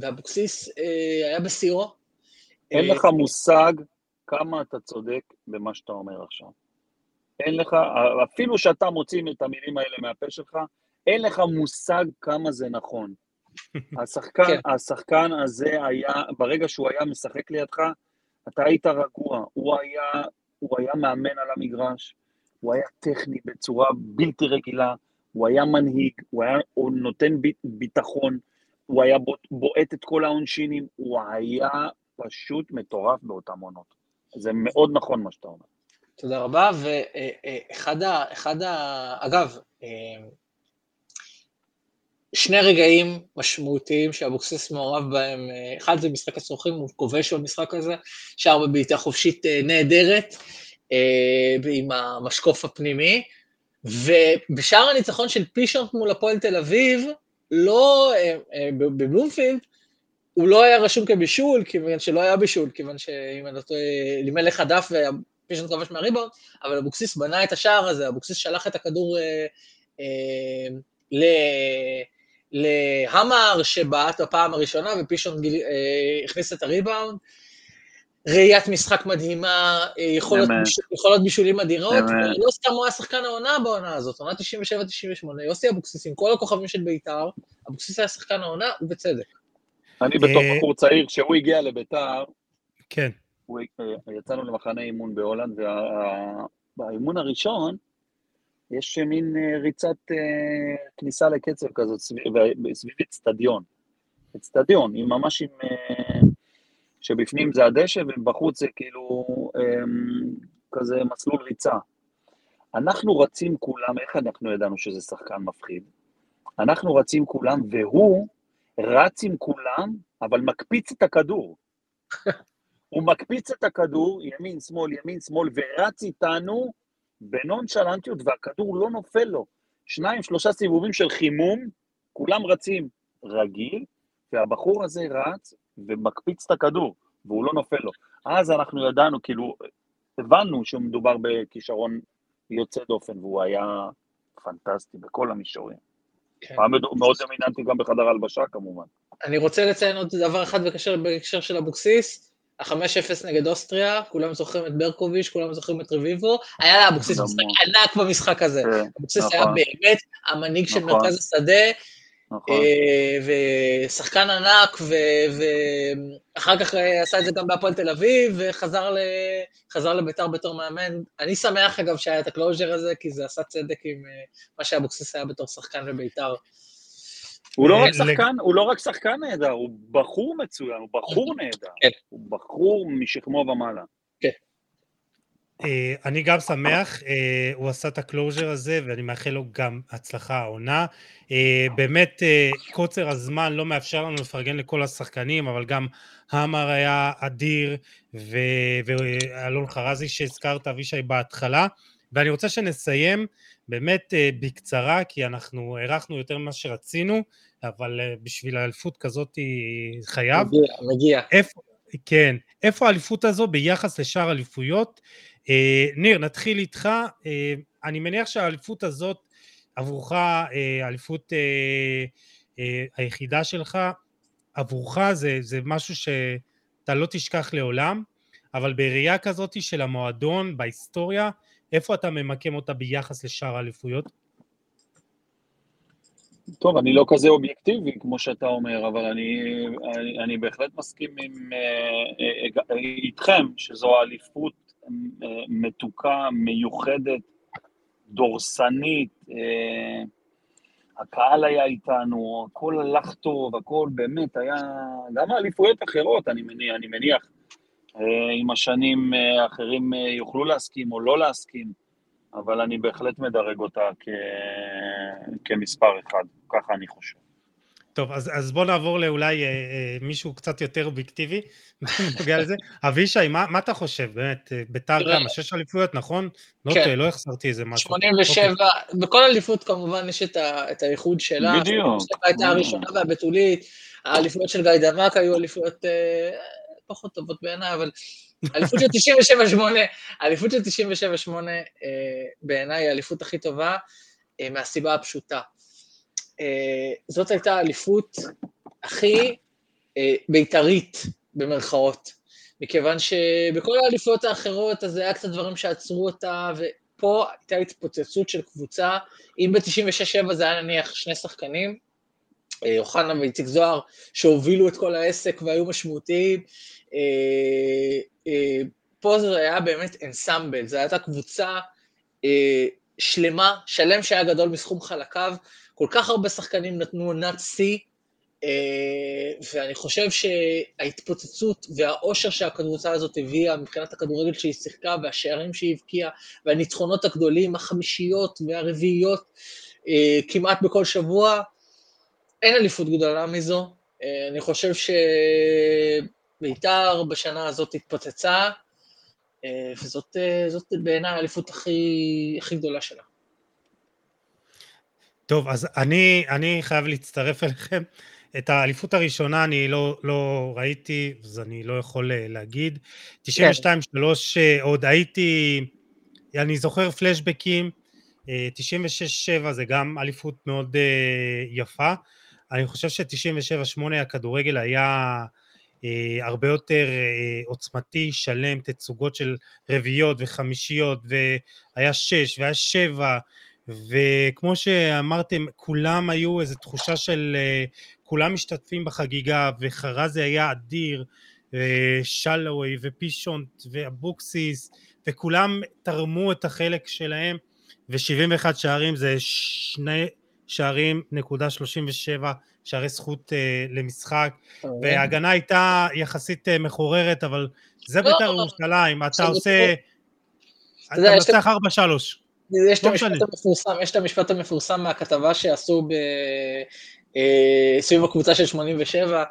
ואבוקסיס אה, היה בשיאו. אין לך מושג כמה אתה צודק במה שאתה אומר עכשיו. אין לך, אפילו שאתה מוציא את המילים האלה מהפה שלך, אין לך מושג כמה זה נכון. השחקן, כן. השחקן הזה היה, ברגע שהוא היה משחק לידך, אתה היית רגוע. הוא היה, הוא היה מאמן על המגרש, הוא היה טכני בצורה בלתי רגילה, הוא היה מנהיג, הוא היה הוא נותן ב- ביטחון, הוא היה בוע- בועט את כל העונשינים, הוא היה פשוט מטורף באותן עונות. זה מאוד נכון מה שאתה אומר. תודה רבה, ואחד ה... אחד ה... אגב, אה, שני רגעים משמעותיים שאבוקסיס מעורב בהם, אה, אחד זה משחק הצורכים, הוא כובש במשחק הזה, שער בבעיטה חופשית אה, נהדרת, עם המשקוף הפנימי, ובשער הניצחון של פישונט מול הפועל תל אביב, לא, בבלומפילד, הוא לא היה רשום כבישול, כיוון שלא היה בישול, כיוון שאם אני לא טועה, לימלך הדף ופישונט כבש מהריבאונד, אבל אבוקסיס בנה את השער הזה, אבוקסיס שלח את הכדור אה, אה, ל... להמר שבעט בפעם הראשונה, ופישונט גיל, אה, הכניס את הריבאונד. ראיית משחק מדהימה, אה, יכולות. בישול, יכולות בישולים אדירות. ולא סתם הוא היה שחקן העונה בעונה הזאת, עונה 97-98, יוסי אבוקסיס עם כל הכוכבים של בית"ר, אבוקסיס היה שחקן העונה, ובצדק. אני בתור אה, בחור צעיר, כשהוא הגיע לביתר, כן. אה, יצאנו למחנה אימון בהולנד, ובאימון הראשון יש מין אה, ריצת כניסה לקצב כזאת סביב אצטדיון. אצטדיון, עם ממש עם... שבפנים זה הדשא ובחוץ זה כאילו אה, כזה מסלול ריצה. אנחנו רצים כולם, איך אנחנו ידענו שזה שחקן מפחיד? אנחנו רצים כולם, והוא רץ עם כולם, אבל מקפיץ את הכדור. הוא מקפיץ את הכדור, ימין, שמאל, ימין, שמאל, ורץ איתנו בנונשלנטיות, והכדור לא נופל לו. שניים, שלושה סיבובים של חימום, כולם רצים רגיל, והבחור הזה רץ ומקפיץ את הכדור, והוא לא נופל לו. אז אנחנו ידענו, כאילו, הבנו שמדובר בכישרון יוצא דופן, והוא היה פנטסטי בכל המישורים. כן. היה מאוד מאוד דומיננטי גם בחדר הלבשה כמובן. אני רוצה לציין עוד דבר אחד בקשר, בהקשר של אבוקסיס, ה-5-0 נגד אוסטריה, כולם זוכרים את ברקוביץ', כולם זוכרים את רביבו, היה לאבוקסיס משחק הוא. ענק במשחק הזה. כן, אבוקסיס היה נכון. באמת המנהיג של נכון. מרכז השדה, נכון. אה, ושחקן ענק, ו- ואחר כך אה, עשה את זה גם בהפועל תל אביב, וחזר ל- לביתר בתור מאמן. אני שמח אגב שהיה את ה closure הזה, כי זה עשה צדק עם אה, מה שאבוקסיס היה בתור שחקן בביתר. הוא לא רק שחקן, הוא לא רק שחקן נהדר, הוא בחור מצוין, הוא בחור נהדר. כן. הוא בחור משכמו ומעלה. אה, אני גם שמח, אה, הוא עשה את ה closure הזה ואני מאחל לו גם הצלחה העונה. אה, באמת אה, קוצר הזמן לא מאפשר לנו לפרגן לכל השחקנים, אבל גם המר היה אדיר ו- ואלון חרזי שהזכרת, אבישי בהתחלה. ואני רוצה שנסיים באמת אה, בקצרה, כי אנחנו הארכנו יותר ממה שרצינו, אבל אה, בשביל האליפות כזאת חייב. מגיע, מגיע. איפה, כן, איפה האליפות הזו ביחס לשאר אליפויות? אה, ניר, נתחיל איתך. אה, אני מניח שהאליפות הזאת עבורך, אה, האליפות אה, אה, היחידה שלך, עבורך זה, זה משהו שאתה לא תשכח לעולם, אבל בראייה כזאת של המועדון, בהיסטוריה, איפה אתה ממקם אותה ביחס לשאר האליפויות? טוב, אני לא כזה אובייקטיבי, כמו שאתה אומר, אבל אני, אני, אני בהחלט מסכים עם, אה, אה, אה, איתכם, שזו האליפות, מתוקה, מיוחדת, דורסנית, הקהל היה איתנו, הכל הלך טוב, הכל באמת היה, גם האליפויות אחרות, אני מניח, אני מניח עם השנים אחרים יוכלו להסכים או לא להסכים, אבל אני בהחלט מדרג אותה כ... כמספר אחד, ככה אני חושב. טוב, אז, אז בוא נעבור לאולי אה, אה, מישהו קצת יותר אובייקטיבי, נוגע לזה. אבישי, מה, מה אתה חושב, באמת, אה, ביתר גם, שש אליפויות, נכון? לא כן. לא החסרתי איזה משהו. 87, אוקיי. בכל אליפות כמובן יש את, ה, את הייחוד שלה. בדיוק. הייתה הראשונה והבתולית, האליפויות של גיא דמק היו אליפויות אה, פחות טובות בעיניי, אבל אליפות של 97-8, אליפות של 97-8 אה, בעיניי היא האליפות הכי טובה, אה, מהסיבה הפשוטה. אה, זאת הייתה האליפות הכי אה, בית"רית, במרכאות. מכיוון שבכל האליפויות האחרות, אז היה קצת דברים שעצרו אותה, ופה הייתה התפוצצות של קבוצה, אם ב-96-7 זה היה נניח שני שחקנים, אה, אוחנה ואיציק זוהר, שהובילו את כל העסק והיו משמעותיים, פה זה היה באמת אנסמבל, זו הייתה קבוצה שלמה, שלם שהיה גדול מסכום חלקיו, כל כך הרבה שחקנים נתנו עונת שיא, אה, ואני חושב שההתפוצצות והאושר שהקבוצה הזאת הביאה מבחינת הכדורגל שהיא שיחקה והשערים שהיא הבקיעה והניצחונות הגדולים, החמישיות והרביעיות אה, כמעט בכל שבוע, אין אליפות גדולה מזו. אה, אני חושב שבית"ר בשנה הזאת התפוצצה, וזאת בעיניי האליפות הכי, הכי גדולה שלה. טוב, אז אני, אני חייב להצטרף אליכם. את האליפות הראשונה אני לא, לא ראיתי, אז אני לא יכול אה, להגיד. 92-3 כן. אה, עוד הייתי, אני זוכר פלשבקים, 96-7 אה, זה גם אליפות מאוד יפה. אני חושב ש-97-8 הכדורגל היה הרבה יותר עוצמתי, שלם, תצוגות של רביעיות וחמישיות, והיה שש והיה שבע, וכמו שאמרתם, כולם היו איזו תחושה של אה, כולם משתתפים בחגיגה, וחרזי היה אדיר, ושלווי ופישונט ואבוקסיס, וכולם תרמו את החלק שלהם, ו-71 שערים זה שני שערים, נקודה 37, שערי זכות uh, למשחק, וההגנה הייתה יחסית uh, מחוררת, אבל זה לא, בית"ר ירושלים, אתה עושה... אתה מנצח 4-3. יש את לא המשפט המפורסם, יש את המשפט המפורסם מהכתבה שעשו ב... אה, סביב הקבוצה של 87,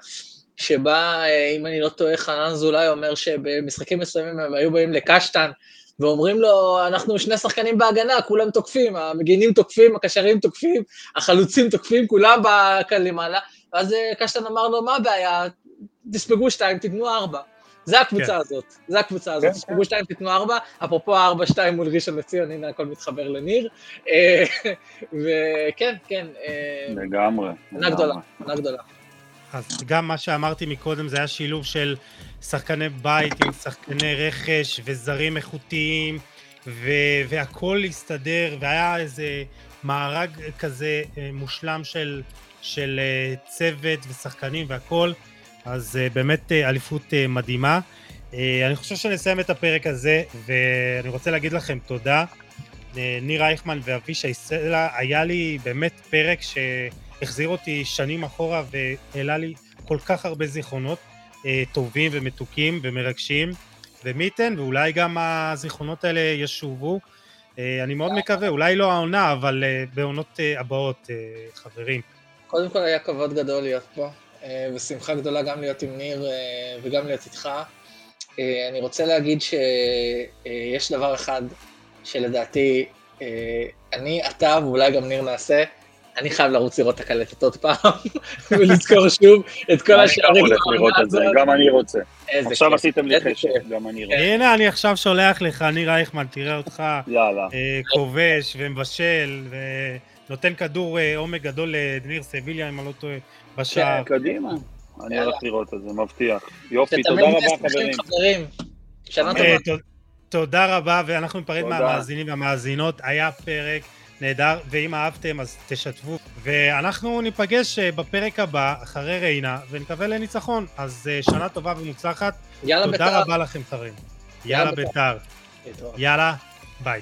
שבה, אה, אם אני לא טועה, חנן זולאי אומר שבמשחקים מסוימים הם היו באים לקשטן, ואומרים לו, אנחנו שני שחקנים בהגנה, כולם תוקפים, המגינים תוקפים, הקשרים תוקפים, החלוצים תוקפים, כולם כאן למעלה, ואז אה, קשטן אמר לו, מה הבעיה? תספגו שתיים, תתנו ארבע. זה הקבוצה כן. הזאת, זה הקבוצה הזאת, תספגו כן. שתיים, תיתנו ארבע, אפרופו ארבע, שתיים מול ראשון לציון, הנה הכל מתחבר לניר, אה, וכן, כן. אה, לגמרי. עונה גדולה, עונה גדולה. אז גם מה שאמרתי מקודם זה היה שילוב של שחקני בית עם שחקני רכש וזרים איכותיים ו- והכל הסתדר והיה איזה מארג כזה אה, מושלם של, של צוות ושחקנים והכל אז uh, באמת uh, אליפות uh, מדהימה. אני חושב שנסיים את הפרק הזה, ואני רוצה להגיד לכם תודה. ניר אייכמן ואבישי סלע, היה לי באמת פרק שהחזיר אותי שנים אחורה והעלה לי כל כך הרבה זיכרונות טובים ומתוקים ומרגשים, ומי ייתן, ואולי גם הזיכרונות האלה ישובו. אני מאוד מקווה, אולי לא העונה, אבל בעונות הבאות, חברים. קודם כל היה כבוד גדול להיות פה. אה, ושמחה גדולה גם להיות עם ניר אה, וגם להיות איתך. אה, אני רוצה להגיד שיש דבר אחד שלדעתי אני, אתה ואולי גם ניר נעשה, אני חייב לרוץ לראות את הקלטת עוד פעם, ולזכור שוב את כל השערים. אני גם הולך לראות את זה, גם אני רוצה. עכשיו עשיתם לי חשב, גם אני רוצה. הנה, אני עכשיו שולח לך, ניר אייכמן, תראה אותך כובש ומבשל, ונותן כדור עומק גדול לדניר סביליה, אם אני לא טועה. בשער. כן, קדימה. אני הולך לראות את זה, מבטיח. יופי, תודה רבה חברים. אה, תודה רבה, ואנחנו ניפרד מהמאזינים והמאזינות. היה פרק נהדר, ואם אהבתם אז תשתפו. ואנחנו ניפגש אה, בפרק הבא, אחרי ריינה, ונקווה לניצחון. אז אה, שנה טובה ומוצלחת. יאללה בית"ר. תודה רבה לכם, חברים. יאללה בית"ר. יאללה, ביי.